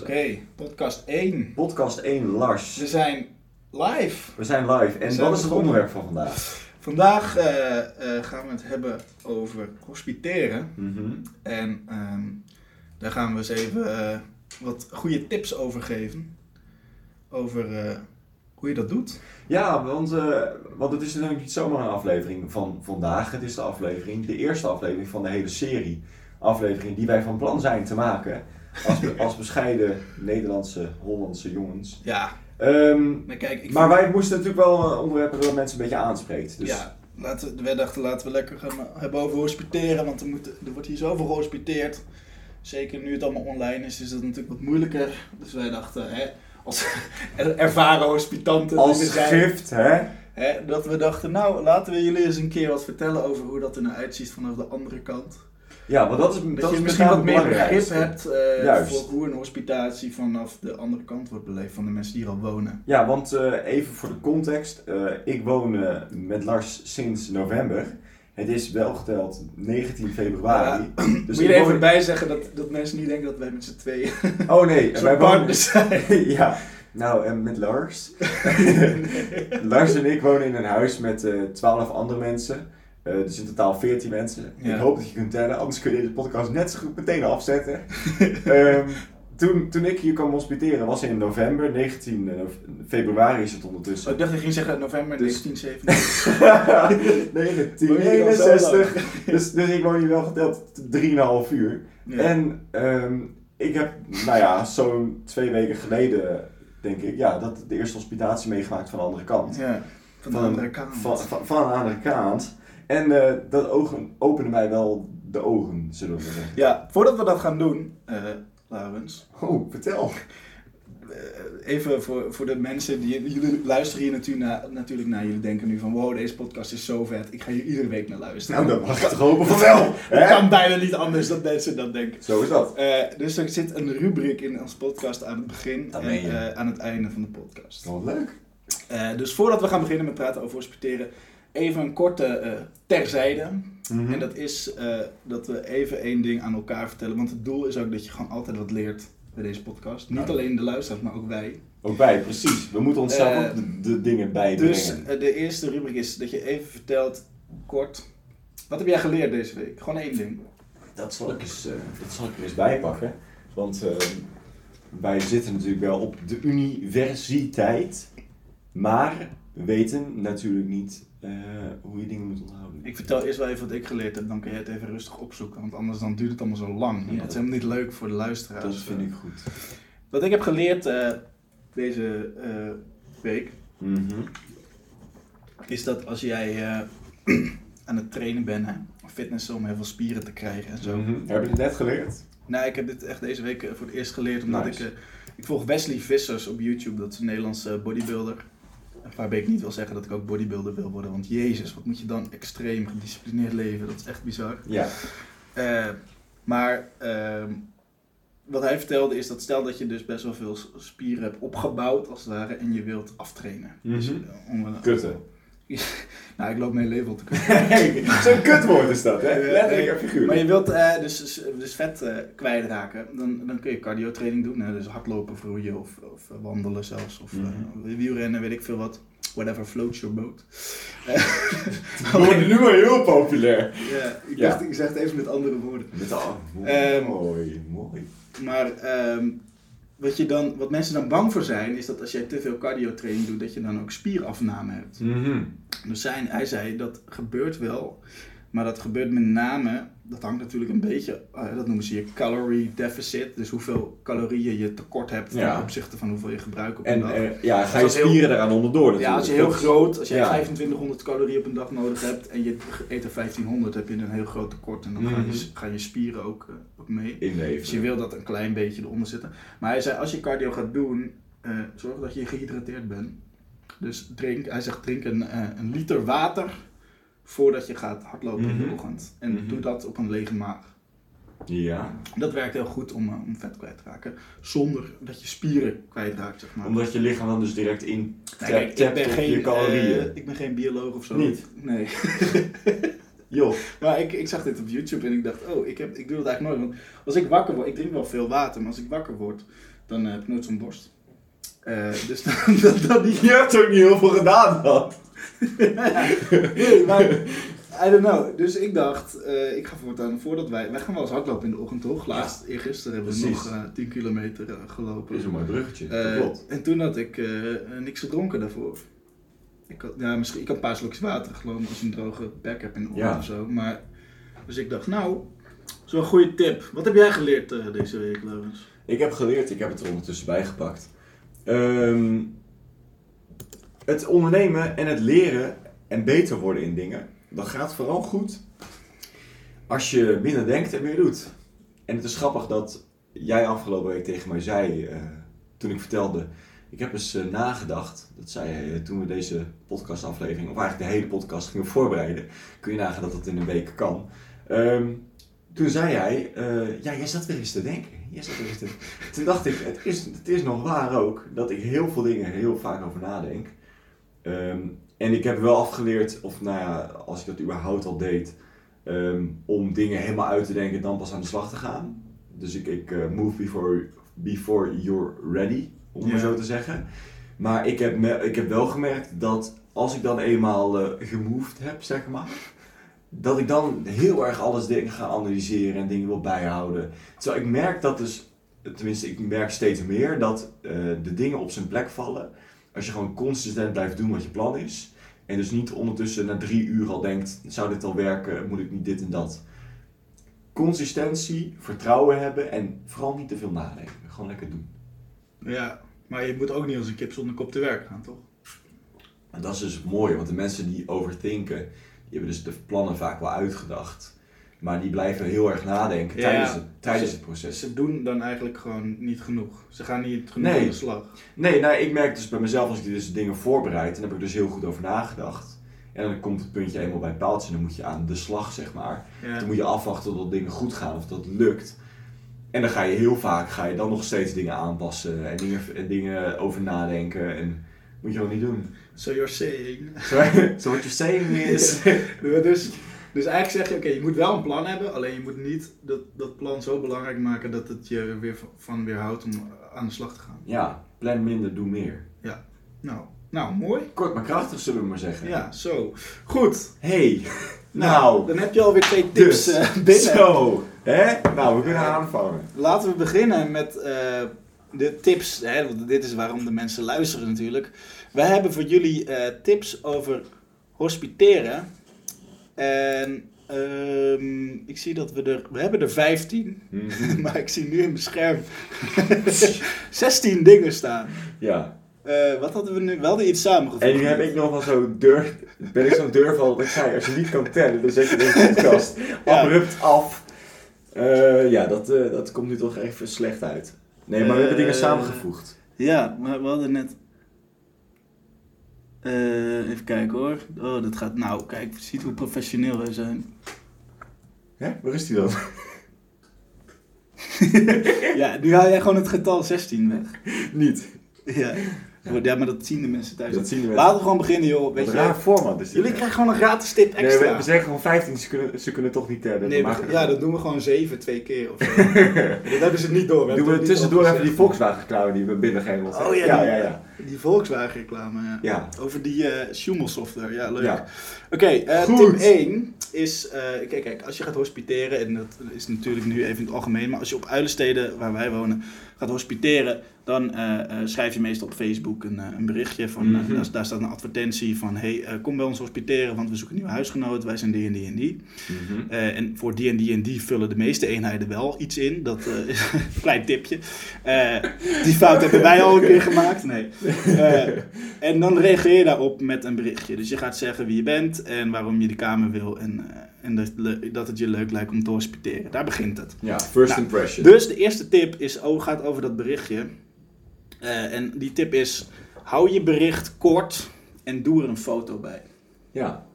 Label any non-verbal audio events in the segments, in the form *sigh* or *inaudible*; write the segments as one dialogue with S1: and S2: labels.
S1: Oké, podcast 1.
S2: Podcast 1, Lars.
S1: We zijn live.
S2: We zijn live. En
S1: zijn
S2: wat is het onderwerp van vandaag?
S1: Vandaag eh, eh, gaan we het hebben over hospiteren.
S2: Mhm.
S1: En ehm, daar gaan we eens even eh, wat goede tips over geven. Over hoe je dat doet.
S2: Ja, want, want het is natuurlijk niet zomaar een aflevering van vandaag. Het is de aflevering, de eerste aflevering van de hele serie. Aflevering die wij van plan zijn te maken. Als, als bescheiden Nederlandse, Hollandse jongens.
S1: Ja,
S2: Ehm,
S1: maar kijk, ik
S2: maar
S1: vind-
S2: wij moesten natuurlijk wel een onderwerp hebben dat mensen een beetje aanspreekt. Dus
S1: Ja, laten we, wij dachten laten we lekker gaan eh, hebben over hospiteren, want er, moet, er wordt hier zoveel gehospiteerd. Zeker nu het allemaal online is, is het natuurlijk wat moeilijker. Dus wij dachten, hè, als *laughs* ervaren hospitanten
S2: als
S1: zijn,
S2: gift, hè?
S1: hè, dat we dachten, nou laten we jullie eens een keer wat vertellen over hoe dat er nou uitziet vanaf de andere kant.
S2: Ja, want dat is,
S1: Dat,
S2: dat
S1: je
S2: is
S1: misschien wat meer begrip hebt eh, voor hoe een hospitatie vanaf de andere kant wordt beleefd van de mensen die hier al wonen.
S2: Ja, want eh, even voor de context. eh, ik woon met Lars sinds november. Het is wel geteld 19 februari. Dus
S1: Moet je er even
S2: woon-
S1: bij zeggen dat, dat mensen niet denken dat wij met z'n tweeën *laughs*
S2: Oh nee, wij wonen...
S1: zijn. *laughs*
S2: ja, nou en met Lars. *laughs* Lars en ik wonen in een huis met eh 12 andere mensen. Eh, dus in totaal 14 mensen.
S1: Ja.
S2: Ik hoop dat je kunt tellen, anders kun je deze podcast net zo goed meteen afzetten. *laughs* Ehm, toen, toen ik hier kwam hospiteren was in november, 19 nove- februari is het ondertussen.
S1: Oh, ik dacht je ging zeggen november
S2: Dus-
S1: 1997.
S2: 1961. *laughs* Dus, dus ik woon hier wel geteld 3,5 uur.
S1: Ja.
S2: En ehm, ik heb, nou ja, zo'n twee weken geleden, denk ik, ja, dat de eerste hospitatie meegemaakt van de andere kant.
S1: ja, van de andere kant.
S2: Van, van, van de andere kant. En eh, dat ogen, opende mij wel de ogen, zullen we zeggen.
S1: Ja, voordat we dat gaan doen, eh Laurens,
S2: Oh, vertel.
S1: eh, even voor, voor de mensen die jullie luisteren hier natuurlijk naar, natuurlijk naar. Jullie denken nu van wow, deze podcast is zo vet. Ik ga hier iedere week naar luisteren.
S2: Nou, dan mag ik toch hopen van *laughs* wel.
S1: Het kan bijna niet anders dan mensen dat denken.
S2: Zo is dat.
S1: Dus er zit een rubriek in ons podcast aan het begin
S2: Dat
S1: en aan het einde van de podcast.
S2: Wat leuk.
S1: Dus voordat we gaan beginnen met praten over hospiteren, even een korte eh, terzijde.
S2: Mhm.
S1: En dat is eh, dat we even één ding aan elkaar vertellen. Want het doel is ook dat je gewoon altijd wat leert bij deze podcast. Niet
S2: Ja.
S1: alleen de luisteraars, maar ook wij.
S2: Ook wij, precies. We moeten onszelf
S1: Eh,
S2: ook de, de dingen bijbrengen.
S1: Dus de eerste rubriek is dat je even vertelt, kort. Wat heb jij geleerd deze week? Gewoon één ding.
S2: Dat zal ik, eens, dat zal ik er eens bijpakken. Want wij zitten natuurlijk wel op de universiteit. Maar we weten natuurlijk niet eh, hoe je dingen moet onthouden.
S1: Ik vertel eerst wel even wat ik geleerd heb, dan kun je het even rustig opzoeken. Want anders dan duurt het allemaal zo lang.
S2: Ja,
S1: dat is helemaal niet leuk voor de luisteraars.
S2: dat vind ik goed.
S1: Wat ik heb geleerd eh, deze eh, week,
S2: Mhm.
S1: is dat als jij eh, *clears throat* aan het trainen bent, hè, fitnessen om heel veel spieren te krijgen en zo.
S2: Mhm. Heb je het net geleerd?
S1: Nou, ik heb dit echt deze week eh, voor het eerst geleerd, omdat
S2: Nice.
S1: ik... eh, ik volg Wesley Vissers op YouTube, dat is een Nederlandse bodybuilder. Waarbij ik niet wil zeggen dat ik ook bodybuilder wil worden, want jezus, wat moet je dan extreem gedisciplineerd leven, dat is echt bizar.
S2: Ja.
S1: Eh, maar ehm, wat hij vertelde is dat stel dat je dus best wel veel spieren hebt opgebouwd als het ware en je wilt aftrainen. Dus,
S2: Mhm.
S1: eh, om een-
S2: Kutten. *laughs*
S1: nou, ik loop mijn leven op te kunnen. *laughs*
S2: Zo'n kutwoord is dat, hè? Letterlijk en figuurlijk.
S1: Maar je wilt eh, dus, dus vet eh, kwijtraken, dan, dan kun je cardio training doen. Hè? Dus hardlopen, vloeien of, of wandelen zelfs. Of
S2: Mhm.
S1: eh, wielrennen, weet ik veel wat. Whatever floats your boat. *laughs*
S2: We worden nu wel heel populair.
S1: ja, ik,
S2: Ja.
S1: Dacht, ik zeg het even met andere woorden.
S2: Met al,
S1: Ehm,
S2: mooi, mooi.
S1: Maar ehm, wat, je dan, wat mensen dan bang voor zijn, is dat als jij te veel cardio training doet, dat je dan ook spierafname hebt.
S2: Mhm.
S1: Dus zijn, hij zei dat gebeurt wel, maar dat gebeurt met name, dat hangt natuurlijk een beetje, eh, dat noemen ze je calorie deficit, dus hoeveel calorieën je tekort hebt ten
S2: Ja.
S1: opzichte van hoeveel je gebruikt op een
S2: En
S1: dag.
S2: eh, ja, ga
S1: Dus
S2: je
S1: als heel-
S2: spieren eraan onderdoor
S1: ja,
S2: natuurlijk.
S1: als je heel groot, als jij
S2: Ja.
S1: 2500 calorieën op een dag nodig hebt en je eet er 1500, heb je een heel groot tekort en dan gaan,
S2: Mhm.
S1: je, gaan je spieren ook, eh, ook mee.
S2: Inleven.
S1: Dus je wil dat een klein beetje eronder zitten. Maar hij zei, als je cardio gaat doen, zorg dat je gehydrateerd bent. Dus drink, hij zegt drink een, een liter water voordat je gaat hardlopen in de
S2: Mhm.
S1: ochtend. En
S2: Mhm.
S1: doe dat op een lege maag.
S2: Ja,
S1: Dat werkt heel goed om, eh, om vet kwijt te raken. Zonder dat je spieren kwijtraakt, zeg maar.
S2: omdat je lichaam dan dus direct in
S1: Nee, kijk, ik ben,
S2: op
S1: geen,
S2: je calorieën.
S1: eh, ik ben geen bioloog of zo.
S2: Niet?
S1: Nee. *laughs*
S2: Joh.
S1: Maar ik, ik zag dit op YouTube en ik dacht, oh, ik, heb, ik doe dat eigenlijk nooit. Want als ik wakker word, ik drink wel veel water, maar als ik wakker word, dan eh, heb ik nooit zo'n borst. Dus dan, dan
S2: Je hebt ook niet heel veel gedaan dan.
S1: Nee, maar I don't know. Dus ik dacht, eh, ik ga voortaan, voordat wij, wij gaan wel eens hardlopen in de ochtend toch? Laatst, eergisteren hebben we nog eh 10 kilometer eh, gelopen.
S2: Dat is een mooi bruggetje. Klopt.
S1: en toen had ik niks gedronken daarvoor. Ik had, ja, misschien, ik had een paar slokjes water genomen als je een droge bek hebt in de ochtend
S2: Ja.
S1: of zo. Maar, dus ik dacht, nou, zo'n goede tip. Wat heb jij geleerd deze week, Laurens?
S2: Ik heb geleerd, ik heb het er ondertussen bijgepakt. Ehm, het ondernemen en het leren en beter worden in dingen, dat gaat vooral goed als je binnen denkt en meer doet. En het is grappig dat jij afgelopen week tegen mij zei, eh, toen ik vertelde, ik heb eens eh, nagedacht, dat zei hij eh, toen we deze podcastaflevering, of eigenlijk de hele podcast gingen voorbereiden, kun je nagaan dat dat in een week kan. Ehm, toen zei hij, ja, jij zat weer eens te denken. Jij zat weer eens te... Toen dacht ik, het is, het is nog waar ook, dat ik heel veel dingen heel vaak over nadenk. Ehm, en ik heb wel afgeleerd, of nou ja, als ik dat überhaupt al deed, ehm, om dingen helemaal uit te denken en dan pas aan de slag te gaan. Dus ik, ik eh, move before, before you're ready, om maar zo te zeggen. Maar ik heb, me- ik heb wel gemerkt dat als ik dan eenmaal eh gemoved heb, zeg maar, dat ik dan heel erg alles dingen ga analyseren en dingen wil bijhouden. Terwijl ik merk dat dus, tenminste ik merk steeds meer, dat eh, de dingen op zijn plek vallen. Als je gewoon consistent blijft doen wat je plan is. En dus niet ondertussen na drie uur al denkt, zou dit al werken, moet ik niet dit en dat. Consistentie, vertrouwen hebben en vooral niet te veel nadenken. Gewoon lekker doen.
S1: Ja, maar je moet ook niet als een kip zonder kop te werk gaan, toch?
S2: En dat is dus mooi, want de mensen die overthinken, die hebben dus de plannen vaak wel uitgedacht. Maar die blijven heel erg nadenken
S1: Ja,
S2: tijdens, het, tijdens
S1: ze-
S2: het proces.
S1: Ze doen dan eigenlijk gewoon niet genoeg. Ze gaan niet genoeg
S2: Nee.
S1: aan de slag.
S2: Nee, nou, ik merk dus bij mezelf als ik dus dingen voorbereid, dan heb ik dus heel goed over nagedacht. En dan komt het puntje eenmaal bij het paaltje en dan moet je aan de slag, zeg maar.
S1: Ja.
S2: Dan moet je afwachten tot dingen goed gaan of dat lukt. En dan ga je heel vaak ga je dan nog steeds dingen aanpassen en dingen, en dingen over nadenken. En moet je ook niet doen.
S1: So you're saying.
S2: So, *laughs* so what you're saying is... *laughs*
S1: Dus, dus eigenlijk zeg je, oké, je moet wel een plan hebben, alleen je moet niet dat, dat plan zo belangrijk maken dat het je er weer van- weerhoudt om aan de slag te gaan.
S2: Ja, plan minder, doe meer.
S1: Nou, nou mooi.
S2: Kort maar krachtig, zullen we maar zeggen.
S1: Ja, zo. Goed.
S2: Hey, nou,
S1: Dan heb je alweer twee tips
S2: dus,
S1: eh, binnen.
S2: zo, hè? Nou, we kunnen aanvangen.
S1: Laten we beginnen met eh, de tips. Hè, want dit is waarom de mensen luisteren natuurlijk. Wij hebben voor jullie tips over hospiteren. En ehm, ik zie dat we er... We hebben er 15.
S2: Mhm. *laughs*
S1: maar ik zie nu in mijn scherm *laughs* 16 dingen staan.
S2: Ja,
S1: Eh, wat hadden we nu? We hadden iets samengevoegd.
S2: en nu heb ik nog wel zo durf, ben ik zo'n durval dat ik zei, als je niet kan tellen, dan zet je deze podcast *laughs*
S1: Ja.
S2: abrupt af. Eh, ja, dat, eh, dat komt nu toch even slecht uit. Nee, maar we hebben dingen samengevoegd.
S1: Ja, maar we hadden net. Eh, even kijken hoor. Oh, dat gaat. Nou, kijk, ziet hoe professioneel wij zijn.
S2: Hè? Waar is die dan? *laughs*
S1: ja, nu haal jij gewoon het getal 16 weg.
S2: niet.
S1: Ja. Ja, maar dat zien de mensen thuis.
S2: Dat zien we
S1: Laten we gewoon beginnen, joh. Weet je,
S2: format is dit.
S1: jullie krijgen gewoon een gratis tip
S2: Nee,
S1: extra.
S2: we, we zeggen gewoon 15, ze kunnen, ze kunnen toch niet tellen.
S1: Nee,
S2: we
S1: we-
S2: maken
S1: ja, dat doen we gewoon 7 twee keer of zo. *laughs* dat hebben ze niet door.
S2: Doen
S1: hebben
S2: we
S1: het niet
S2: tussendoor even die Volkswagen reclame die we binnen
S1: Oh, ja,
S2: ja,
S1: die-
S2: ja, ja.
S1: Die Volkswagen reclame, ja.
S2: Ja,
S1: Over die eh Schumel software, ja leuk.
S2: ja.
S1: Oké, eh,
S2: Goed.
S1: tip 1 is, eh, kijk, kijk, als je gaat hospiteren, en dat is natuurlijk nu even in het algemeen, maar als je op uilensteden waar wij wonen gaat hospiteren, dan eh, eh, schrijf je meestal op Facebook een, eh, een berichtje van,
S2: Mhm.
S1: daar, daar staat een advertentie van, hey, kom bij ons hospiteren, want we zoeken een nieuwe huisgenoot, wij zijn die en die en die.
S2: Mhm.
S1: En voor die en die en die vullen de meeste eenheden wel iets in. Dat is *laughs* een klein tipje. Die fout hebben wij al een keer gemaakt. Nee. En dan reageer je daarop met een berichtje. Dus je gaat zeggen wie je bent en waarom je de kamer wil. En, en dat, dat het je leuk lijkt om te hospiteren. Daar begint het.
S2: Ja, first
S1: Nou,
S2: impression.
S1: Dus de eerste tip is, oh, gaat over dat berichtje. Eh, en die tip is, hou je bericht kort en doe er een foto bij.
S2: Ja.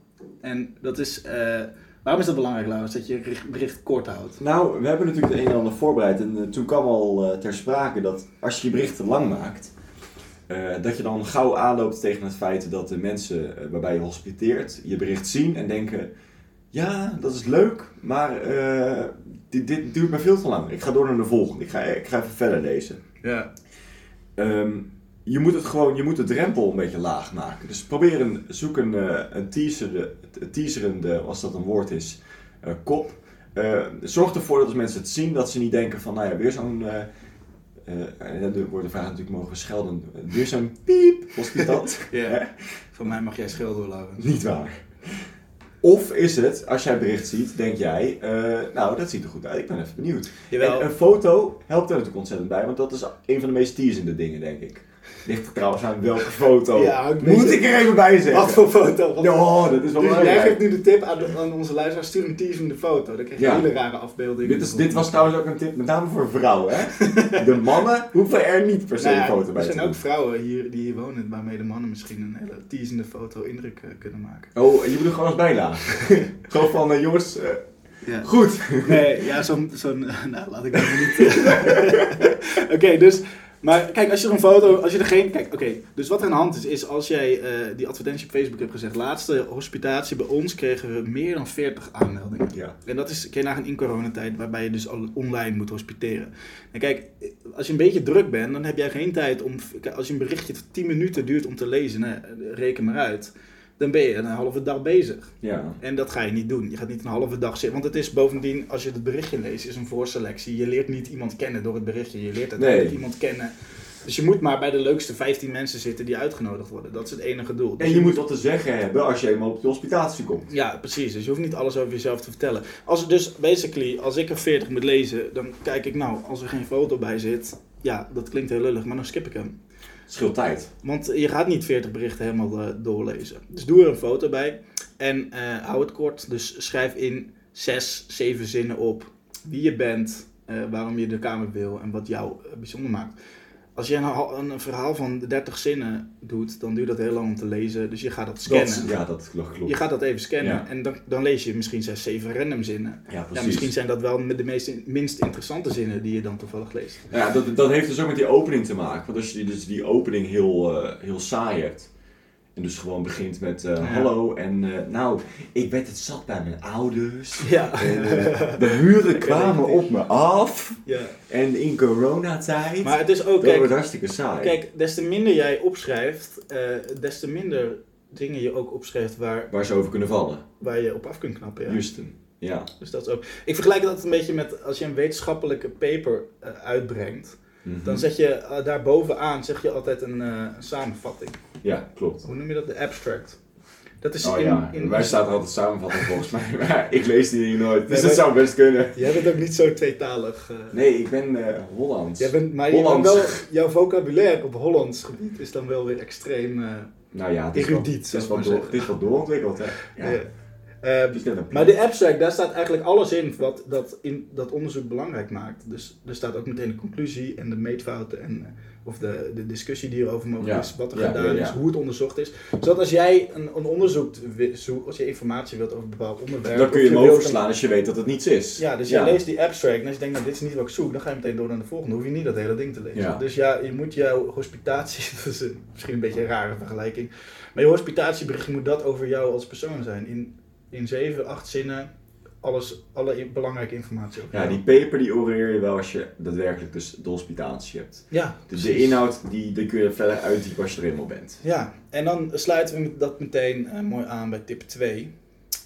S1: En dat is, eh, waarom is dat belangrijk, Laurens, dat je je bericht kort houdt?
S2: Nou, we hebben natuurlijk het een en ander voorbereid. En eh, toen kwam al eh, ter sprake dat als je je bericht te lang maakt, eh, dat je dan gauw aanloopt tegen het feit dat de mensen waarbij je hospiteert je bericht zien en denken: ja, dat is leuk, maar eh, dit, dit duurt me veel te lang. Ik ga door naar de volgende. Ik ga, ik ga even verder lezen.
S1: Ja.
S2: Ehm, je moet het gewoon, je moet de drempel een beetje laag maken. Dus probeer een, zoek een, eh, een teaser, een teaserende, als dat een woord is, eh, kop. Eh, zorg ervoor dat als mensen het zien, dat ze niet denken van, nou ja, weer zo'n, eh, er wordt de vraag natuurlijk, mogen we schelden? Weer zo'n piep, hospitant. *laughs*
S1: Ja. Van mij mag jij schelden, Laurens.
S2: Niet waar. Of is het, als jij het bericht ziet, denk jij, eh, nou dat ziet er goed uit, ik ben even benieuwd.
S1: Jawel.
S2: En een foto helpt er natuurlijk ontzettend bij, want dat is een van de meest teasende dingen, denk ik. Ligt er trouwens aan welke foto.
S1: Ja,
S2: Moet ik er even bij zeggen.
S1: Wat voor foto? Wat
S2: Ja, dat is wel
S1: Dus jij
S2: belangrijk.
S1: geeft nu de tip aan, de- aan onze luisteraar, stuur een teasende foto. Dan krijg je
S2: Ja.
S1: hele rare afbeeldingen.
S2: Dit, is, dit was trouwens ook een tip, met name voor vrouwen. Hè? *laughs* De mannen hoeven er niet per se
S1: Nou
S2: een foto bij
S1: Er
S2: te
S1: zijn ook vrouwen hier die hier wonen, waarmee de mannen misschien een hele teasende foto indruk eh, kunnen maken.
S2: Oh, en je moet er gewoon als bijlage. gewoon *laughs* van, eh, jongens, eh,
S1: Ja.
S2: goed.
S1: Nee, ja, zo'n, zo'n, *laughs* nou laat ik dat niet. Oké, dus, maar kijk, als je er een foto, als je er geen, kijk, oké, dus wat er aan de hand is, is als jij eh, die advertentie op Facebook hebt gezegd, laatste hospitatie bij ons kregen we meer dan 40 aanmeldingen.
S2: Ja.
S1: En dat is, kun je nagaan in coronatijd, waarbij je dus online moet hospiteren. En kijk, als je een beetje druk bent, dan heb jij geen tijd om, kijk, als je een berichtje 10 minuten duurt om te lezen, nou, reken maar uit, dan ben je een halve dag bezig.
S2: Ja.
S1: En dat ga je niet doen. Je gaat niet een halve dag zitten. Want het is bovendien, als je het berichtje leest, is een voorselectie. Je leert niet iemand kennen door het berichtje. Je leert uiteindelijk
S2: Nee.
S1: iemand kennen. Dus je moet maar bij de leukste 15 mensen zitten die uitgenodigd worden. Dat is het enige doel. Dus
S2: En je moet wat te zeggen hebben als je eenmaal op de hospitatie komt.
S1: Ja, precies. Dus je hoeft niet alles over jezelf te vertellen. Als, dus basically, als ik er 40 moet lezen, dan kijk ik nou, als er geen foto bij zit. Ja, dat klinkt heel lullig, maar dan skip ik hem.
S2: Scheelt tijd.
S1: Want je gaat niet 40 berichten helemaal eh, doorlezen. Dus doe er een foto bij. En eh, hou het kort. Dus schrijf in 6, 7 zinnen op wie je bent, eh, waarom je de kamer wil en wat jou bijzonder maakt. Als je een, hal- een verhaal van 30 zinnen doet, dan duurt dat heel lang om te lezen. Dus je gaat dat scannen.
S2: Dat, ja, dat klopt.
S1: Je gaat dat even scannen
S2: Ja.
S1: en dan, dan lees je misschien 6, 7 random zinnen.
S2: Ja, precies.
S1: Ja, misschien zijn dat wel de meest, minst interessante zinnen die je dan toevallig leest.
S2: Ja, dat, dat heeft dus ook met die opening te maken. Want als je die- dus die opening heel, eh, heel saai hebt. En dus gewoon begint met eh,
S1: Ja.
S2: hallo en eh, nou, ik werd het zat bij mijn ouders.
S1: Ja.
S2: En, eh, de huren *laughs* kwamen op me af.
S1: ja.
S2: En in coronatijd.
S1: Maar het is ook,
S2: dat wordt hartstikke saai.
S1: Kijk, des te minder jij opschrijft, des te minder dingen je ook opschrijft waar,
S2: Waar ze over kunnen vallen.
S1: waar je op af kunt knappen. Ja.
S2: Juisten. Ja.
S1: Dus dat is ook. Ik vergelijk dat een beetje met als je een wetenschappelijke paper eh,
S2: Mhm.
S1: dan zet je uh, daar bovenaan zeg je altijd een, eh, een samenvatting.
S2: Ja, klopt.
S1: Hoe noem je dat? De abstract. Dat is
S2: Oh
S1: in,
S2: ja,
S1: in,
S2: wij staat er altijd samenvatting volgens mij. *laughs* Maar ik lees die hier nooit, dus
S1: Nee,
S2: dat zou best kunnen.
S1: Jij bent ook niet zo tweetalig. eh.
S2: Nee, ik ben eh Hollands.
S1: Jij bent, maar je bent
S2: Hollands.
S1: wel, jouw vocabulaire op Hollands gebied is dan wel weer extreem eh,
S2: Nou ja, het is, wel,
S1: erudiet,
S2: het, is door, het wat doorontwikkeld, hè. Ja.
S1: Eh, eh,
S2: net een
S1: Maar de abstract, daar staat eigenlijk alles in wat dat, in, dat onderzoek belangrijk maakt. Dus er staat ook meteen de conclusie en de meetfouten en eh, of de, de discussie die erover mogelijk
S2: Ja,
S1: is, wat er
S2: ja,
S1: gedaan
S2: ja,
S1: is, hoe het onderzocht is. Zodat als jij een, een onderzoek zoekt, als je informatie wilt over een bepaald onderwerp.
S2: Dan kun je hem overslaan als je weet dat het niets is.
S1: Ja, dus je leest die abstract en als je denkt, nou dit is niet wat ik zoek, dan ga je meteen door naar de volgende. Dan hoef je niet dat hele ding te lezen. Dus ja, je moet jouw hospitatie, *laughs* dat is misschien een beetje een rare vergelijking, maar je hospitatieberichtje moet dat over jou als persoon zijn. In, in zeven, acht zinnen, alles, alle belangrijke informatie over
S2: Ja, die paper die oreer je wel als je daadwerkelijk dus de hospitatie hebt.
S1: Ja,
S2: Dus de inhoud, die, die kun je verder uitdiepen als je er eenmaal bent.
S1: Ja, en dan sluiten we dat meteen eh, mooi aan bij tip 2.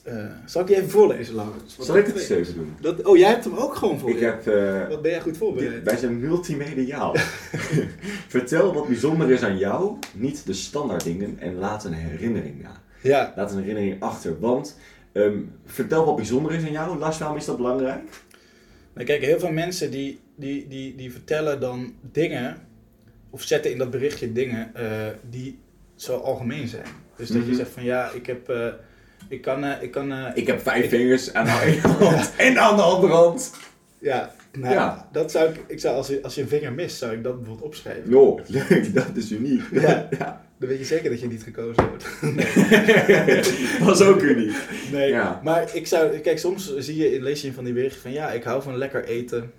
S1: Eh, zal ik die even voorlezen, Laurens?
S2: Zal ik het eens even doen?
S1: Dat, oh, jij hebt hem ook gewoon voor
S2: Ik heb... eh,
S1: Wat ben jij goed
S2: dit-
S1: voorbereid?
S2: wij zijn multimediaal. *laughs* Vertel wat bijzonder is aan jou, niet de standaard dingen, en laat een herinnering na.
S1: Ja,
S2: Laat een herinnering achter, want ehm, vertel wat bijzonder is aan jou. Lars, waarom is dat belangrijk?
S1: Nou, kijk, heel veel mensen die, die, die, die vertellen dan dingen, of zetten in dat berichtje dingen eh, die zo algemeen zijn. Dus dat je
S2: Mhm.
S1: zegt van ja, ik heb, eh, ik kan, eh, ik kan,
S2: Ik heb vijf
S1: Ik-
S2: vingers aan de ene hand en *laughs* aan de andere hand.
S1: ja, nou,
S2: Ja.
S1: dat zou ik, ik zou als je, als je een vinger mist, zou ik dat bijvoorbeeld opschrijven.
S2: Jo, leuk, *laughs* dat is uniek.
S1: Ja.
S2: ja.
S1: Dan weet je zeker dat je niet gekozen wordt. *laughs*
S2: Was ook uniek.
S1: Nee,
S2: Ja.
S1: maar ik zou, kijk, soms zie je, lees je van die berichten van ja, ik hou van lekker eten.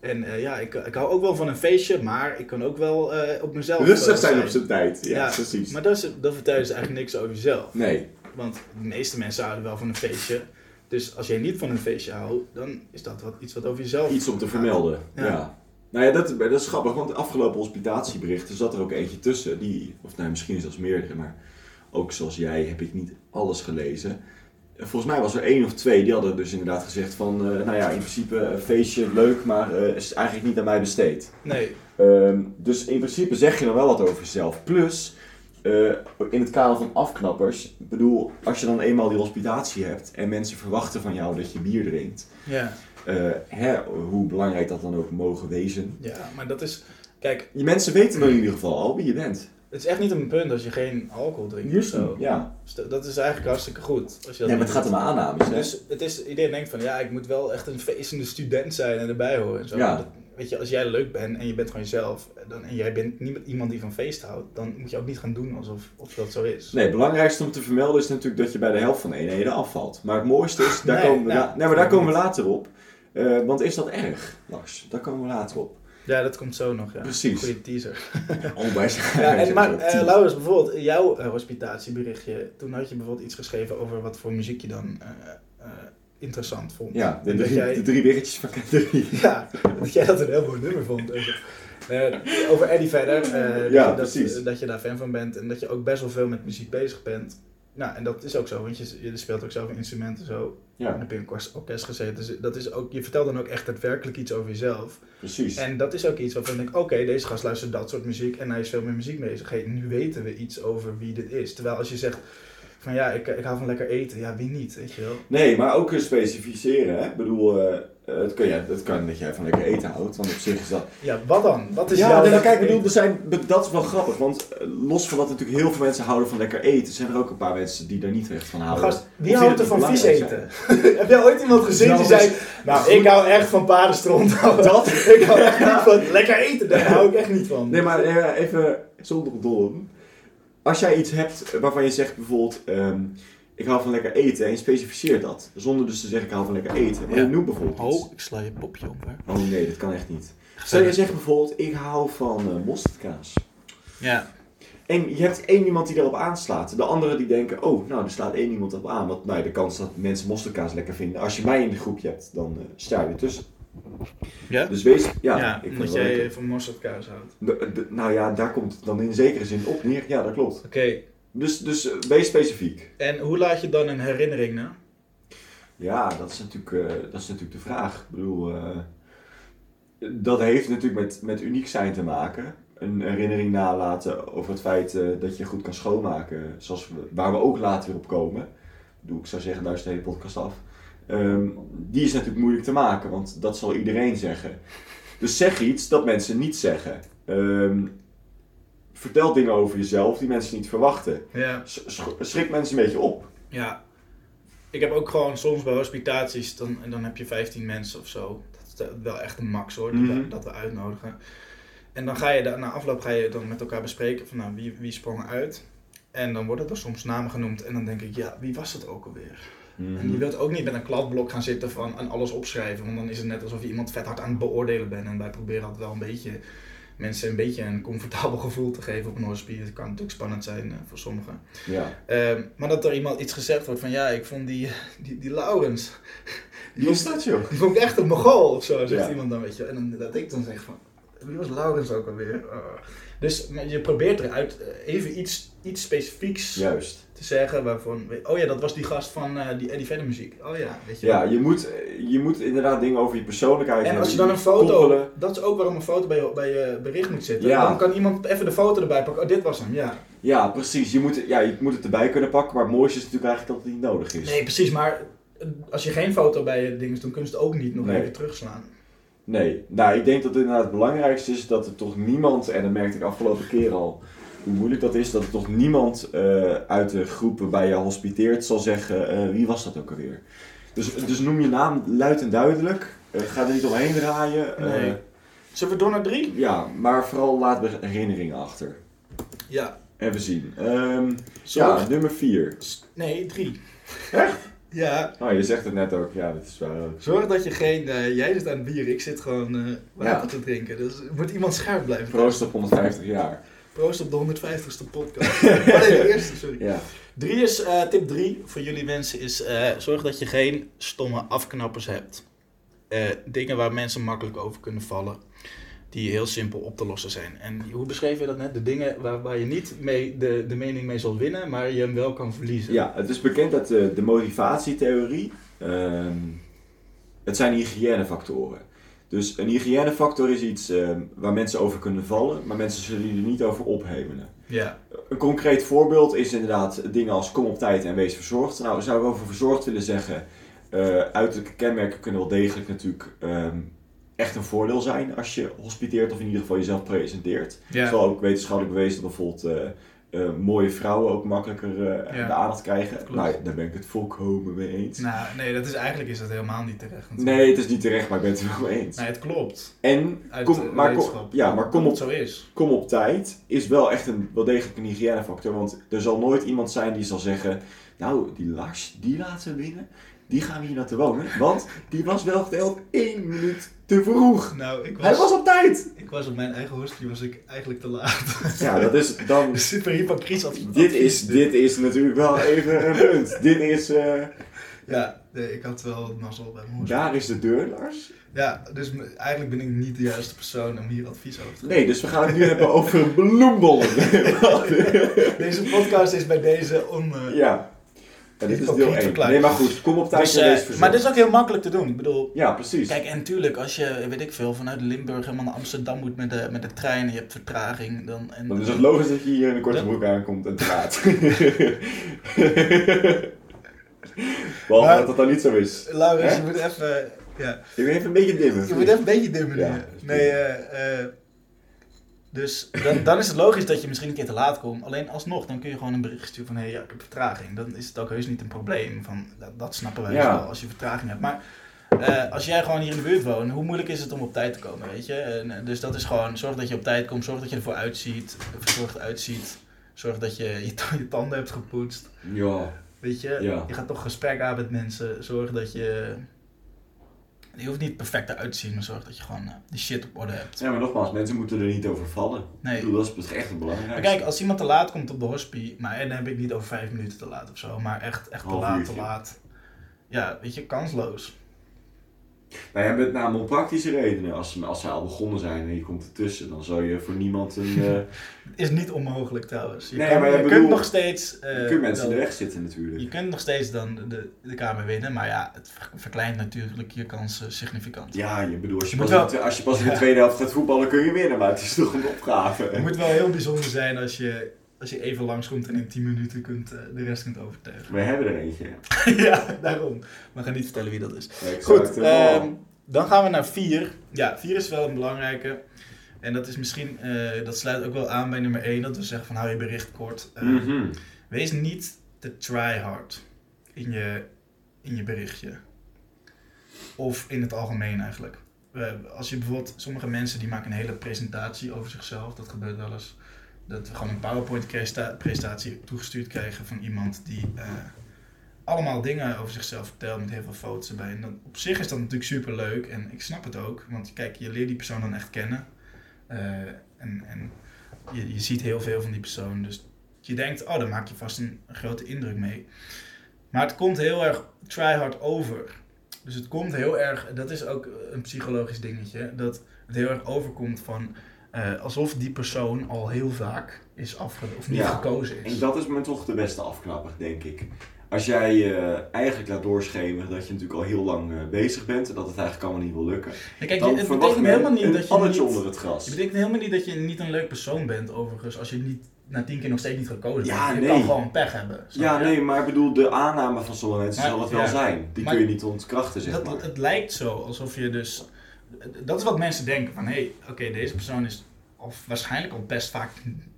S1: En eh, ja, ik, ik hou ook wel van een feestje, maar ik kan ook wel eh, op mezelf
S2: Rustig
S1: eh,
S2: zijn op zijn tijd. Ja,
S1: Ja,
S2: precies.
S1: Maar dat, is, dat vertellen ze eigenlijk niks over jezelf.
S2: Nee.
S1: Want de meeste mensen houden wel van een feestje. Dus als jij niet van een feestje houdt, dan is dat wat, iets wat over jezelf
S2: Iets om te vermelden.
S1: Ja.
S2: Ja. Nou ja, dat, dat is grappig, want de afgelopen hospitatieberichten zat er ook eentje tussen. Die, of nou, misschien zelfs meerdere, maar ook zoals jij heb ik niet alles gelezen. Volgens mij was er één of twee die hadden dus inderdaad gezegd van, eh, nou ja, in principe een feestje leuk, maar eh, is eigenlijk niet aan mij besteed.
S1: Nee,
S2: Ehm, dus in principe zeg je dan wel wat over jezelf. Plus, eh, in het kader van afknappers, ik bedoel, als je dan eenmaal die hospitatie hebt en mensen verwachten van jou dat je bier drinkt,
S1: ja.
S2: eh, hè, hoe belangrijk dat dan ook mogen wezen.
S1: ja, maar dat is... Kijk,
S2: Die mensen weten dan in ieder geval al wie je bent.
S1: het is echt niet een punt als je geen alcohol drinkt of zo.
S2: Ja.
S1: Dus dat- is eigenlijk hartstikke goed. Als je dat
S2: Nee, maar het gaat om aannames. Hè?
S1: Dus het is, iedereen denkt van, ja, ik moet wel echt een feestende student zijn en erbij horen. En zo.
S2: Ja.
S1: Weet je, als jij leuk bent en je bent gewoon jezelf, dan, en jij bent niet iemand die van feest houdt, dan moet je ook niet gaan doen alsof of dat zo is.
S2: Nee, het belangrijkste om te vermelden is natuurlijk dat je bij de helft van de eenheden afvalt. Maar het mooiste is, daar,
S1: Nee,
S2: komen, we
S1: nou,
S2: nee, maar daar komen we later op. Eh, want is dat erg, Lars? Daar komen we later op.
S1: Ja, dat komt zo nog, ja.
S2: Precies.
S1: Goeie teaser. *laughs*
S2: Oh, *laughs*
S1: Ja, en, *laughs* maar
S2: tien.
S1: Laurens, bijvoorbeeld jouw eh, hospitatieberichtje, toen had je bijvoorbeeld iets geschreven over wat voor muziek je dan interessant vond.
S2: Ja, de,
S1: En dat
S2: drie,
S1: jij-
S2: de drie van. *laughs*
S1: Ja, dat jij dat een heel mooi nummer vond. Eh, over Eddie verder. eh,
S2: Ja,
S1: dat,
S2: precies.
S1: eh, dat je daar fan van bent en dat je ook best wel veel met muziek bezig bent. Nou, en dat is ook zo, want je, je speelt ook zelf instrumenten zo. En
S2: Ja,
S1: heb je in een orkest- orkest gezeten. Dus dat is ook, je vertelt dan ook echt daadwerkelijk iets over jezelf.
S2: precies.
S1: En dat is ook iets waarvan ik denk, oké, deze gast luistert dat soort muziek en hij is veel met muziek bezig. Hey, nu weten we iets over wie dit is. Terwijl als je zegt van ja, ik, ik hou van lekker eten. Ja, wie niet, weet je wel.
S2: Nee, maar ook eh, specificeren. Hè? Ik bedoel, eh, het, kan, ja, het kan dat jij van lekker eten houdt, want op zich is dat...
S1: Ja, wat dan? Wat is
S2: ja,
S1: jouw
S2: nee, maar
S1: lekker
S2: kijk, bedoel, er zijn, dat is wel grappig, want los van dat natuurlijk heel veel mensen houden van lekker eten, zijn er ook een paar mensen die daar niet echt van houden.
S1: gast, wie houdt
S2: die
S1: er van vis eten? *laughs* Heb jij ooit iemand gezien die
S2: Nou,
S1: zei, nou, ik hou echt van paardenstront. *laughs*
S2: Dat? *laughs*
S1: ik hou echt niet van lekker eten, daar hou ik echt niet van.
S2: Nee, maar even zonder dom. Als jij iets hebt waarvan je zegt bijvoorbeeld, ehm, ik hou van lekker eten en je specificeert dat, zonder dus te zeggen ik hou van lekker eten, maar
S1: Ja.
S2: je noemt bijvoorbeeld iets.
S1: Oh, ik sla je popje op, hè.
S2: Oh nee, dat kan echt niet. Stel je zegt bijvoorbeeld, ik hou van eh mosterdkaas.
S1: Ja.
S2: En je hebt één iemand die daarop aanslaat. De anderen die denken, oh, nou, er slaat één iemand op aan. Want nou, de kans dat mensen mosterdkaas lekker vinden. Als je mij in de groepje hebt, dan eh, sta je ertussen.
S1: Ja?
S2: Dus wees, ja,
S1: Ja,
S2: ik
S1: omdat jij
S2: lekker.
S1: van mosterdkaas houdt.
S2: De- de- nou ja, daar komt het dan in zekere zin op neer. Ja, dat klopt.
S1: Oké,
S2: Dus, dus eh, wees specifiek.
S1: en hoe laat je dan een herinnering na?
S2: Ja, dat is natuurlijk, eh, dat is natuurlijk de vraag. Ik bedoel, eh, dat heeft natuurlijk met, met uniek zijn te maken. Een herinnering nalaten over het feit eh, dat je goed kan schoonmaken. Zoals we, waar we ook later weer op komen. Ik bedoel, ik zou zeggen, daar is de hele podcast af. Ehm, die is natuurlijk moeilijk te maken, want dat zal iedereen zeggen. Dus zeg iets dat mensen niet zeggen. Ehm, vertel dingen over jezelf die mensen niet verwachten.
S1: Ja.
S2: Sch- sch- Schrik mensen een beetje op.
S1: Ja. Ik heb ook gewoon soms bij hospitaties, dan, en dan heb je 15 mensen of zo. Dat is wel echt een max hoor, dat, we,
S2: Mhm.
S1: dat we uitnodigen. En dan ga je, daar- na afloop ga je dan met elkaar bespreken van nou, wie, wie sprong uit. En dan worden er soms namen genoemd en dan denk ik, ja, wie was dat ook alweer? En je wilt ook niet met een kladblok gaan zitten van en alles opschrijven, want dan is het net alsof je iemand vet hard aan het beoordelen bent. En wij proberen altijd wel een beetje mensen een beetje een comfortabel gevoel te geven op een hospice. Het kan natuurlijk spannend zijn eh, voor sommigen.
S2: Ja.
S1: Ehm, maar dat er iemand iets gezegd wordt van ja, ik vond die, die, die Laurens,
S2: Wie is dat joh?
S1: die vond ik echt een mogol of zo, zegt
S2: Ja.
S1: iemand dan, weet je. En dan, dat ik dan zeg van, wie was Laurens ook alweer? Oh. Dus je probeert eruit eh, even iets, iets specifieks
S2: Juist.
S1: Te zeggen waarvan, oh ja, dat was die gast van eh, die Eddie Vedder muziek. Oh ja, weet je
S2: Ja,
S1: wel.
S2: je moet, je moet inderdaad dingen over je persoonlijkheid
S1: En als je dan een foto,
S2: koppelen.
S1: dat is ook waarom een foto bij je, bij je bericht moet zitten.
S2: Ja.
S1: Dan kan iemand even de foto erbij pakken. Oh, dit was hem, ja.
S2: Ja, precies. Je moet, ja, je moet het erbij kunnen pakken, maar het mooiste is natuurlijk eigenlijk dat het niet nodig is.
S1: Nee, precies, maar eh, als je geen foto bij je ding is, dan kunnen ze het ook niet nog
S2: Nee.
S1: even terugslaan.
S2: Nee. Nou, ik denk dat inderdaad het belangrijkste is dat er toch niemand, en dat merkte ik afgelopen keer al, hoe moeilijk dat is, dat er toch niemand eh, uit de groep waarbij je hospiteert zal zeggen, eh, wie was dat ook alweer. Dus, dus noem je naam luid en duidelijk. Eh, ga er niet omheen draaien.
S1: Nee. Zullen we door naar drie?
S2: ja, maar vooral laat be- herinneringen achter.
S1: Ja.
S2: Even zien.
S1: Zorg.
S2: ja, nummer 4.
S1: Nee, drie.
S2: Echt? *laughs*
S1: Ja.
S2: Oh, je zegt het net ook. Ja, dat is waar ook.
S1: Zorg dat je geen... jij zit aan het bier, ik zit gewoon eh water
S2: Ja.
S1: te drinken. Dus moet iemand scherp blijven.
S2: Proost op 150 jaar.
S1: Proost op de 150ste podcast. *laughs* oh, nee, de eerste, sorry.
S2: Ja.
S1: Drie is, eh, tip 3 voor jullie mensen is, eh, zorg dat je geen stomme afknappers hebt. Eh, dingen waar mensen makkelijk over kunnen vallen, die heel simpel op te lossen zijn. En hoe beschreef je dat net? De dingen waar, waar je niet mee de, de mening mee zal winnen, maar je hem wel kan verliezen.
S2: Ja, het is bekend dat de, de motivatietheorie, ehm, het zijn hygiënefactoren. Dus een hygiënefactor is iets ehm, waar mensen over kunnen vallen, maar mensen zullen er niet over ophemelen.
S1: Ja.
S2: Een concreet voorbeeld is inderdaad dingen als kom op tijd en wees verzorgd. Nou, zou ik over verzorgd willen zeggen, eh, uiterlijke kenmerken kunnen wel degelijk natuurlijk ehm, echt een voordeel zijn als je hospiteert of in ieder geval jezelf presenteert. Het is wel ook wetenschappelijk bewezen dat bijvoorbeeld eh, eh, mooie vrouwen ook makkelijker eh,
S1: Ja.
S2: de aandacht krijgen. Nou, daar ben ik het volkomen mee eens.
S1: Nou, nee, dat is, eigenlijk is dat helemaal niet terecht. natuurlijk.
S2: Nee, het is niet terecht, maar ik ben het er wel mee eens.
S1: Nee, het klopt.
S2: En,
S1: Uit
S2: kom, maar, kom, ja, maar kom, op,
S1: zo is.
S2: kom op tijd is wel echt een, wel degelijk een hygiënefactor. Want er zal nooit iemand zijn die zal zeggen, nou, die Lars, die laten we winnen. Die gaan we hier laten wonen. Want die was wel geteld één minuut te vroeg.
S1: Nou, ik
S2: Hij was op tijd!
S1: Ik was op mijn eigen hospie, was ik eigenlijk te laat. *laughs*
S2: Ja, dat is dan...
S1: Super hypocriet advies.
S2: Dit is, dit is natuurlijk wel even een punt. Dit is... eh,
S1: Ja, nee, ik had wel mazzel bij mijn
S2: daar is de deur, Lars.
S1: Ja, dus eigenlijk ben ik niet de juiste persoon om hier advies over te geven.
S2: Nee, dus we gaan het nu hebben over bloembollen. *laughs*
S1: Deze podcast is bij deze on... eh,
S2: ja. Ja, dit is deel
S1: Hypocriet
S2: 1.
S1: verklaard.
S2: Nee, maar goed. Kom op tijd
S1: dus, eh, maar dit is ook heel makkelijk te doen. Ik bedoel,
S2: Ja, precies.
S1: kijk, en tuurlijk, als je, weet ik veel, vanuit Limburg helemaal naar Amsterdam moet met de, met de trein en je hebt vertraging, dan... En,
S2: Dan is het logisch dat je hier in een korte broek aankomt en te laat. *laughs* *laughs* Behalve
S1: Maar-
S2: dat dat dan niet zo is.
S1: Laurens, je moet even... Ja.
S2: Je moet even een beetje dimmen.
S1: Je moet even een beetje dimmen.
S2: Ja,
S1: nee, eh, eh, dus dan, dan is het logisch dat je misschien een keer te laat komt. Alleen alsnog, dan kun je gewoon een bericht sturen van... Hé, hey, ja, ik heb vertraging. Dan is het ook heus niet een probleem. Van, dat, dat snappen wij
S2: Ja.
S1: wel als je vertraging hebt. Maar eh, als jij gewoon hier in de buurt woont... Hoe moeilijk is het om op tijd te komen, weet je? En, eh, dus dat is gewoon... Zorg dat je op tijd komt. Zorg dat je ervoor uitziet. Verzorgd uitziet. Zorg dat je je, ta- je tanden hebt gepoetst.
S2: Ja.
S1: Weet je?
S2: Ja.
S1: Je gaat toch gesprek aan met mensen. Zorg dat je... Je hoeft niet perfect eruit te zien, maar zorg dat je gewoon eh, die shit op orde hebt.
S2: ja, maar nogmaals, mensen moeten er niet over vallen.
S1: Nee.
S2: Ik bedoel, dat is echt het
S1: Maar
S2: belangrijkste.
S1: kijk, als iemand te laat komt op de hospie, maar en dan heb ik niet over vijf minuten te laat of zo, maar echt, echt te
S2: Half
S1: laat,
S2: uurtje.
S1: te laat. Ja, weet je, kansloos.
S2: Wij hebben het namelijk om praktische redenen. Als, als zij al begonnen zijn en je komt ertussen, dan zou je voor niemand een... *laughs* eh
S1: Is niet onmogelijk trouwens. Je,
S2: Nee,
S1: kan,
S2: maar
S1: je kunt nog steeds... eh,
S2: je kunt mensen in de weg zitten natuurlijk.
S1: Je kunt nog steeds dan de, de, kamer winnen, maar ja, het ver- verkleint natuurlijk je kansen significant.
S2: Ja, je bedoel, als je,
S1: Je
S2: pas, in als je pas in de
S1: Ja. *laughs*
S2: tweede helft gaat voetballen kun je winnen, maar het is toch een opgave.
S1: Het moet wel heel bijzonder zijn als je, als je even langskomt en in 10 minuten kunt, eh, de rest kunt overtuigen.
S2: We hebben er eentje. *laughs*
S1: ja, daarom. We gaan niet vertellen wie dat is.
S2: Exact.
S1: Goed, ehm, dan gaan we naar 4. Ja, 4 is wel een belangrijke. En dat is misschien, eh, dat sluit ook wel aan bij nummer 1, dat we zeggen van hou je bericht kort. Eh,
S2: Mhm.
S1: Wees niet te tryhard in je, in je berichtje. Of in het algemeen eigenlijk. Eh, als je bijvoorbeeld, sommige mensen die maken een hele presentatie over zichzelf, dat gebeurt wel eens. Dat we gewoon een PowerPoint presta- presentatie toegestuurd krijgen van iemand die eh, allemaal dingen over zichzelf vertelt met heel veel foto's erbij. En dan, op zich is dat natuurlijk super leuk en ik snap het ook, want kijk, je leert die persoon dan echt kennen. Eh, en en je, je ziet heel veel van die persoon, dus je denkt, oh, daar maak je vast een grote indruk mee. Maar het komt heel erg tryhard over. Dus het komt heel erg, dat is ook een psychologisch dingetje, dat het heel erg overkomt van eh, alsof die persoon al heel vaak is afge of niet
S2: Ja,
S1: gekozen is.
S2: En dat is me toch de beste afknapper, denk ik. Als jij eh, eigenlijk laat doorschemeren dat je natuurlijk al heel lang eh, bezig bent en dat het eigenlijk allemaal niet wil lukken,
S1: Ja, kijk,
S2: dan
S1: het
S2: verwacht
S1: betekent helemaal niet dat je niet,
S2: onder het gras.
S1: Het betekent helemaal niet dat je niet een leuk persoon bent, overigens, als je niet na tien keer nog steeds niet gekozen
S2: Ja,
S1: bent. Je
S2: nee.
S1: kan gewoon pech hebben.
S2: Ja,
S1: je?
S2: nee, maar ik bedoel, de aanname van sommige mensen zal het wel zijn. Die
S1: Maar-
S2: kun je niet ontkrachten, zeg
S1: dat,
S2: maar.
S1: Het lijkt zo alsof je dus. Dat is wat mensen denken: van hé, hey, oké, deze persoon is of waarschijnlijk al best vaak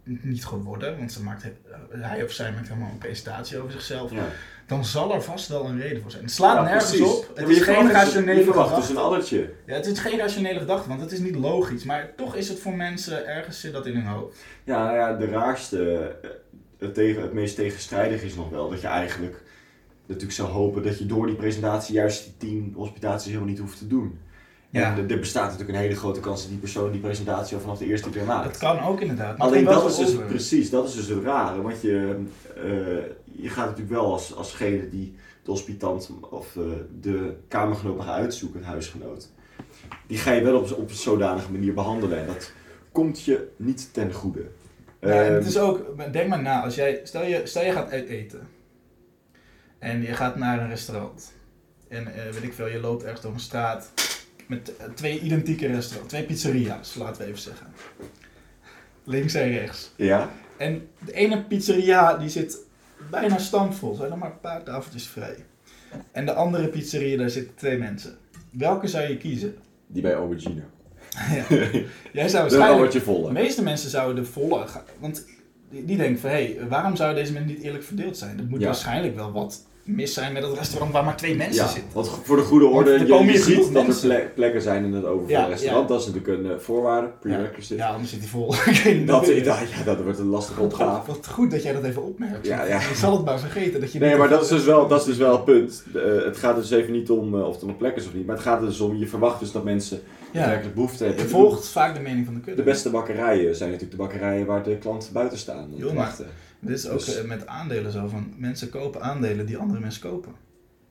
S1: niet geworden, want ze maakt, hij of zij maakt helemaal een presentatie over zichzelf.
S2: Ja.
S1: Dan zal er vast wel een reden voor zijn. Het slaat
S2: Ja,
S1: nergens
S2: precies.
S1: op. Het is geen
S2: dus-
S1: rationele
S2: Je verwacht dus
S1: gedachte.
S2: een addertje.
S1: Ja, het is geen rationele gedachte, want het is niet logisch. Maar toch is het voor mensen ergens zit dat in hun hoofd.
S2: Ja, nou ja, de raarste, eh, het, tegen, het meest tegenstrijdig is nog wel dat je eigenlijk natuurlijk zou hopen dat je door die presentatie juist die tien hospitaties helemaal niet hoeft te doen.
S1: Ja.
S2: En er- bestaat natuurlijk een hele grote kans dat die persoon die presentatie al vanaf de eerste keer maakt.
S1: Dat kan ook inderdaad.
S2: Alleen
S1: het
S2: dat is dus precies, dat is dus het rare. Want je, eh, je gaat natuurlijk wel als, alsgene die de hospitant of eh, de kamergenoot mag uitzoeken, het huisgenoot. Die ga je wel op, op een zodanige manier behandelen. En dat komt je niet ten goede.
S1: Ja, en
S2: Ehm,
S1: het is ook, denk maar na, als jij, stel, je, stel je gaat uit eten. En je gaat naar een restaurant. En eh, weet ik veel, je loopt ergens door een straat. Met twee identieke restaurants, twee pizzeria's, laten we even zeggen. Links en rechts.
S2: ja,
S1: En de ene pizzeria die zit bijna stampvol, zijn er maar een paar tafeltjes vrij. En de andere pizzeria, daar zitten twee mensen. Welke zou je kiezen?
S2: die bij aubergine. *laughs*
S1: ja. Jij zou *laughs* waarschijnlijk
S2: word je
S1: de
S2: volle.
S1: meeste mensen zouden de volle gaan. Want die, die denken van, hé, waarom zouden deze mensen niet eerlijk verdeeld zijn? Er moet
S2: Ja.
S1: waarschijnlijk wel wat mis zijn met het restaurant waar maar twee mensen
S2: Ja,
S1: zitten.
S2: want voor de goede orde, je, ziet dat er
S1: mensen.
S2: plekken zijn in het overvolle
S1: Ja,
S2: restaurant.
S1: ja.
S2: Dat is natuurlijk een eh, voorwaarde, prerequisite.
S1: Ja, anders zit hij vol. *laughs*
S2: Dat, ja, dat wordt een lastige opgave.
S1: wat goed dat jij dat even opmerkt.
S2: Ja, ja.
S1: Ik zal het maar vergeten. Dat je
S2: Nee, maar dat is dus wel, dat is dus wel het punt. Eh, het gaat dus even niet om eh, of er een plek is of niet, maar het gaat dus om, je verwacht dus dat mensen werkelijk behoefte hebben.
S1: je volgt vaak de mening van de kudde.
S2: De beste bakkerijen zijn natuurlijk de bakkerijen waar de klanten buiten staan wachten.
S1: Dit is ook
S2: Dus-
S1: eh, met aandelen zo van, mensen kopen aandelen die andere mensen kopen.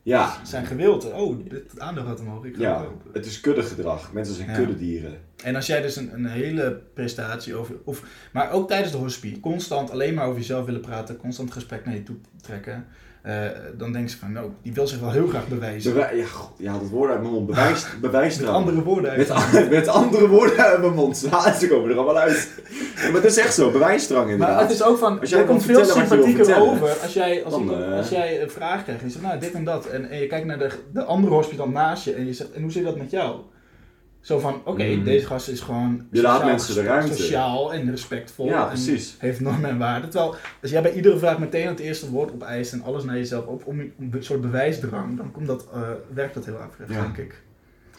S2: Ja,
S1: Ze zijn gewild. Oh, dit aandeel gaat omhoog, ik ga
S2: ja,
S1: het kopen.
S2: het is kuddegedrag. Mensen zijn
S1: Ja.
S2: kuddedieren.
S1: En als jij dus een, een hele prestatie over, of, maar ook tijdens de hospie, constant alleen maar over jezelf willen praten, constant gesprek naar je toe trekken, eh, dan denk je van, nou, die wil zich wel heel graag bewijzen.
S2: Bewij- ja, god, je haalt het woord uit mijn mond. Bewijs,
S1: Met
S2: bewijsdrang.
S1: andere woorden.
S2: Met,
S1: eigenlijk.
S2: an- met andere woorden uit mijn mond. *laughs* Ja, ze komen er allemaal uit. Ja, maar het is echt zo, bewijsdrang inderdaad.
S1: Maar het is ook van,
S2: Als jij
S1: komt veel sympathieker over als jij, als,
S2: dan,
S1: iemand-
S2: eh,
S1: als jij een vraag krijgt en je zegt, nou, dit en dat. En, en je kijkt naar de, de andere hospital naast je en je zegt, en hoe zit dat met jou? Zo van, oké,
S2: Mhm.
S1: deze gast is gewoon
S2: Je laat mensen de ruimte.
S1: sociaal en respectvol.
S2: Ja,
S1: en
S2: precies.
S1: heeft normen en waarden. Terwijl, als jij bij iedere vraag meteen het eerste woord opeist en alles naar jezelf op, om, om een soort bewijsdrang, dan komt dat, eh, werkt dat heel averechts,
S2: Ja.
S1: denk ik.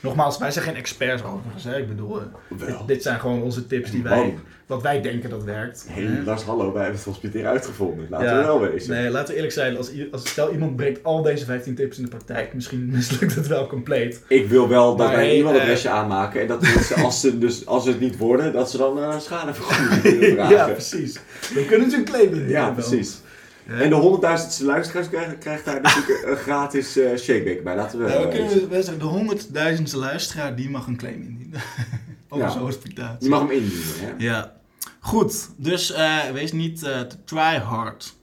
S1: Nogmaals, wij zijn geen experts overigens. Hè? Ik bedoel, eh, dit, dit zijn gewoon onze tips die wij, wat wij denken dat werkt.
S2: Hey,
S1: Hè?
S2: Lars, hallo, wij hebben het hospiteren uitgevonden. Laten
S1: Ja.
S2: we wel wezen.
S1: Nee, laten we eerlijk zijn. Als, als stel iemand brengt al deze 15 tips in de praktijk, misschien *laughs* mislukt het wel compleet.
S2: Ik wil wel dat
S1: Maar
S2: wij
S1: hey,
S2: een e-mailadresje
S1: eh,
S2: aanmaken en dat mensen, als ze, *laughs* dus, als ze het niet worden, dat ze dan uh, schadevergoeding *laughs* kunnen vragen.
S1: ja, precies. Dan kunnen ze een claim indienen.
S2: Ja, precies. En de honderdduizendste luisteraars krijgt, krijgt daar natuurlijk een gratis eh shakeback bij. Laten we
S1: Ja, we kunnen zeggen, de honderdduizendste luisteraar, die mag een claim indienen. *laughs* Over
S2: Ja.
S1: zo'n hospitatie.
S2: Je mag hem indienen. Hè?
S1: Ja. Goed, dus eh, wees niet eh, try hard.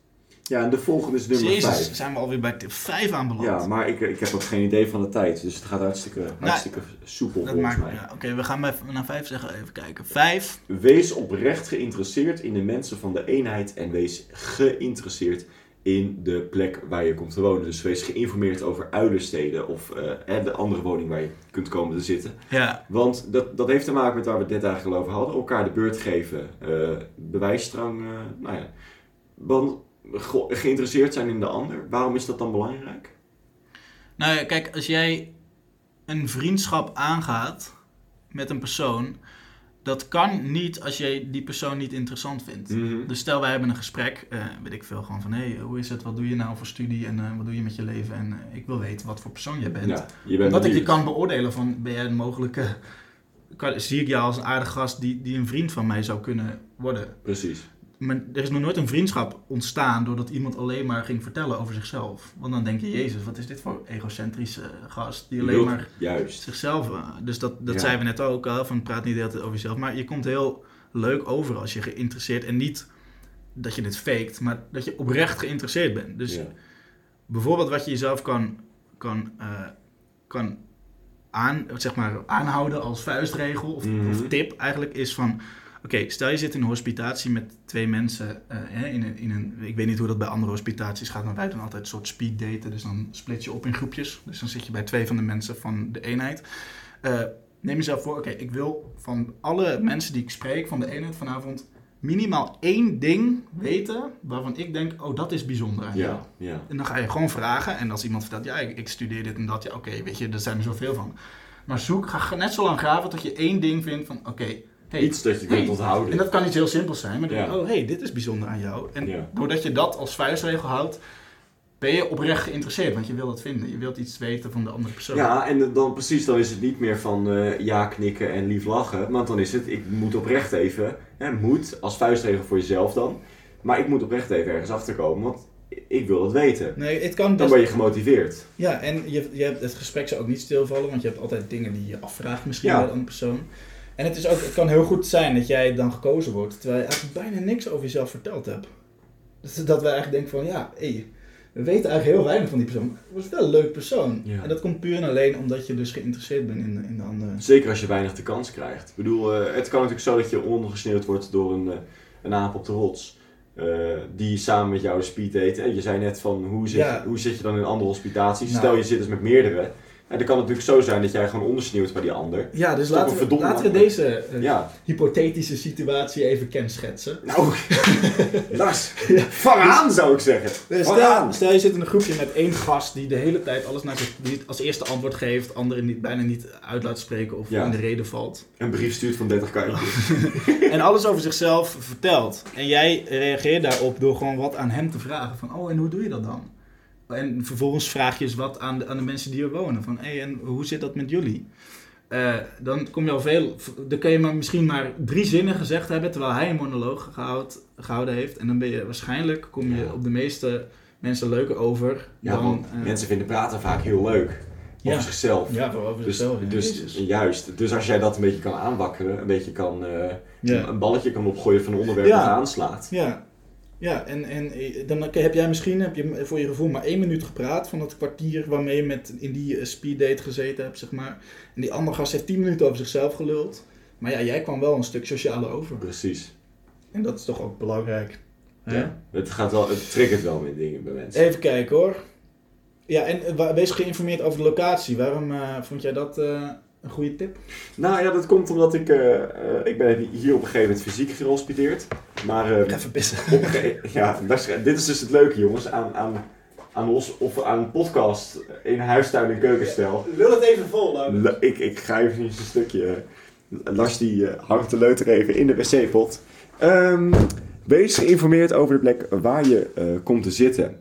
S2: Ja, en de volgende is nummer
S1: Jezus,
S2: 5.
S1: zijn we alweer bij tip 5 aanbeland.
S2: Ja, maar ik, ik heb ook geen idee van de tijd, dus het gaat hartstikke, hartstikke soepel
S1: dat
S2: volgens
S1: maakt,
S2: mij.
S1: ja, Oké, we gaan bij, naar 5 zeggen, even kijken. 5.
S2: Wees oprecht geïnteresseerd in de mensen van de eenheid en wees geïnteresseerd in de plek waar je komt te wonen. Dus wees geïnformeerd over uilensteden of hè, de andere woning waar je kunt komen te zitten.
S1: Ja,
S2: Want dat, dat heeft te maken met waar we het net eigenlijk al over hadden. Elkaar de beurt geven, eh, bewijsdrang, eh, nou ja. Want ge- geïnteresseerd zijn in de ander, waarom is dat dan belangrijk?
S1: Nou ja, kijk, als jij een vriendschap aangaat met een persoon, dat kan niet als jij die persoon niet interessant vindt.
S2: Mhm.
S1: Dus stel wij hebben een gesprek, eh, weet ik veel, gewoon van hé, hey, hoe is het, wat doe je nou voor studie en eh, wat doe je met je leven en eh, ik wil weten wat voor persoon jij bent.
S2: Ja, je bent
S1: Dat ik je kan beoordelen van, ben jij een mogelijke, kan, zie ik jou als een aardige gast die, die een vriend van mij zou kunnen worden.
S2: Precies.
S1: Er is nog nooit een vriendschap ontstaan doordat iemand alleen maar ging vertellen over zichzelf. Want dan denk je, jezus, wat is dit voor egocentrische eh, gast die alleen maar
S2: Juist.
S1: zichzelf... eh, Dus dat, dat
S2: Ja.
S1: zeiden we net ook al, van praat niet de hele tijd over jezelf. Maar je komt heel leuk over als je geïnteresseerd... En niet dat je dit faked, maar dat je oprecht geïnteresseerd bent. Dus
S2: Ja.
S1: bijvoorbeeld wat je jezelf kan, kan, eh, kan aan, zeg maar, aanhouden als vuistregel of,
S2: Mhm.
S1: of tip eigenlijk is van... Oké, stel je zit in een hospitatie met twee mensen eh, in, een, in een... Ik weet niet hoe dat bij andere hospitaties gaat, maar wij doen altijd een soort speed daten. Dus dan split je op in groepjes. Dus dan zit je bij twee van de mensen van de eenheid. Eh, neem jezelf voor, oké, ik wil van alle mensen die ik spreek van de eenheid vanavond... minimaal één ding weten waarvan ik denk, oh, dat is bijzonder aan jou.
S2: Ja, ja.
S1: En dan ga je gewoon vragen. En als iemand vertelt, ja, ik, ik studeer dit en dat. Ja, oké, weet je, er zijn er zoveel van. Maar zoek, ga net zo lang graven tot je één ding vindt van, oké, hey,
S2: Iets dat je
S1: hey.
S2: kunt onthouden.
S1: En dat kan iets heel simpels zijn. Maar dan
S2: Ja.
S1: denk je, oh, hey, dit is bijzonder aan jou. En
S2: Ja.
S1: doordat je dat als vuistregel houdt, ben je oprecht geïnteresseerd, want je wilt het vinden. Je wilt iets weten van de andere persoon.
S2: Ja, en dan precies, dan is het niet meer van eh, ja knikken en lief lachen. Want dan is het, ik moet oprecht even, hè, moet als vuistregel voor jezelf dan. Maar ik moet oprecht even ergens achterkomen, want ik wil het weten.
S1: Nee, het kan
S2: Dan ben je gemotiveerd.
S1: Ja, en je, je hebt, het gesprek zou ook niet stilvallen, want je hebt altijd dingen die je afvraagt misschien
S2: Ja.
S1: bij de andere persoon. En het, is ook, het kan heel goed zijn dat jij dan gekozen wordt, terwijl je eigenlijk bijna niks over jezelf verteld hebt. Dus dat wij eigenlijk denken van, ja, we weten eigenlijk heel weinig van die persoon. maar Het was wel een leuk persoon.
S2: Ja.
S1: En dat komt puur en alleen omdat je dus geïnteresseerd bent in, de- in de andere.
S2: Zeker als je weinig de kans krijgt. Ik bedoel, eh, het kan natuurlijk zo dat je ondergesneeuwd wordt door een, eh, een aap op de rots. eh, die samen met jou de speed eet. En je zei net van hoe zit,
S1: Ja.
S2: hoe zit je dan in andere hospitaties?
S1: Nou.
S2: Stel je zit dus met meerdere. En dan kan het natuurlijk zo zijn dat jij gewoon ondersneeuwt bij die ander.
S1: Ja, dus laten we, laten we deze eh,
S2: Ja,
S1: hypothetische situatie even kenschetsen.
S2: nou, *laughs* Lars, vang aan zou ik zeggen. Vang
S1: Stel, stel je zit in een groepje met één gast die de hele tijd alles naar zich, die als eerste antwoord geeft, anderen niet, bijna niet uit laat spreken of
S2: Ja.
S1: in de reden valt.
S2: Een brief stuurt van 30 kantjes. *laughs*
S1: En alles over zichzelf vertelt. En jij reageert daarop door gewoon wat aan hem te vragen. Van, oh, en hoe doe je dat dan? En vervolgens vraag je eens wat aan de, aan de mensen die er wonen. Van, hé, en hoe zit dat met jullie? Eh, dan kom je al veel... Dan kun je maar misschien maar drie zinnen gezegd hebben... terwijl hij een monoloog gehoud, gehouden heeft. En dan ben je waarschijnlijk... kom je
S2: Ja.
S1: op de meeste mensen leuker over
S2: Ja,
S1: dan...
S2: want
S1: eh,
S2: mensen vinden praten vaak heel leuk.
S1: Ja.
S2: Over zichzelf.
S1: Ja, voor over
S2: Dus,
S1: zichzelf.
S2: dus
S1: Jezus.
S2: juist, dus als jij dat een beetje kan aanwakkeren, een beetje kan, eh, een balletje kan opgooien van een onderwerp
S1: Ja.
S2: dat aanslaat.
S1: Ja, ja en, en eh, dan heb jij misschien heb je voor je gevoel maar één minuut gepraat van dat kwartier waarmee je met, in die eh, speeddate gezeten hebt, zeg maar. En die andere gast heeft tien minuten over zichzelf geluld. Maar ja, jij kwam wel een stuk socialer over.
S2: Precies.
S1: En dat is toch ook belangrijk.
S2: Ja. Het, gaat wel, het triggert wel met dingen bij mensen.
S1: Even kijken hoor. Ja, en eh, wees geïnformeerd over de locatie. Waarom vond jij dat een goede tip?
S2: Nou ja, dat komt omdat ik, eh, eh, ik ben hier op een gegeven moment fysiek gehospiteerd. Maar eh,
S1: ga even pissen.
S2: ja, dat is- dit is dus het leuke jongens, aan, aan, aan, ons, of aan een podcast in huistuin en keukenstijl.
S1: Wil het even vol,
S2: Ik, ik ga even een stukje. eh, Lars die hangt de leuter even in de wc-pot. Ehm, wees geïnformeerd over de plek waar je eh, komt te zitten.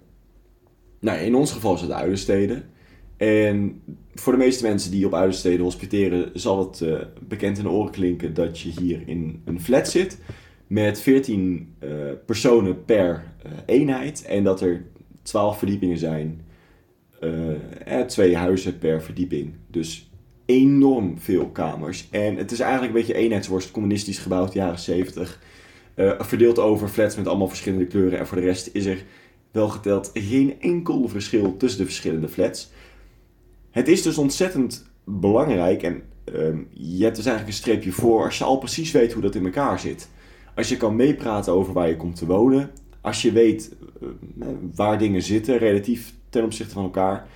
S2: Nou, in ons geval is het Uilensteden. En voor de meeste mensen die op Uilensteden hospiteren, zal het eh, bekend in de oren klinken dat je hier in een flat zit. Met 14 eh, personen per eh, eenheid. En dat er 12 verdiepingen zijn. twee huizen per verdieping. Dus enorm veel kamers. En het is eigenlijk een beetje eenheidsworst, communistisch gebouwd, jaren 70. Eh, verdeeld over flats met allemaal verschillende kleuren. En voor de rest is er wel geteld geen enkel verschil tussen de verschillende flats. Het is dus ontzettend belangrijk. En ehm, je hebt dus eigenlijk een streepje voor als je al precies weet hoe dat in elkaar zit. Als je kan meepraten over waar je komt te wonen. Als je weet eh, waar dingen zitten, relatief ten opzichte van elkaar.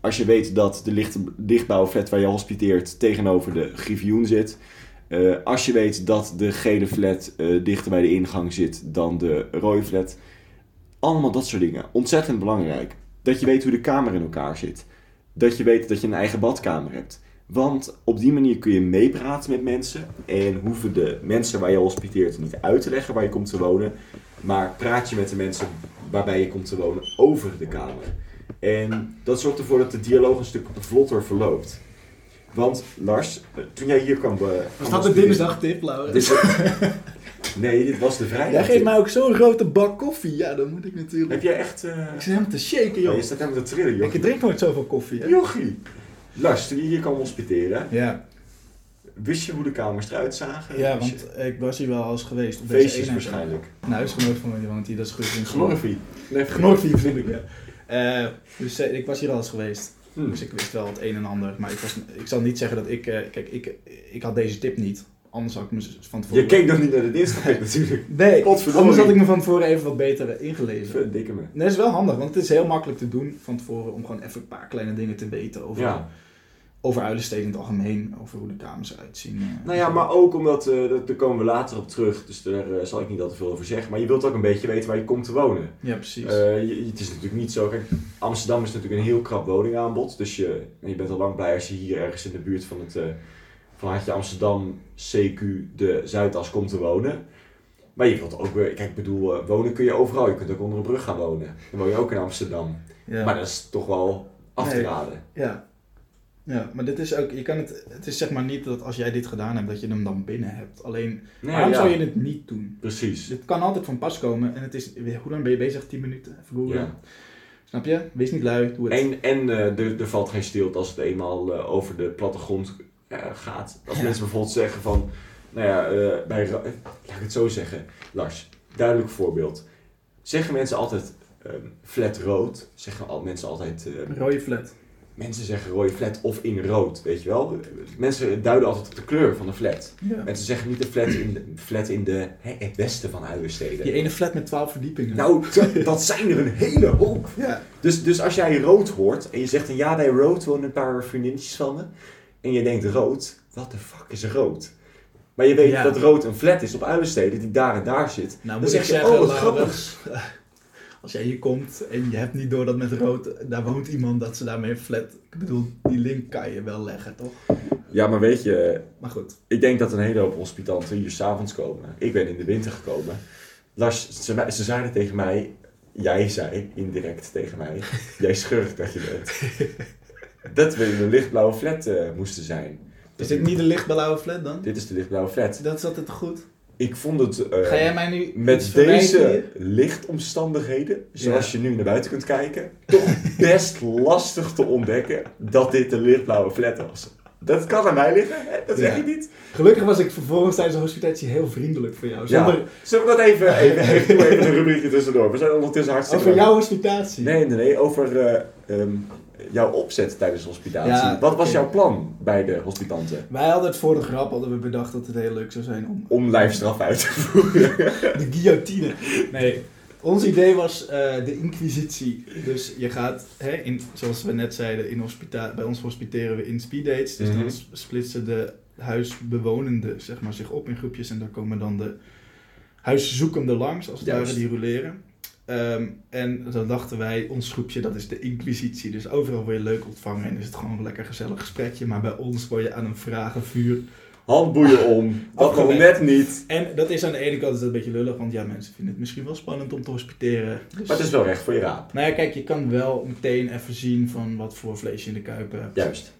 S2: Als je weet dat de licht, lichtbouwflat waar je hospiteert tegenover de griffioen zit. Eh, als je weet dat de gele flat eh, dichter bij de ingang zit dan de rode flat. Allemaal dat soort dingen. Ontzettend belangrijk. Dat je weet hoe de kamer in elkaar zit. Dat je weet dat je een eigen badkamer hebt. Want op die manier kun je meepraten met mensen. En hoeven de mensen waar je hospiteert niet uit te leggen waar je komt te wonen. Maar praat je met de mensen waarbij je komt te wonen over de kamer. En dat zorgt ervoor dat de dialoog een stuk vlotter verloopt. Want Lars, eh, toen jij hier kwam... eh,
S1: Was dat de dinsdagtip, Laurens? *laughs*
S2: Nee, dit was de vrijdag.
S1: Jij geeft mij ook zo'n grote bak koffie. Ja, dan moet ik natuurlijk...
S2: Heb jij echt... eh,
S1: Ik zit helemaal te shaken, joh.
S2: je staat helemaal te trillen, joh.
S1: Ik drink nooit zoveel koffie, hè?
S2: Jochie. Je hier kwam hospiteren,
S1: Ja,
S2: wist je hoe de kamers eruit zagen?
S1: ja want
S2: je-
S1: ik was hier wel eens geweest. Op deze
S2: Feestjes
S1: eenheid.
S2: waarschijnlijk.
S1: Een huisgenoot van me, die woont hier, dat is goed.
S2: Gnorfie. Nee,
S1: Gnorfie bedoel ik, ja. Eh, dus eh, ik was hier al eens geweest.
S2: Hm.
S1: Dus ik wist wel het een en ander. Maar ik, was, ik zal niet zeggen dat ik... kijk, ik, ik had deze tip niet. Anders had ik me van tevoren...
S2: Je keek nog niet naar de dinsdag natuurlijk. *laughs*
S1: Nee, anders had ik me van tevoren even wat beter ingelezen.
S2: Verdikke me.
S1: Nee, dat is wel handig, want het is heel makkelijk te doen van tevoren om gewoon even een paar kleine dingen te weten over,
S2: Ja.
S1: over Uilensteden in het algemeen, over hoe de kamers eruit zien. eh,
S2: Nou ja, maar ook omdat, eh, daar komen we later op terug, dus daar eh, zal ik niet al te veel over zeggen. Maar je wilt ook een beetje weten waar je komt te wonen.
S1: Ja, precies.
S2: Je- het is natuurlijk niet zo, kijk, Amsterdam is natuurlijk een heel krap woningaanbod. Dus je, je bent al lang blij als je hier ergens in de buurt van het, van Hartje Amsterdam, CQ, de Zuidas komt te wonen. Maar je wilt ook weer, kijk, ik bedoel, eh, wonen kun je overal. Je kunt ook onder een brug gaan wonen. Dan woon je ook in Amsterdam.
S1: Ja.
S2: Maar dat is toch wel af te
S1: Nee.
S2: raden.
S1: Ja. Ja, maar dit is ook, je kan het, het is zeg maar niet dat als jij dit gedaan hebt, dat je hem dan binnen hebt. Alleen,
S2: Nee,
S1: waarom
S2: ja,
S1: zou je het niet doen?
S2: Precies.
S1: Dit kan altijd van pas komen en het is, hoe lang ben je bezig? 10 minuten? Even googlen.
S2: Ja.
S1: Snap je? Wees niet lui, doe het.
S2: En, en eh, er, er valt geen stilte als het eenmaal eh, over de plattegrond gaat. Als
S1: Ja.
S2: mensen bijvoorbeeld zeggen van, nou ja, eh, bij, eh, laat ik het zo zeggen. Lars, duidelijk voorbeeld. Zeggen mensen altijd ehm, flat rood? Zeggen al, mensen altijd, eh,
S1: Rode flat.
S2: mensen zeggen rode flat of in rood, weet je wel? Mensen duiden altijd op de kleur van de flat.
S1: Ja.
S2: Mensen zeggen niet de flat in, de, flat in de, hè, het westen van Uilensteden.
S1: Die ene flat met 12 verdiepingen.
S2: Nou, dat- dat zijn er een hele hoop.
S1: Ja.
S2: Dus, dus als jij rood hoort en je zegt, ja, bij rood wonen een paar vriendinnetjes van me. En je denkt rood, wat de fuck is rood? Maar je weet
S1: Ja.
S2: dat rood een flat is op Uilensteden die daar en daar zit.
S1: Nou
S2: Dan zeg je,
S1: zeggen,
S2: oh, wat
S1: Laurens, *laughs* als jij hier komt en je hebt niet door dat met rood, daar woont iemand dat ze daarmee een flat. Ik bedoel, die link kan je wel leggen, toch?
S2: Ja, maar weet je,
S1: Maar goed.
S2: ik denk dat een hele hoop hospitanten hier s'avonds komen. Ik ben in de winter gekomen. Lars, ze, ze zeiden tegen mij, jij zei indirect tegen mij, *laughs* jij schurk dat je bent. Dat we in een lichtblauwe flat eh, moesten zijn.
S1: Is dit niet een lichtblauwe flat dan?
S2: Dit is de lichtblauwe flat.
S1: Dat is altijd goed.
S2: Ik vond het eh,
S1: Ga jij mij nu
S2: met deze lichtomstandigheden, zoals
S1: Ja.
S2: je nu naar buiten kunt kijken, toch *laughs* best lastig te ontdekken dat dit de lichtblauwe flat was. Dat kan aan mij liggen, hè? dat zeg
S1: Ja.
S2: je niet.
S1: Gelukkig was ik vervolgens tijdens de hospitatie heel vriendelijk voor jou.
S2: Ja.
S1: Zonder,
S2: Zullen we dat even, even, even, een rubriekje tussendoor? We zijn ondertussen hartstikke
S1: over jouw hospitatie.
S2: Nee, nee, nee, over eh, ehm, jouw opzet tijdens de hospitatie.
S1: Ja,
S2: Wat was jouw plan bij de hospitanten?
S1: Wij hadden het voor de grap hadden we bedacht dat het heel leuk zou zijn om
S2: Om lijfstraf uit te voeren. *laughs*
S1: de guillotine. Nee, ons idee was eh, de inquisitie. Dus je gaat, hè, in, zoals we net zeiden, in hospita bij ons hospiteren we in speeddates. Dus
S2: Mhm.
S1: dan s- splitsen de huisbewonenden zeg maar, zich op in groepjes en daar komen dan de huiszoekenden langs, als het ware, die roleren. Ehm, en dan dachten wij, ons groepje, dat is de inquisitie. Dus overal word je leuk ontvangen en is het gewoon een lekker gezellig gesprekje. Maar bij ons word je aan een vragenvuur
S2: Handboeien om. Dat nog
S1: Afgelegd.
S2: net niet.
S1: En dat is aan de ene kant is dat een beetje lullig, want ja, mensen vinden het misschien wel spannend om te hospiteren. Dus,
S2: Maar het is wel recht voor je raap.
S1: Nou ja, kijk, je kan wel meteen even zien van wat voor vlees je in de kuip hebt.
S2: Juist.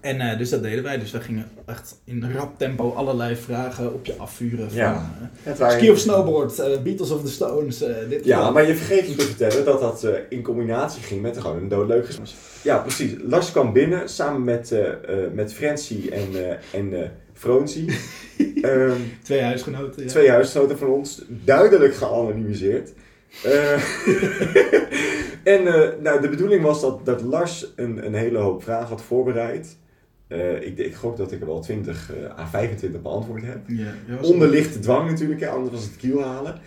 S1: En eh, dus dat deden wij. Dus wij gingen echt in rap tempo allerlei vragen op je afvuren. Van,
S2: Ja.
S1: eh, ski of snowboard, eh, Beatles of the Stones, dit
S2: Ja, maar je vergeet me te vertellen dat dat in combinatie ging met gewoon een doodleuk gesprek. Ja, precies. Lars kwam binnen samen met, met Francie en, en Fronsie. *laughs* Ehm,
S1: Twee huisgenoten. Ja.
S2: Twee huisgenoten van ons, duidelijk geanonimiseerd. Eh, *laughs* en eh, nou, de bedoeling was dat, dat Lars een, een hele hoop vragen had voorbereid. Eh, ik, ik gok dat ik er wel 20 eh, à 25 beantwoord heb.
S1: Ja,
S2: Onder lichte dwang natuurlijk, hè, anders was het kiel halen.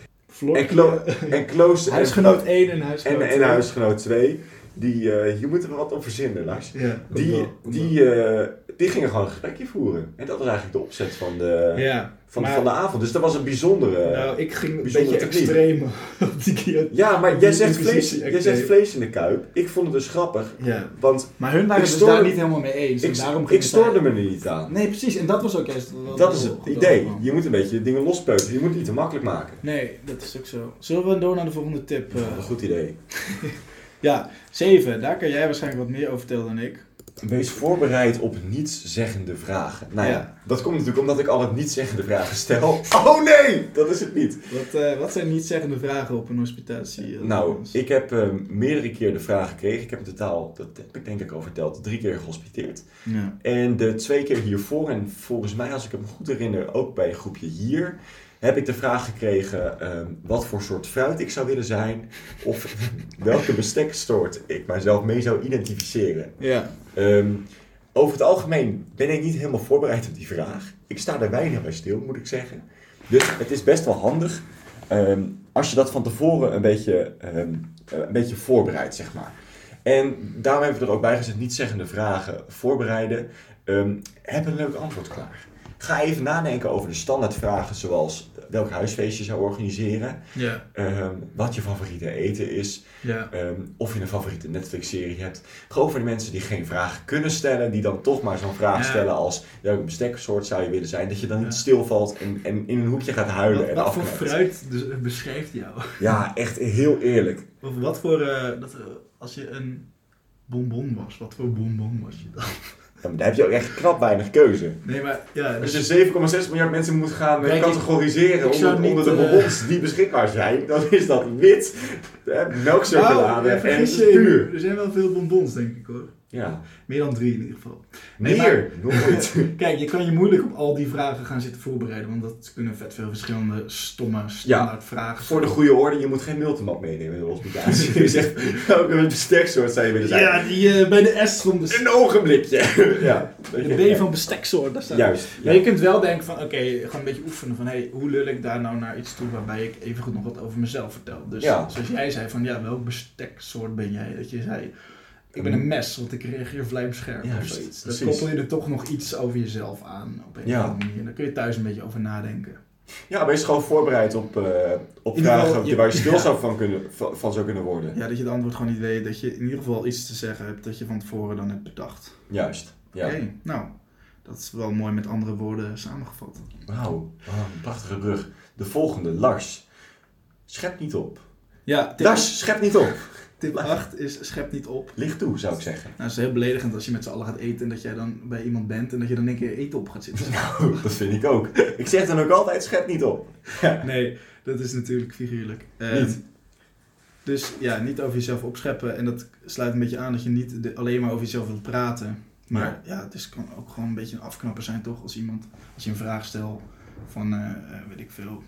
S2: En, Klo *laughs* en Kloos en,
S1: huisgenoot 1 en
S2: en,
S1: huisgenoot
S2: en
S1: 2.
S2: huisgenoot 2, die, eh je moet er wat op verzinnen, Lars.
S1: Ja,
S2: Die,
S1: wel,
S2: die, eh, die gingen gewoon een gesprekje voeren. En dat was eigenlijk de opzet van de,
S1: ja,
S2: van,
S1: maar-
S2: van de avond. Dus dat was een bijzondere...
S1: nou, ik ging een beetje extreem *laughs* op die.
S2: Ja, maar jij zegt, vlees, jij zegt vlees in de kuip. Ik vond het dus grappig.
S1: Ja.
S2: Want
S1: Maar hun waren het dus daar niet helemaal mee eens. en
S2: ik,
S1: daarom ging
S2: ik stoorde
S1: daar-
S2: me er niet aan.
S1: Nee, precies. En dat was ook juist
S2: Dat is het idee. Je moet een beetje dingen lospeuteren. Je moet het niet te makkelijk maken.
S1: Nee, dat is ook zo. Zullen we door naar de volgende tip?
S2: Dat
S1: eh?
S2: is een goed idee. *laughs*
S1: ja, 7. Daar kan jij waarschijnlijk wat meer over vertellen dan ik.
S2: Wees voorbereid op nietszeggende vragen. Nou ja,
S1: Ja.
S2: dat komt natuurlijk omdat ik altijd nietszeggende vragen stel. *laughs* Oh nee, dat is het niet.
S1: Wat, eh, wat zijn niet zeggende vragen op een hospitatie? eh,
S2: Nou, ik heb eh, meerdere keer de vraag gekregen. Ik heb in totaal, dat heb ik denk ik al verteld, drie keer gehospiteerd.
S1: Ja.
S2: En de twee keer hiervoor, en volgens mij, als ik me goed herinner, ook bij een groepje hier, heb ik de vraag gekregen ehm, wat voor soort fruit ik zou willen zijn. Of *laughs* welke besteksoort ik mijzelf mee zou identificeren.
S1: Ja.
S2: Ehm, over het algemeen ben ik niet helemaal voorbereid op die vraag. Ik sta er weinig bij stil, moet ik zeggen. Dus het is best wel handig ehm, als je dat van tevoren een beetje, eh, een beetje voorbereidt, zeg maar. En daarom hebben we er ook bij gezet, niet zeggende vragen voorbereiden. Heb een leuk antwoord klaar. Ga even nadenken over de standaardvragen zoals welk huisfeest je zou organiseren,
S1: Ja,
S2: ehm, wat je favoriete eten is,
S1: ja.
S2: ehm, of je een favoriete Netflix-serie hebt. Gewoon voor de mensen die geen vragen kunnen stellen, die dan toch maar zo'n vraag
S1: Ja.
S2: stellen als welke besteksoort zou je willen zijn, dat je dan niet stilvalt en, en in een hoekje gaat huilen
S1: Wat,
S2: en
S1: wat voor fruit dus, eh, beschrijft jou? *laughs*
S2: Ja, echt heel eerlijk.
S1: Of wat voor, eh, dat, eh, als je een bonbon was, wat voor bonbon was je dan?
S2: Ja, maar daar heb je ook echt knap weinig keuze.
S1: Nee, maar ja,
S2: Als
S1: dus,
S2: je 7,6 miljard mensen moet gaan eh,
S1: Kijk,
S2: categoriseren
S1: ik
S2: onder, onder de
S1: eh,
S2: bonbons die beschikbaar zijn, dan is dat wit, melkchocolade
S1: Nou,
S2: en puur.
S1: er zijn wel veel bonbons, denk ik hoor.
S2: Ja,
S1: Meer dan drie in ieder geval. Nee,
S2: meer. *laughs* *laughs*
S1: Kijk, je kan je moeilijk op al die vragen gaan zitten voorbereiden, want dat kunnen vet veel verschillende stomme standaard vragen
S2: Voor de goede orde, je moet geen multimap meenemen in de hospitatie. *laughs* Je zegt, welke besteksoort zou je willen zijn?
S1: Ja, die eh, bij de S van de,
S2: Een ogenblikje. ja.
S1: de B van besteksoort, daar staat.
S2: Juist.
S1: Maar
S2: Ja.
S1: je kunt wel denken van, oké, gewoon een beetje oefenen van, hey, hoe lul ik daar nou naar iets toe waarbij ik even goed nog wat over mezelf vertel. Dus
S2: Ja.
S1: zoals jij zei van, ja, welk besteksoort ben jij? Dat je zei, ik ben een mes, want ik reageer vlijmscherp of
S2: Juist,
S1: zoiets. Dan koppel je er toch nog iets over jezelf aan op een
S2: Ja.
S1: of andere manier. Daar kun je thuis een beetje over nadenken.
S2: ja, wees gewoon voorbereid op, eh, op
S1: geval,
S2: vragen
S1: je-
S2: waar je stil *laughs*
S1: ja.
S2: zou van, kunnen, van, zou kunnen worden.
S1: Ja, dat je het antwoord gewoon niet weet, dat je in ieder geval iets te zeggen hebt dat je van tevoren dan hebt bedacht.
S2: Juist. Ja.
S1: Oké, nou, dat is wel mooi met andere woorden samengevat.
S2: Wauw, een prachtige brug. De volgende, Lars. Schep niet op.
S1: Ja,
S2: Lars, schep niet op.
S1: tip 8 is schep niet op.
S2: Licht toe, zou ik zeggen.
S1: Nou, het is heel beledigend als je met z'n allen gaat eten en dat jij dan bij iemand bent en dat je dan een keer eten op gaat zitten. *laughs*
S2: Dat vind ik ook. Ik zeg dan ook altijd, schep niet op.
S1: nee, dat is natuurlijk figuurlijk. Ehm,
S2: Niet.
S1: Dus ja, niet over jezelf opscheppen en dat sluit een beetje aan dat je niet de- alleen maar over jezelf wilt praten. Maar ja, het is, kan ook gewoon een beetje een afknapper zijn toch als iemand, als je een vraag stelt van, eh, eh, weet ik veel,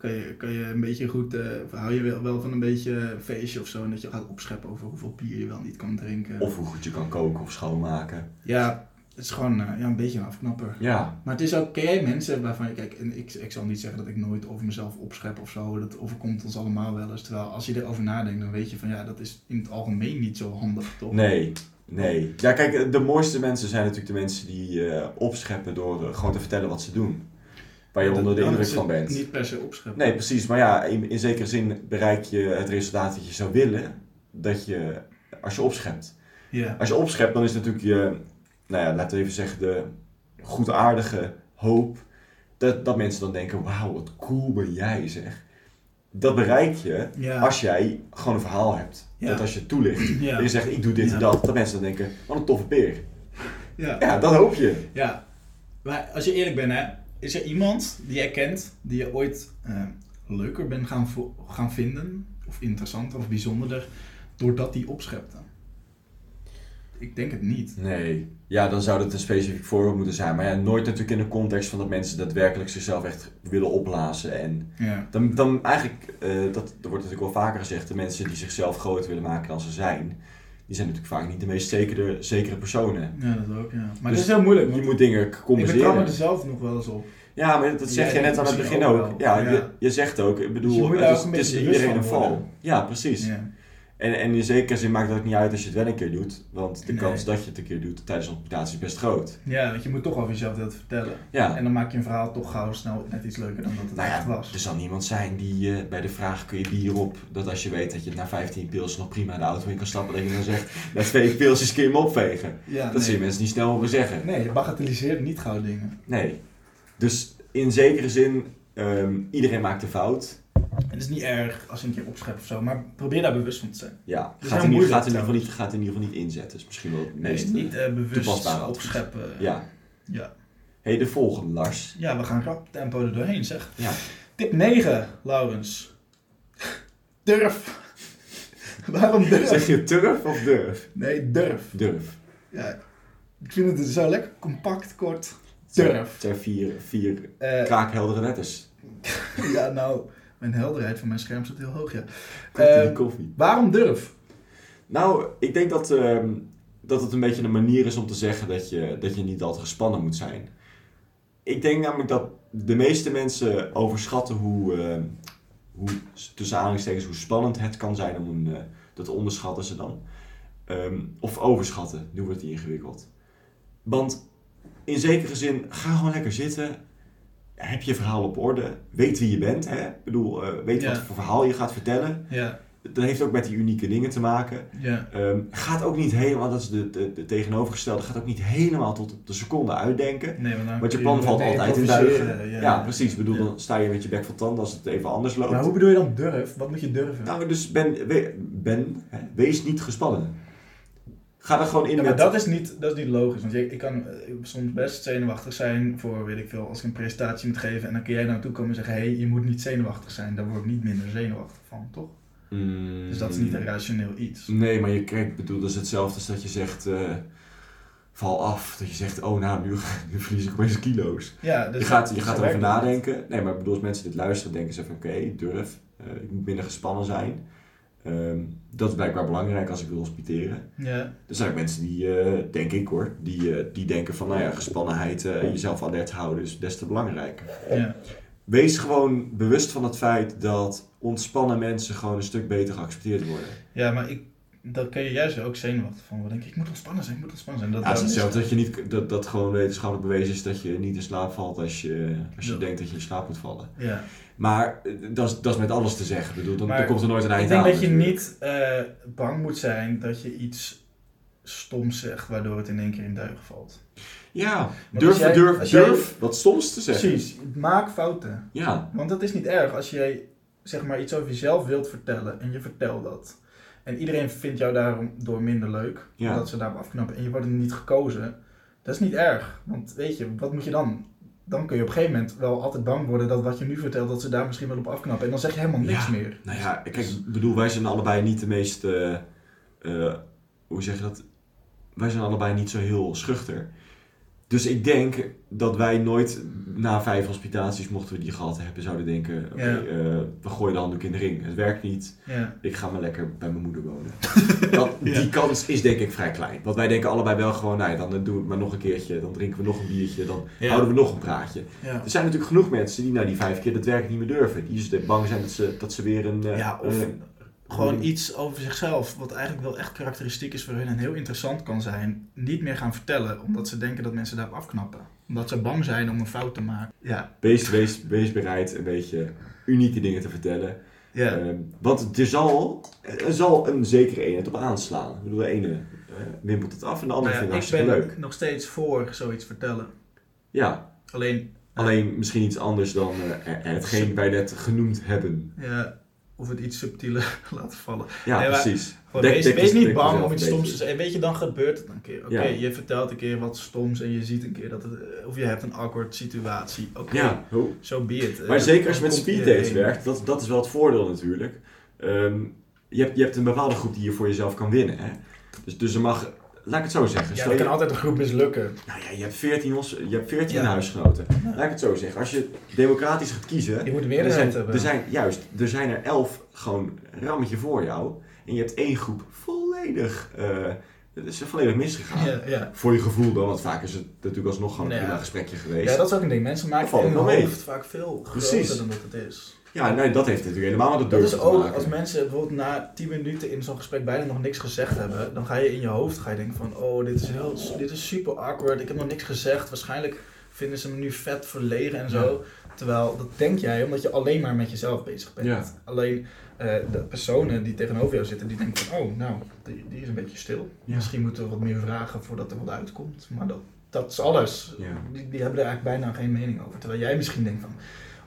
S1: kan, je, kan je een beetje goed, eh, hou je wel, wel van een beetje feestje of zo en dat je gaat opscheppen over hoeveel bier je wel niet kan drinken.
S2: Of hoe goed je kan koken of schoonmaken.
S1: Ja, het is gewoon eh, ja, een beetje een afknapper.
S2: Ja,
S1: Maar het is ook, ken jij mensen waarvan je, kijk, en ik, ik zal niet zeggen dat ik nooit over mezelf opschep of zo, dat overkomt ons allemaal wel eens. Terwijl als je erover nadenkt, dan weet je van ja, dat is in het algemeen niet zo handig, toch?
S2: nee. Nee. Ja, kijk, de mooiste mensen zijn natuurlijk de mensen die eh, opscheppen door eh, gewoon te vertellen wat ze doen. Waar je onder de indruk van bent.
S1: Niet per se opscheppen.
S2: Nee, precies. Maar ja, in, in zekere zin bereik je het resultaat dat je zou willen. Dat je, als je opschept.
S1: Ja.
S2: Als je opschept, dan is natuurlijk je, nou ja, laten we even zeggen, de goedaardige hoop. Dat, dat mensen dan denken, wauw, wat cool ben jij zeg. Dat bereik je
S1: Ja.
S2: als jij gewoon een verhaal hebt.
S1: Ja.
S2: Dat als je toelicht. *clears throat* En je zegt, ik doe dit en dat. Dat mensen dan denken, wat een toffe peer.
S1: Ja.
S2: Ja, dat hoop je.
S1: Ja. Maar als je eerlijk bent, hè, is er iemand die jij kent, die je ooit eh, leuker bent gaan, gaan vinden, of interessanter of bijzonderder, doordat die opschepte? Ik denk het niet.
S2: Nee. Ja, dan zou dat een specifiek voorbeeld moeten zijn. Maar ja, nooit natuurlijk in de context van dat mensen daadwerkelijk zichzelf echt willen opblazen. En
S1: Ja.
S2: dan, dan eigenlijk, eh, dat, er wordt natuurlijk wel vaker gezegd, de mensen die zichzelf groter willen maken dan ze zijn, die zijn natuurlijk vaak niet de meest zekere, zekere personen.
S1: Ja, dat ook, ja. Maar
S2: Dus
S1: het is heel moeilijk,
S2: Je moet dingen
S1: ik betrap
S2: compenseren.
S1: me er zelf nog wel eens op.
S2: Ja, maar dat zeg je net aan het begin
S1: ook.
S2: Ja,
S1: Ja.
S2: Je, je zegt ook, ik
S1: Dus
S2: bedoel,
S1: je moet daar
S2: het
S1: ook
S2: is,
S1: een
S2: het is
S1: beetje bewust
S2: iedereen een
S1: worden.
S2: val. Ja, precies.
S1: Ja.
S2: En, en in zekere zin maakt het ook niet uit als je het wel een keer doet, want de
S1: Nee.
S2: kans dat je het een keer doet tijdens een amputatie is best groot.
S1: ja, want je moet toch over jezelf dat vertellen.
S2: Ja.
S1: En dan maak je een verhaal toch gauw snel net iets leuker dan dat het
S2: Nou
S1: echt
S2: ja,
S1: was.
S2: er zal niemand zijn die eh, bij de vraag kun je bier op, dat als je weet dat je na 15 pils nog prima de auto in kan stappen, dat je dan zegt, na twee pilsjes kun je hem opvegen.
S1: ja,
S2: Dat
S1: nee.
S2: zie je mensen niet snel horen zeggen.
S1: Nee, je bagatelliseert niet gauw dingen.
S2: Nee. Dus in zekere zin, ehm, iedereen maakt een fout.
S1: Het is niet erg als je een keer opschept of zo, maar probeer daar bewust van te zijn.
S2: Ja,
S1: is
S2: gaat in, ieder,
S1: moeilijk
S2: gaat, in ieder geval niet, gaat in ieder geval niet inzetten. is misschien wel het
S1: Nee,
S2: meest
S1: niet eh, bewust
S2: toepasbare advies.
S1: opscheppen.
S2: Ja.
S1: ja.
S2: hey, de volgende, Lars.
S1: Ja, we gaan rap tempo er doorheen, zeg.
S2: Ja.
S1: Tip 9, Laurens. Durf. Waarom durf?
S2: Zeg je durf of durf?
S1: Nee, durf.
S2: Durf.
S1: Ja, ik vind het zo lekker compact, kort. Durf.
S2: Het zijn vier, vier
S1: Eh,
S2: kraakheldere letters. *laughs*
S1: ja, nou, mijn helderheid van mijn scherm staat heel hoog, ja.
S2: Die
S1: Eh,
S2: koffie.
S1: waarom durf?
S2: Nou, ik denk dat, ehm, dat het een beetje een manier is om te zeggen dat je, dat je niet altijd gespannen moet zijn. Ik denk namelijk dat de meeste mensen overschatten hoe, ehm, hoe tussen aanhalingstekens, hoe spannend het kan zijn om een, eh, dat onderschatten ze dan. Of overschatten, nu wordt het ingewikkeld. Want in zekere zin, ga gewoon lekker zitten. Heb je verhaal op orde. Weet wie je bent. Hè? Ik bedoel, eh, weet
S1: Ja.
S2: wat voor verhaal je gaat vertellen.
S1: Ja,
S2: Dat heeft ook met die unieke dingen te maken.
S1: ja.
S2: Ehm, gaat ook niet helemaal, dat is de, de, de tegenovergestelde, gaat ook niet helemaal tot op de seconde uitdenken.
S1: Nee, want, dan
S2: Want je plan valt altijd in duigen. Ja, precies. Ik bedoel,
S1: Ja.
S2: dan sta je met je bek vol tanden als het even anders loopt.
S1: Maar hoe bedoel je dan durf? Wat moet je durven?
S2: Nou, dus ben, we- ben hè, wees niet gespannen. Ga er gewoon in
S1: Ja, maar
S2: met...
S1: dat is niet, dat is niet logisch. Want je, ik kan eh, soms best zenuwachtig zijn voor, weet ik veel, als ik een presentatie moet geven. En dan kun jij naar me toe komen en zeggen, hé, hey, je moet niet zenuwachtig zijn. Daar word ik niet minder zenuwachtig van, toch?
S2: Mm.
S1: Dus dat is niet een rationeel iets.
S2: Nee, maar je krijgt, bedoel, dat is hetzelfde als dat je zegt, eh, val af. Dat je zegt, oh nou, nu, *laughs* nu verlies ik opeens kilo's.
S1: Ja, dus
S2: je gaat, je gaat erover nadenken. Nee, maar ik bedoel, als mensen dit luisteren, denken ze van, oké, durf. Eh, ik moet minder gespannen zijn. Ehm, dat is blijkbaar belangrijk als ik wil hospiteren.
S1: Ja,
S2: Er zijn ook mensen die, eh, denk ik hoor, die, eh, die denken van, nou ja, gespannenheid en jezelf alert houden is des te belangrijk.
S1: ja.
S2: Wees gewoon bewust van het feit dat ontspannen mensen gewoon een stuk beter geaccepteerd worden.
S1: ja, maar ik, dat kun je juist ook zenuwachtig van. Dan denk ik, moet ontspannen zijn, ik moet ontspannen zijn. Dat,
S2: Ja, het is hetzelfde dat, je niet, dat, dat gewoon wetenschappelijk bewezen is dat je niet in slaap valt als je, als je
S1: Ja.
S2: denkt dat je in slaap moet vallen.
S1: Ja.
S2: Maar eh, dat is, dat is met alles te zeggen. Ik bedoel, dan,
S1: Maar
S2: dan komt er nooit een eind
S1: Ik denk
S2: aan.
S1: dat je niet eh, bang moet zijn dat je iets stoms zegt, waardoor het in één keer in duigen valt.
S2: Ja, durf,
S1: jij-
S2: durf,
S1: jij-
S2: durf wat soms te zeggen.
S1: Precies, maak fouten.
S2: Ja,
S1: Want dat is niet erg als jij zeg maar iets over jezelf wilt vertellen en je vertelt dat. En iedereen vindt jou daardoor minder leuk,
S2: Ja.
S1: omdat ze daarop afknappen en je wordt niet gekozen. Dat is niet erg, want weet je, wat moet je dan? Dan kun je op een gegeven moment wel altijd bang worden dat wat je nu vertelt, dat ze daar misschien wel op afknappen. En dan zeg je helemaal niks
S2: Ja.
S1: meer.
S2: nou ja, kijk, ik bedoel, wij zijn allebei niet de meest, eh, eh, hoe zeg je dat? Wij zijn allebei niet zo heel schuchter. Dus ik denk dat wij nooit na vijf hospitaties, mochten we die gehad hebben, zouden denken: oké,
S1: Ja.
S2: eh, we gooien de handdoek in de ring. Het werkt niet.
S1: Ja.
S2: Ik ga maar lekker bij mijn moeder wonen. *laughs* Dat,
S1: Ja.
S2: Die kans is denk ik vrij klein. Want wij denken allebei wel gewoon, nou ja, dan doen we het maar nog een keertje. Dan drinken we nog een biertje. Dan
S1: Ja.
S2: houden we nog een praatje.
S1: Ja.
S2: Er zijn natuurlijk genoeg mensen die na die vijf keer dat werk niet meer durven. Die dus bang zijn dat ze, dat ze weer een... eh,
S1: Ja, of
S2: eh,
S1: gewoon
S2: een-
S1: iets over zichzelf, wat eigenlijk wel echt karakteristiek is voor hun en heel interessant kan zijn, niet meer gaan vertellen, omdat ze denken dat mensen daarop afknappen. Omdat ze bang zijn om een fout te maken. Ja.
S2: wees, wees, wees bereid een beetje unieke dingen te vertellen.
S1: Ja.
S2: Ehm, want er zal, er zal een zekere eenheid op aanslaan. Ik bedoel, de ene eh, wimpelt het af en de andere
S1: Nou ja,
S2: vindt het
S1: ik ben
S2: hartstikke leuk.
S1: nog steeds voor zoiets vertellen.
S2: Ja,
S1: Alleen,
S2: alleen misschien iets anders dan eh, hetgeen wij net genoemd hebben.
S1: ja, of het iets subtieler *laughs* laten vallen.
S2: Ja,
S1: Nee,
S2: precies. Dek-
S1: wees,
S2: dek
S1: wees niet bang om iets stoms te zeggen. Weet je, dan gebeurt het een keer. Oké,
S2: Ja.
S1: je vertelt een keer wat stoms en je ziet een keer dat het... eh, Of je hebt een awkward situatie. Oké,
S2: Ja,
S1: zo be it.
S2: Maar
S1: Eh,
S2: zeker als je met speed
S1: iedereen.
S2: dates werkt, dat, dat is wel het voordeel natuurlijk. Ehm, je, hebt, je hebt een bepaalde groep die je voor jezelf kan winnen. Hè? Dus, dus er mag, laat ik het zo zeggen.
S1: Ja, er
S2: je,
S1: kan altijd een groep mislukken.
S2: nou ja, je hebt 14, hos- je hebt 14
S1: Ja.
S2: huisgenoten.
S1: Ja.
S2: Laat ik het zo zeggen. Als je democratisch gaat kiezen,
S1: Je moet
S2: er
S1: meerderheid
S2: zijn,
S1: hebben.
S2: er zijn, juist, er zijn er 11 gewoon rammetje voor jou. En je hebt één groep volledig, eh het is volledig misgegaan.
S1: ja, ja.
S2: Voor je gevoel dan, want vaak is het natuurlijk alsnog gewoon een
S1: Ja.
S2: prima gesprekje geweest.
S1: ja, dat is ook een ding. Mensen maken in hun
S2: mee.
S1: hoofd vaak veel
S2: Precies.
S1: groter dan dat het is.
S2: Ja, nee, dat heeft natuurlijk helemaal met het
S1: Dat
S2: durven
S1: is
S2: te
S1: ook
S2: maken.
S1: als mensen bijvoorbeeld na 10 minuten in zo'n gesprek bijna nog niks gezegd hebben, dan ga je in je hoofd ga je denken van, oh, dit is, heel, dit is super awkward, ik heb nog niks gezegd, waarschijnlijk vinden ze me nu vet verlegen en zo. Terwijl dat denk jij omdat je alleen maar met jezelf bezig bent.
S2: Ja.
S1: Alleen eh, de personen die tegenover jou zitten, die denken van, oh, nou, die, die is een beetje stil.
S2: Ja.
S1: Misschien moeten we wat meer vragen voordat er wat uitkomt. Maar dat, dat is alles. Die, die hebben er eigenlijk bijna geen mening over. Terwijl jij misschien denkt van,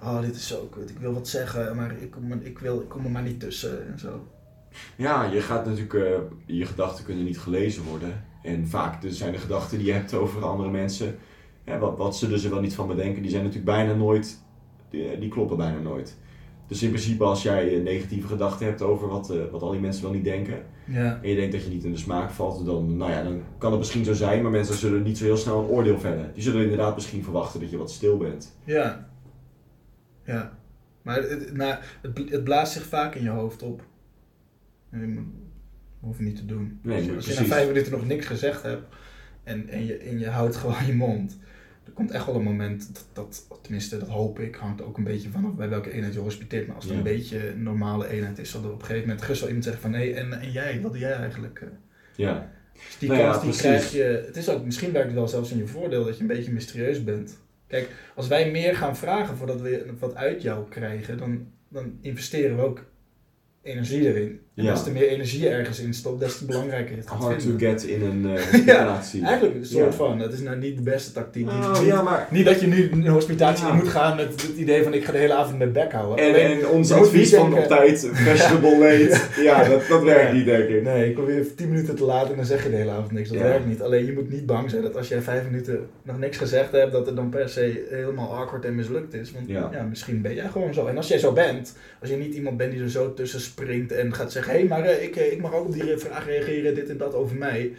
S1: oh, dit is zo kut, ik wil wat zeggen, maar ik kom, ik, wil, ik kom er maar niet tussen en zo.
S2: Ja, je gaat natuurlijk, eh, je gedachten kunnen niet gelezen worden. En vaak dus zijn de gedachten die je hebt over andere mensen, ja, wat, wat ze dus er wel niet van bedenken, die zijn natuurlijk bijna nooit, die, die kloppen bijna nooit. Dus in principe als jij eh, negatieve gedachten hebt over wat, eh, wat al die mensen wel niet denken,
S1: Ja.
S2: en je denkt dat je niet in de smaak valt, dan, nou ja, dan kan het misschien zo zijn, maar mensen zullen niet zo heel snel een oordeel vellen. Die zullen inderdaad misschien verwachten dat je wat stil bent.
S1: Ja. Ja. Maar het, het- nou, het, bl- het blaast zich vaak in je hoofd op. En je moet- hoef je niet te doen.
S2: Nee,
S1: als je,
S2: maar
S1: als je na vijf minuten nog niks gezegd hebt en, en, je, en je houdt gewoon je mond. Er komt echt wel een moment dat, dat, tenminste dat hoop ik, hangt ook een beetje vanaf bij welke eenheid je hospiteert. Maar als het
S2: Ja.
S1: een beetje een normale eenheid is, zal er op een gegeven moment gerust wel iemand zeggen van hé, en, en jij, wat doe jij eigenlijk? eh?
S2: Ja,
S1: Dus die
S2: Nou ja,
S1: kans die
S2: precies.
S1: krijg je. Het is ook, misschien werkt het wel zelfs in je voordeel dat je een beetje mysterieus bent. Kijk, als wij meer gaan vragen voordat we wat uit jou krijgen, dan, dan investeren we ook energie erin. En
S2: Ja.
S1: des te meer energie je ergens in stopt, des te belangrijker het gaat
S2: Hard to get in een eh *laughs* hospitatie.
S1: Eigenlijk een soort
S2: Ja.
S1: van, het is nou niet de beste tactiek. Niet-
S2: Oh,
S1: niet,
S2: ja, maar...
S1: niet dat je nu een hospitatie
S2: Ja.
S1: in moet gaan met het idee van ik ga de hele avond mijn bek houden.
S2: En,
S1: Alleen,
S2: en ons advies van
S1: denken-
S2: op *laughs* tijd, vegetable late. Ja, dat, dat werkt
S1: Ja.
S2: niet, denk ik.
S1: Nee, ik kom weer 10 minuten te laat en dan zeg je de hele avond niks. Dat
S2: Ja.
S1: werkt niet. Alleen je moet niet bang zijn dat als jij 5 minuten nog niks gezegd hebt, dat het dan per se helemaal awkward en mislukt is. Want
S2: Ja.
S1: ja. misschien ben jij gewoon zo. En als jij zo bent, als je niet iemand bent die er zo tussen springt en gaat zeggen: hé, hey, maar eh, ik, eh, ik mag ook op die vraag reageren, dit en dat over mij.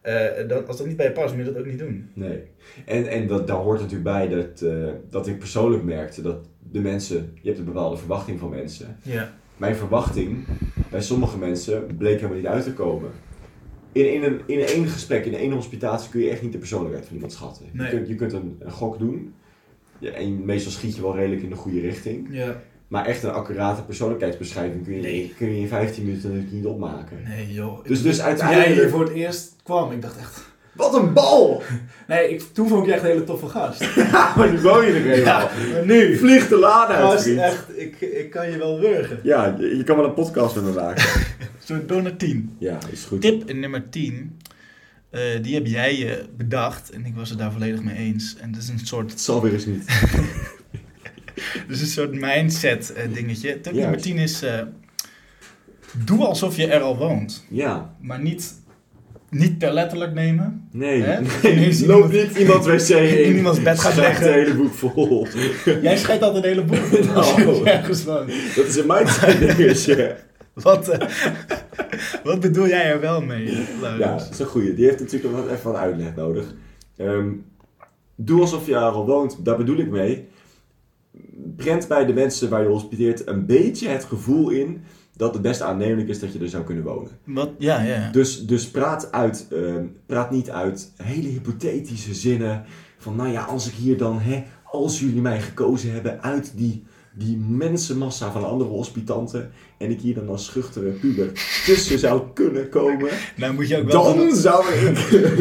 S1: Eh, dan, als dat niet bij je past, moet je dat ook niet doen.
S2: Nee. En, en dat, daar hoort natuurlijk bij dat, dat ik persoonlijk merkte dat de mensen, je hebt een bepaalde verwachting van mensen.
S1: Ja.
S2: Mijn verwachting bij sommige mensen bleek helemaal niet uit te komen. In, in, een, in één gesprek, in één hospitatie kun je echt niet de persoonlijkheid van iemand schatten.
S1: Nee.
S2: Je kunt, je kunt een, een gok doen. Ja, en meestal schiet je wel redelijk in de goede richting.
S1: Ja.
S2: Maar echt een accurate persoonlijkheidsbeschrijving kun je,
S1: Nee.
S2: kun je in 15 minuten natuurlijk niet opmaken.
S1: Nee, joh.
S2: Dus- dus
S1: Toen
S2: uiteindelijk-
S1: jij hier voor het eerst kwam, ik dacht echt.
S2: Wat een bal! *laughs*
S1: Nee, ik, toen vond ik je echt een hele toffe gast. *laughs*
S2: Ja, maar nu woon je er helemaal.
S1: maar nu.
S2: Vlieg de lade uit, vriend.
S1: echt, ik, ik kan je wel wurgen.
S2: Ja, je, je kan wel een podcast met me maken.
S1: Zo'n door naar 10.
S2: ja, is goed.
S1: Tip nummer 10. eh, die heb jij eh, bedacht en ik was het daar volledig mee eens. En dat is een soort,
S2: Het zal weer eens niet. *laughs* *laughs*
S1: dus een soort mindset eh, dingetje. Tip nummer 10 is: eh, doe alsof je er al woont,
S2: Ja,
S1: maar niet, niet ter letterlijk nemen.
S2: nee.
S1: Hè? *laughs*
S2: nee. Loop
S1: iemand-
S2: niet iemands *laughs* wc in.
S1: in iemands bed gaat leggen.
S2: het hele boek vol.
S1: Jij schrijft altijd een hele boek je
S2: Nou.
S1: ergens woont.
S2: Dat is een mindset dingetje.
S1: Wat, eh, wat bedoel jij er wel mee,
S2: Ja, dat is een goeie. Die heeft natuurlijk wat, even wat uitleg nodig. Ehm, doe alsof je er al woont. Daar bedoel ik mee. Prent bij de mensen waar je hospiteert een beetje het gevoel in dat het best aannemelijk is dat je er zou kunnen wonen.
S1: Wat, ja, ja.
S2: Dus, dus praat, uit, ehm, praat niet uit hele hypothetische zinnen. Van nou ja, als ik hier dan, hè, als jullie mij gekozen hebben uit die, die mensenmassa van andere hospitanten. En ik hier dan als schuchtere puber tussen zou kunnen komen.
S1: Nou moet je ook wel
S2: Dan zou ik.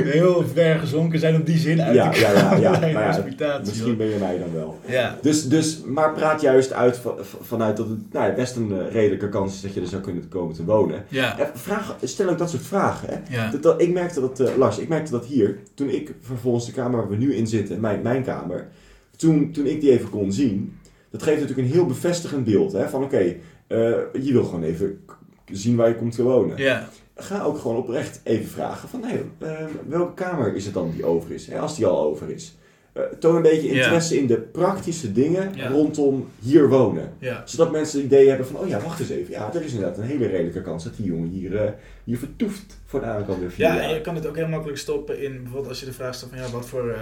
S1: heel ver gezonken zijn om die zin uit
S2: Ja,
S1: te
S2: ja, ja, *laughs* Nou ja, Misschien
S1: hoor.
S2: ben je mij dan wel.
S1: Ja.
S2: Dus, dus, maar praat juist uit van, vanuit dat het nou ja, best een eh, redelijke kans is dat je er zou kunnen komen te wonen.
S1: Ja.
S2: Ja, vraag, stel ook dat soort vragen. Hè?
S1: Ja.
S2: Dat, dat- ik merkte dat, eh, Lars, ik merkte dat hier, toen ik vervolgens de kamer waar we nu in zitten, mijn, mijn kamer, toen, toen ik die even kon zien, dat geeft natuurlijk een heel bevestigend beeld. Hè? Van oké, eh, je wil gewoon even zien waar je komt te wonen.
S1: Ja.
S2: Ga ook gewoon oprecht even vragen van, hey, eh, welke kamer is het dan die over is? Hè? Als die al over is. Eh, toon een beetje interesse in de praktische dingen rondom hier wonen. Zodat mensen het idee hebben van, oh ja, wacht eens even. Ja, er is inderdaad een hele redelijke kans dat die jongen hier, eh, hier vertoeft voor de aankomende vier
S1: Ja,
S2: jaar.
S1: en je kan het ook heel makkelijk stoppen in bijvoorbeeld als je de vraag stelt van ja, wat voor eh,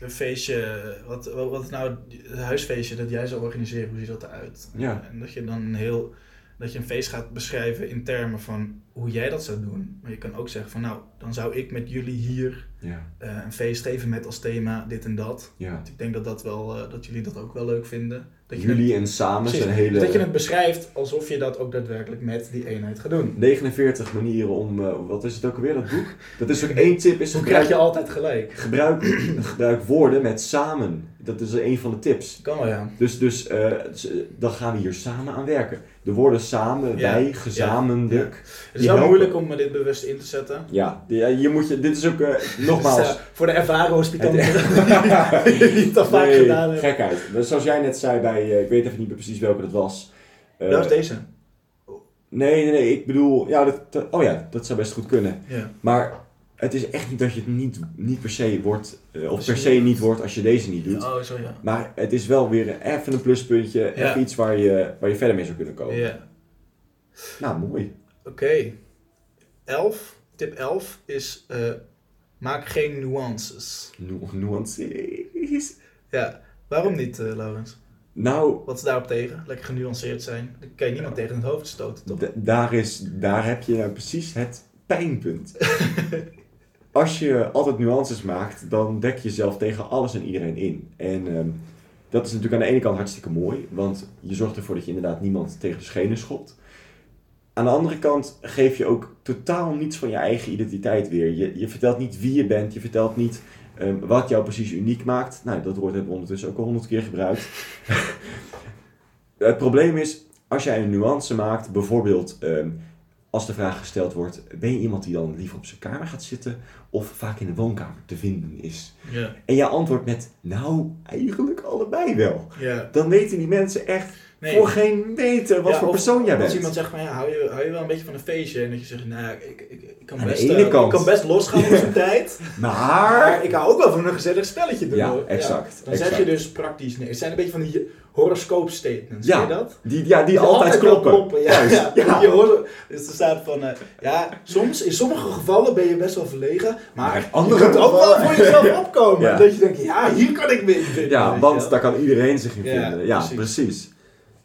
S1: een feestje, wat, wat, nou het huisfeestje dat jij zou organiseren, hoe ziet dat eruit?
S2: Ja.
S1: En dat je dan een heel, dat je een feest gaat beschrijven in termen van hoe jij dat zou doen. Maar je kan ook zeggen van nou, dan zou ik met jullie hier
S2: Ja,
S1: eh, een feest geven met als thema dit en dat.
S2: ja.
S1: Want ik denk dat, dat, wel, eh, dat jullie dat ook wel leuk vinden. Dat je
S2: Jullie
S1: het,
S2: en samen
S1: precies,
S2: zijn hele...
S1: dat je het beschrijft alsof je dat ook daadwerkelijk met die eenheid gaat doen.
S2: 49 manieren om, eh, wat is het ook alweer, dat boek? Dat is ook *laughs* één tip, is
S1: Hoe krijg je altijd gelijk?
S2: gebruik, *clears throat* gebruik woorden met samen. Dat is een van de tips.
S1: Kan wel ja.
S2: Dus, dus eh, dan gaan we hier samen aan werken. De woorden samen,
S1: Ja,
S2: wij, gezamenlijk.
S1: Het is wel moeilijk om dit bewust in te zetten.
S2: Ja, ja, je moet je, dit is ook, eh,
S1: Dus,
S2: nogmaals... *laughs*
S1: voor de ervaren hospitanten *laughs* niet al vaak
S2: Nee,
S1: gedaan hebben.
S2: gekheid. Dus zoals jij net zei bij, eh, ik weet even niet meer precies welke dat was.
S1: Dat is deze.
S2: Nee, nee, nee, ik bedoel, ja, dat, dat- oh ja, dat zou best goed kunnen.
S1: Ja.
S2: Maar het is echt niet dat je het niet, niet per se wordt, eh, of per se
S1: niet-
S2: wordt als je deze niet doet.
S1: Oh, zo ja.
S2: Maar het is wel weer even een pluspuntje,
S1: Ja.
S2: even iets waar je, waar je verder mee zou kunnen komen.
S1: Ja.
S2: Nou, mooi.
S1: Oké. 11. Tip 11 is eh, maak geen nuances.
S2: Nu- Nuances.
S1: Ja. Waarom niet, eh, Laurens?
S2: Nou,
S1: Wat is daarop tegen? Lekker genuanceerd zijn. Dan kan je niemand tegen het hoofd stoten, toch?
S2: daar, is, daar heb je nou precies het pijnpunt. *laughs* Als je altijd nuances maakt, dan dek je jezelf tegen alles en iedereen in. En ehm, dat is natuurlijk aan de ene kant hartstikke mooi, want je zorgt ervoor dat je inderdaad niemand tegen de schenen schopt. aan de andere kant geef je ook totaal niets van je eigen identiteit weer. Je, je vertelt niet wie je bent, je vertelt niet ehm, wat jou precies uniek maakt. Nou, dat woord hebben we ondertussen ook al honderd keer gebruikt. *laughs* het probleem is, als jij een nuance maakt, bijvoorbeeld ehm, als de vraag gesteld wordt, ben je iemand die dan liever op zijn kamer gaat zitten of vaak in de woonkamer te vinden is?
S1: Ja.
S2: En jij antwoordt met, nou, eigenlijk allebei wel.
S1: Ja.
S2: Dan weten die mensen echt
S1: Nee.
S2: voor geen meter wat
S1: Ja,
S2: voor
S1: of
S2: persoon jij
S1: Als
S2: bent.
S1: iemand zegt van ja, hou je, hou je wel een beetje van een feestje en dat je zegt, nou ik, ik, ik, kan,
S2: Aan
S1: best, eh, ik kan best losgaan op zijn *laughs* tijd,
S2: Maar...
S1: ik hou ook wel van een gezellig spelletje doen.
S2: Ja, exact,
S1: Dan zeg je dus praktisch nee. Het zijn een beetje van die horoscoop statements,
S2: Ja,
S1: ken je dat?
S2: Die, ja, die, altijd, kloppen.
S1: Ja,
S2: Juist,
S1: ja.
S2: ja.
S1: Je hoort, dus er staat van, eh, ja, soms, in sommige gevallen ben je best wel verlegen, maar je
S2: andere
S1: kunt ook wel voor jezelf *laughs* opkomen.
S2: Ja.
S1: Dat je denkt, ja, hier kan ik me in vinden.
S2: Ja,
S1: je
S2: want daar kan iedereen zich in
S1: Ja,
S2: vinden. Ja,
S1: precies.
S2: precies.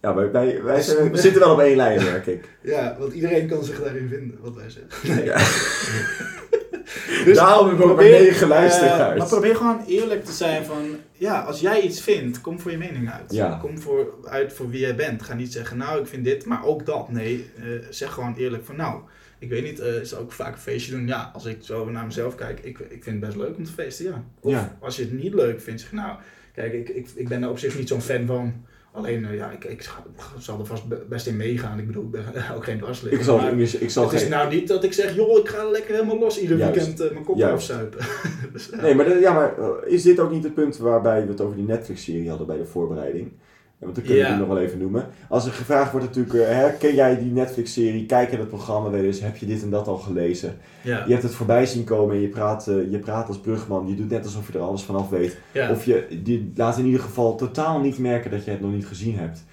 S2: Ja, wij, wij, wij zijn- we zitten wel op één lijn, merk ik. *laughs*
S1: Ja, want iedereen kan zich daarin vinden, wat wij zeggen. Nee.
S2: Ja. *laughs*
S1: Dus
S2: Daarom hebben we ook maar
S1: probeer,
S2: negen luisteraars.
S1: maar probeer gewoon eerlijk te zijn van, ja, als jij iets vindt, kom voor je mening uit.
S2: Ja.
S1: Kom voor, uit voor wie jij bent. Ga niet zeggen, nou, ik vind dit, maar ook dat. Nee, eh, zeg gewoon eerlijk van, nou, ik weet niet, eh is ook vaak een feestje doen. Ja, als ik zo naar mezelf kijk, ik, ik vind het best leuk om te feesten, ja. Of
S2: Ja.
S1: als je het niet leuk vindt, zeg nou, kijk, ik, ik, ik ben er op zich niet zo'n fan van. Alleen, eh, ja, ik, ik zal er vast be- best in meegaan. Ik bedoel, ik ben *laughs* ook geen dwarsligger.
S2: Ik zal, ik, ik zal
S1: het is nou niet dat ik zeg, joh, ik ga lekker helemaal los ieder
S2: Juist.
S1: weekend eh, mijn kop afzuipen. *laughs* dus, ja.
S2: Nee, maar, de- ja, maar eh, is dit ook niet het punt waarbij we het over die Netflix-serie hadden bij de voorbereiding? Want dat kunnen we
S1: Ja.
S2: nog wel even noemen. Als er gevraagd wordt natuurlijk, eh, hè, ken jij die Netflix-serie, kijk je het programma wel eens, heb je dit en dat al gelezen?
S1: ja.
S2: Je hebt het voorbij zien komen en je praat, eh, je praat als brugman, je doet net alsof je er alles vanaf weet.
S1: Ja.
S2: Of je, laat in ieder geval totaal niet merken dat je het nog niet gezien hebt.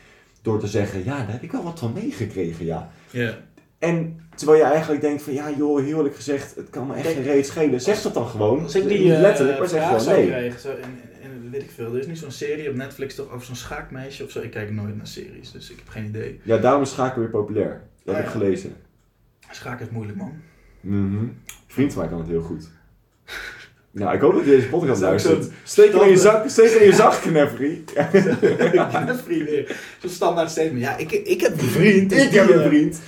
S2: Door te zeggen, ja, daar heb ik wel wat van meegekregen, ja. En terwijl je eigenlijk denkt van, ja joh, heel eerlijk gezegd, het kan me echt geen reet schelen. Zeg dat dan gewoon.
S1: Ik die
S2: niet
S1: eh,
S2: letterlijk, maar zeg gewoon nee.
S1: krijgen, zo, weet ik veel, er is niet zo'n serie op Netflix toch over zo'n schaakmeisje of zo. Ik kijk nooit naar series, dus ik heb geen idee.
S2: Ja, daarom is schaken weer populair. Dat heb ik
S1: ja.
S2: gelezen.
S1: Schaken is moeilijk, man.
S2: Mhm. Een vriend van mij kan het heel goed. *laughs* Nou, ik hoop dat je deze podcast luistert. Steek in je zak, steek in je zak, knefferie.
S1: Weer. *laughs* *laughs* Zo'n standaard statement. Ja, ik, ik heb een vriend.
S2: Ik heb een vriend.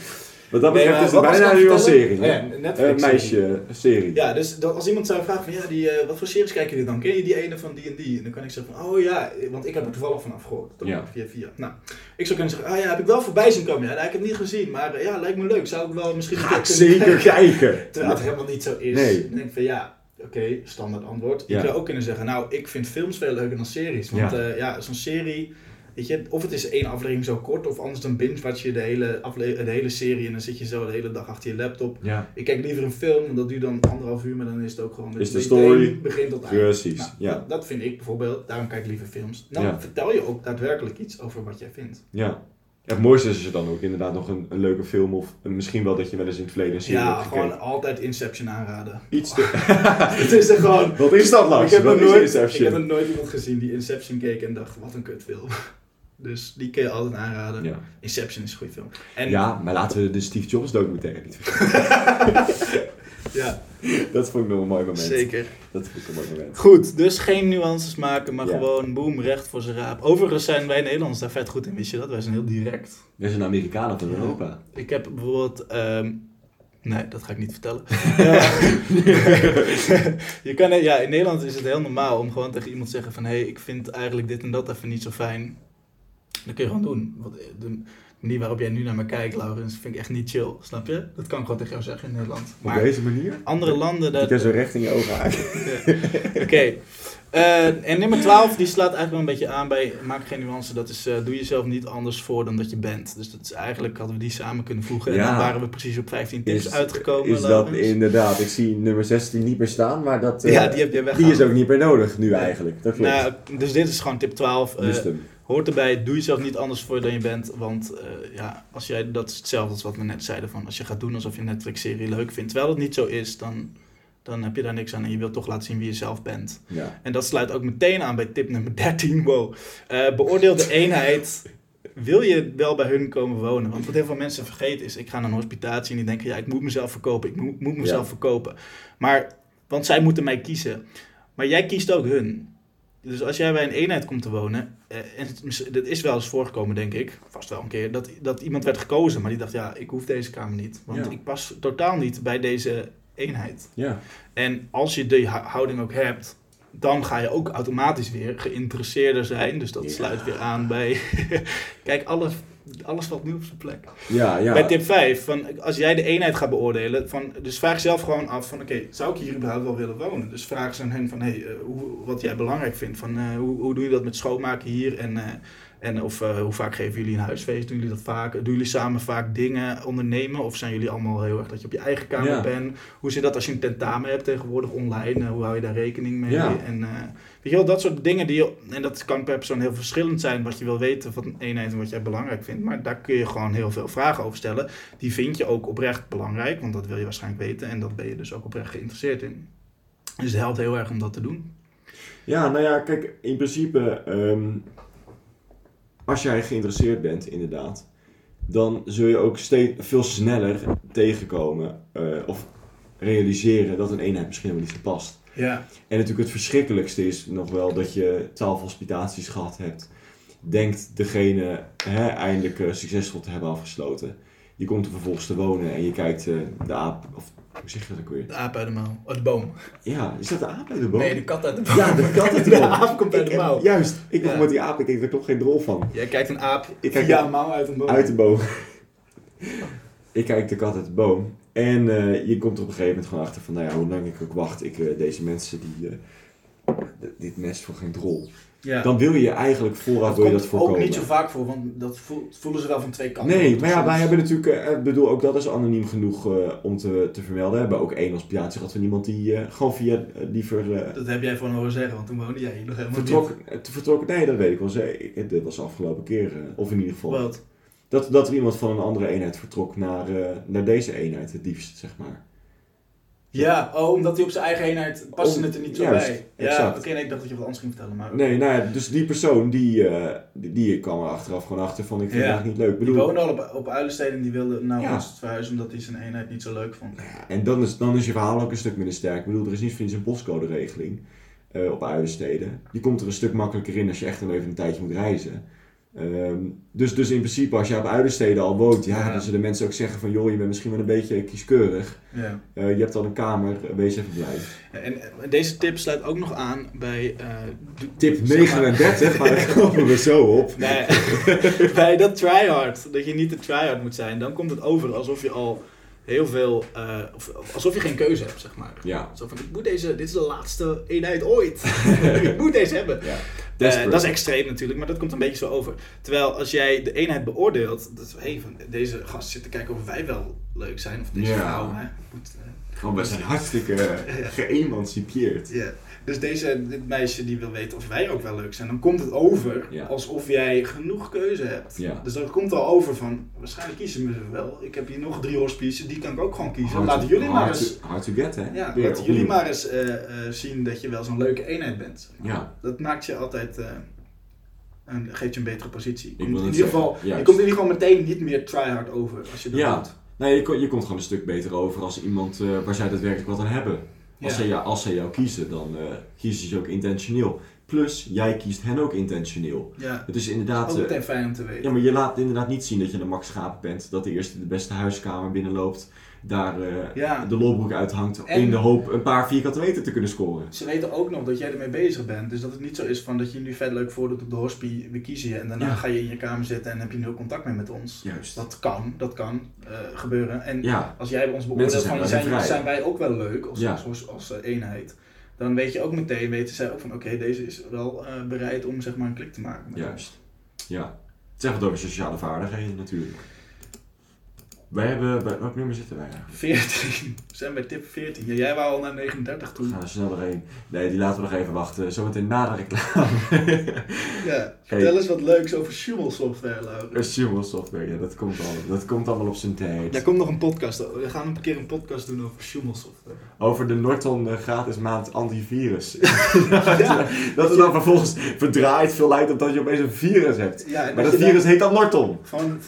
S2: Wat dat
S1: Nee,
S2: betreft
S1: maar
S2: is het bijna
S1: ik
S2: een nuancering.
S1: Oh ja, Netflix.
S2: Eh, meisje, serie.
S1: Ja, dus dat als iemand zou vragen van ja, die, eh, wat voor series kijk je dan? Ken je die ene van die en die? En dan kan ik zeggen van oh ja, want ik heb er toevallig vanaf gehoord.
S2: Ja.
S1: Via via. Nou, ik zou kunnen zeggen, ah ja, heb ik wel voorbij zien komen. Ja, nou, ik heb het niet gezien, maar eh, ja, lijkt me leuk. Zou ik wel misschien een
S2: Ga ik zeker *laughs* kijken.
S1: Terwijl het helemaal niet zo is.
S2: Nee.
S1: Dan denk ik van ja, oké, standaard antwoord.
S2: Ja.
S1: Ik zou ook kunnen zeggen, nou, ik vind films veel leuker dan series. Want
S2: Ja.
S1: ja zo'n serie, weet je, of het is één aflevering zo kort, of anders dan binge-watch je de hele, afle- de hele serie en dan zit je zo de hele dag achter je laptop.
S2: Ja,
S1: Ik kijk liever een film, want dat duurt dan anderhalf uur, maar dan is het ook gewoon...
S2: Is de story.
S1: begint tot eind.
S2: precies.
S1: Nou,
S2: Ja,
S1: dat, dat vind ik bijvoorbeeld, daarom kijk ik liever films. Dan
S2: Ja.
S1: vertel je ook daadwerkelijk iets over wat jij vindt.
S2: ja. Het mooiste is als je dan ook inderdaad nog een, een leuke film of een- misschien wel dat je wel eens in het verleden een serie
S1: Ja,
S2: hebt gekeken.
S1: gewoon altijd Inception aanraden.
S2: Iets *laughs* te...
S1: het is er gewoon...
S2: Wat is dat,
S1: Ik
S2: Lars?
S1: heb,
S2: Wat
S1: nog nooit, ik heb nog nooit iemand gezien die Inception keek en dacht, wat een kutfilm. Dus die kun je altijd aanraden.
S2: Ja.
S1: Inception is een goede film. En
S2: ja, maar laten we de Steve Jobs documentaire niet vergeten. *laughs*
S1: ja,
S2: Dat vond ik nog een mooi moment.
S1: zeker.
S2: Dat vond ik een mooi moment.
S1: Goed, dus geen nuances maken, maar
S2: Ja.
S1: gewoon boem, recht voor zijn raap. Overigens zijn wij Nederlanders daar vet goed in, wist je dat? Wij zijn heel direct.
S2: We zijn Amerikanen van Europa.
S1: Ik heb bijvoorbeeld... ehm, nee, dat ga ik niet vertellen. *laughs* *laughs* je kan, ja, in Nederland is het heel normaal om gewoon tegen iemand te zeggen van... hé, hey, ik vind eigenlijk dit en dat even niet zo fijn. Dat kun je gewoon doen. Want de manier waarop jij nu naar me kijkt, Laurens, vind ik echt niet chill. Snap je? Dat kan ik gewoon tegen jou zeggen in Nederland.
S2: Op
S1: Maar
S2: deze manier?
S1: andere landen... Dat,
S2: heb zo recht in je ogen aan.
S1: Oké. Eh, en nummer 12, die slaat eigenlijk wel een beetje aan bij maak geen nuance. Dat is eh, doe jezelf niet anders voor dan dat je bent. Dus dat is eigenlijk hadden we die samen kunnen voegen. En dan waren we precies op 15 tips uitgekomen.
S2: Is dat inderdaad. Ik zie nummer 16 niet meer staan, maar dat, eh,
S1: Ja, die heb jij
S2: die is ook niet meer nodig nu eigenlijk. Dat klopt.
S1: Nou, dus dit is gewoon tip 12. Hoort erbij, doe jezelf niet anders voor dan je bent. Want eh, ja, als jij, dat is hetzelfde als wat we net zeiden. Van als je gaat doen alsof je een Netflix-serie leuk vindt. Terwijl het niet zo is, dan, dan heb je daar niks aan. En je wilt toch laten zien wie je zelf bent.
S2: Ja.
S1: En dat sluit ook meteen aan bij tip nummer 13. Wow. Eh, beoordeel de eenheid. Wil je wel bij hun komen wonen? Want wat heel veel mensen vergeten is, ik ga naar een hospitatie en die denken, ja, ik moet mezelf verkopen, ik moet, moet mezelf
S2: Ja.
S1: verkopen. Maar, want zij moeten mij kiezen. Maar jij kiest ook hun. Dus als jij bij een eenheid komt te wonen, eh, en dat is wel eens voorgekomen, denk ik, vast wel een keer, dat, dat iemand werd gekozen, maar die dacht, ja, ik hoef deze kamer niet, want
S2: Ja.
S1: ik pas totaal niet bij deze eenheid.
S2: Ja.
S1: En als je die hou- houding ook hebt, dan ga je ook automatisch weer geïnteresseerder zijn. Dus dat
S2: Ja.
S1: sluit weer aan bij. *laughs* Kijk, alles, alles valt nu op zijn plek.
S2: Ja, ja.
S1: Bij tip 5, van, als jij de eenheid gaat beoordelen, van, dus vraag jezelf gewoon af van oké, zou ik hier überhaupt wel willen wonen? Dus vraag eens aan hen van hey, eh, hoe, wat jij belangrijk vindt. Van, eh, hoe, hoe doe je dat met schoonmaken hier? En, eh, en of eh, hoe vaak geven jullie een huisfeest? Doen jullie dat vaak? Doen jullie samen vaak dingen ondernemen? Of zijn jullie allemaal heel erg dat je op je eigen kamer
S2: Ja.
S1: bent? Hoe zit dat als je een tentamen hebt tegenwoordig online? Eh, hoe hou je daar rekening mee?
S2: Ja.
S1: En eh, weet je wel, dat soort dingen die je, en dat kan per persoon heel verschillend zijn wat je wil weten van een eenheid en wat jij belangrijk vindt. Maar daar kun je gewoon heel veel vragen over stellen. Die vind je ook oprecht belangrijk, want dat wil je waarschijnlijk weten en dat ben je dus ook oprecht geïnteresseerd in. Dus het helpt heel erg om dat te doen.
S2: Ja, nou ja, kijk, in principe, ehm, als jij geïnteresseerd bent, inderdaad, dan zul je ook steeds veel sneller tegenkomen eh, of realiseren dat een eenheid misschien helemaal niet past.
S1: Ja.
S2: En natuurlijk het verschrikkelijkste is nog wel dat je twaalf hospitaties gehad hebt. Denkt degene hè, eindelijk eh, succesvol te hebben afgesloten. Je komt er vervolgens te wonen en je kijkt eh, de aap, of hoe zeg je dat ook weer?
S1: De aap uit de mouw. Uit de boom.
S2: Ja, is dat de aap uit de boom?
S1: Nee, de kat uit de boom.
S2: Ja, de kat uit de *laughs*
S1: De
S2: boom.
S1: aap komt uit de mouw.
S2: Juist, ik
S1: Ja.
S2: met die aap, ik denk, daar klopt geen drol van.
S1: Jij kijkt een aap
S2: Ik kijk de-
S1: een mouw uit een boom.
S2: Uit de boom. *laughs* ik kijk de kat uit de boom. En eh, je komt er op een gegeven moment gewoon achter van, nou ja, hoe lang ik ook wacht, ik, eh, deze mensen die, eh, dit nest voor geen drol.
S1: Ja.
S2: Dan wil je eigenlijk vooraf
S1: dat
S2: wil je
S1: komt
S2: dat voorkomen.
S1: ook niet zo vaak voor, want dat voel- voelen ze wel van twee kanten.
S2: Nee, maar ja,
S1: soms-
S2: wij hebben natuurlijk, eh, ik bedoel, ook dat is anoniem genoeg eh, om te, te vermelden. We hebben ook één hospitatie gehad van iemand die eh, gewoon via liever eh,
S1: Dat heb jij van horen zeggen, want toen woonde jij hier nog helemaal
S2: vertrok, te vertrok. Nee, dat weet ik wel zeker. Dit was de afgelopen keer. eh, of in ieder
S1: niet.
S2: geval.
S1: Wat?
S2: Dat, dat er iemand van een andere eenheid vertrok naar, eh, naar deze eenheid, het liefst, zeg maar.
S1: Ja, oh, omdat hij op zijn eigen eenheid paste
S2: Om-
S1: het er niet zo
S2: juist,
S1: bij. Ja,
S2: exact.
S1: oké, nee, ik dacht dat je wat anders ging vertellen, maar...
S2: Nee, nou ja, dus die persoon, die, eh, die, die kwam er achteraf gewoon achter van, ik vind
S1: Ja.
S2: het eigenlijk niet leuk. Ik
S1: Die
S2: bedoel,
S1: woonde al op, op Uilensteden en die wilde naar
S2: Ja.
S1: ons verhuizen omdat hij zijn eenheid niet zo leuk vond.
S2: Ja, en dan is, dan is je verhaal ook een stuk minder sterk. Ik bedoel, er is niet voor niets een postcode-regeling eh, op uilensteden. Je komt er een stuk makkelijker in als je echt wel even een tijdje moet reizen. Ehm, dus, dus in principe, als je op uilensteden al woont, ja,
S1: Ja.
S2: dan zullen mensen ook zeggen van, joh, je bent misschien wel een beetje kieskeurig.
S1: Ja.
S2: Eh, je hebt al een kamer, eh, wees even blij.
S1: En deze tip sluit ook nog aan bij... eh, de-
S2: Tip
S1: zeg maar-
S2: 39, maar daar *laughs* komen we zo op.
S1: Nee, *laughs* bij dat tryhard, dat je niet te tryhard moet zijn, dan komt het over alsof je al heel veel, eh, of, of alsof je geen keuze hebt, zeg maar.
S2: Ja.
S1: Zo van, ik moet deze, dit is de laatste eenheid ooit. *laughs* ik moet deze hebben.
S2: ja.
S1: Eh, dat is extreem natuurlijk, maar dat komt een beetje zo over. Terwijl als jij de eenheid beoordeelt, dat hey, van deze gast zit te kijken of wij wel leuk zijn, of deze
S2: Ja.
S1: vrouw. Hè, moet, eh,
S2: Want we zijn hartstikke *laughs* geëmancipeerd.
S1: ja. Dus deze, dit meisje die wil weten of wij ook wel leuk zijn, dan komt het over
S2: Ja.
S1: alsof jij genoeg keuze hebt.
S2: Ja.
S1: Dus dat komt al over van, waarschijnlijk kiezen we wel. Ik heb hier nog drie hospices, die kan ik ook gewoon kiezen.
S2: Hard
S1: Laten jullie maar eens,
S2: to- Hard to get, hè?
S1: ja,
S2: Weer
S1: laten jullie maar eens eh, eh, zien dat je wel zo'n leuke eenheid bent.
S2: Ja.
S1: Dat maakt je altijd, eh, een, geeft je een betere positie. Je
S2: wil
S1: komt in ieder geval, je komt in ieder geval meteen niet meer tryhard over als je dat
S2: Ja.
S1: doet.
S2: Nee, je, je komt gewoon een stuk beter over als iemand waar zij daadwerkelijk wat aan hebben. Als, zij, jou, als zij jou kiezen, dan eh, kiezen ze ook intentioneel. Plus, jij kiest hen ook intentioneel.
S1: Ja,
S2: Het is
S1: ook
S2: inderdaad... eh,
S1: meteen fijn om te weten.
S2: ja, maar je laat inderdaad niet zien dat je een Max Schaap bent. Dat de eerste de beste huiskamer binnenloopt. Daar eh,
S1: Ja.
S2: de lolbroek uithangt.
S1: En-
S2: In de hoop een paar vierkante meter te kunnen scoren.
S1: Ze weten ook nog dat jij ermee bezig bent. Dus dat het niet zo is van dat je nu vet leuk voordoet op de hospie, we kiezen je. En daarna
S2: Ja.
S1: ga je in je kamer zitten en heb je nul contact meer met ons.
S2: Juist.
S1: Dat kan, dat kan eh, gebeuren. En
S2: Ja,
S1: als jij ons beoordeelt
S2: zijn
S1: van zijn, zijn wij ook wel leuk als, als, als, als, eh, eenheid. Dan weet je ook meteen, weten zij ook van oké, deze is wel bereid om zeg maar een klik te maken. met ons.
S2: juist. Ja. Het zegt wat over sociale vaardigheden natuurlijk. Wij hebben... Bij, welk nummer zitten wij eigenlijk?
S1: 14. We zijn bij tip 14. Ja, jij wou al naar 39
S2: We
S1: toe.
S2: gaan er snel doorheen. Nee, die laten we nog even wachten. Zometeen na de reclame. *laughs*
S1: Ja, vertel eens wat leuks over Schumel software, Laura.
S2: Assumal software, ja, dat komt, allemaal, dat komt allemaal op zijn tijd.
S1: Daar komt nog een podcast over. We gaan een keer een podcast doen over Schumel software.
S2: Over de Norton eh, gratis maand antivirus. *laughs* dat is dan vervolgens verdraait veel lijkt op dat je opeens een virus hebt.
S1: Ja,
S2: Maar
S1: dat
S2: virus heet dan Norton.
S1: Van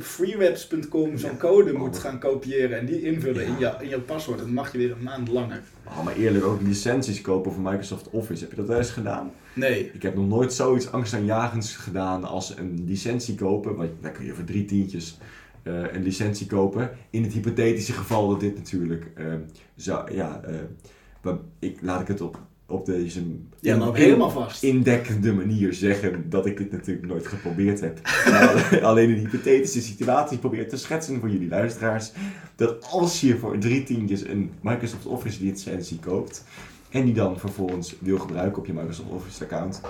S1: freewebs.com zo'n code code moet gaan kopiëren en die invullen in, jou, in jouw paswoord, dan mag je weer een maand langer.
S2: Oh, maar eerlijk ook licenties kopen voor Microsoft Office. Heb je dat wel eens gedaan?
S1: Nee.
S2: Ik heb nog nooit zoiets angstaanjagends gedaan als een licentie kopen. Want daar kun je voor drie tientjes eh, een licentie kopen. In het hypothetische geval dat dit natuurlijk eh, zou, ja, eh, ik, laat ik het op, op deze
S1: Ja, helemaal vast.
S2: indekkende manier zeggen dat ik dit natuurlijk nooit geprobeerd heb. Maar *laughs* alleen een hypothetische situatie probeer te schetsen voor jullie luisteraars. Dat als je voor drie tientjes een Microsoft Office licentie koopt en die dan vervolgens wil gebruiken op je Microsoft Office account.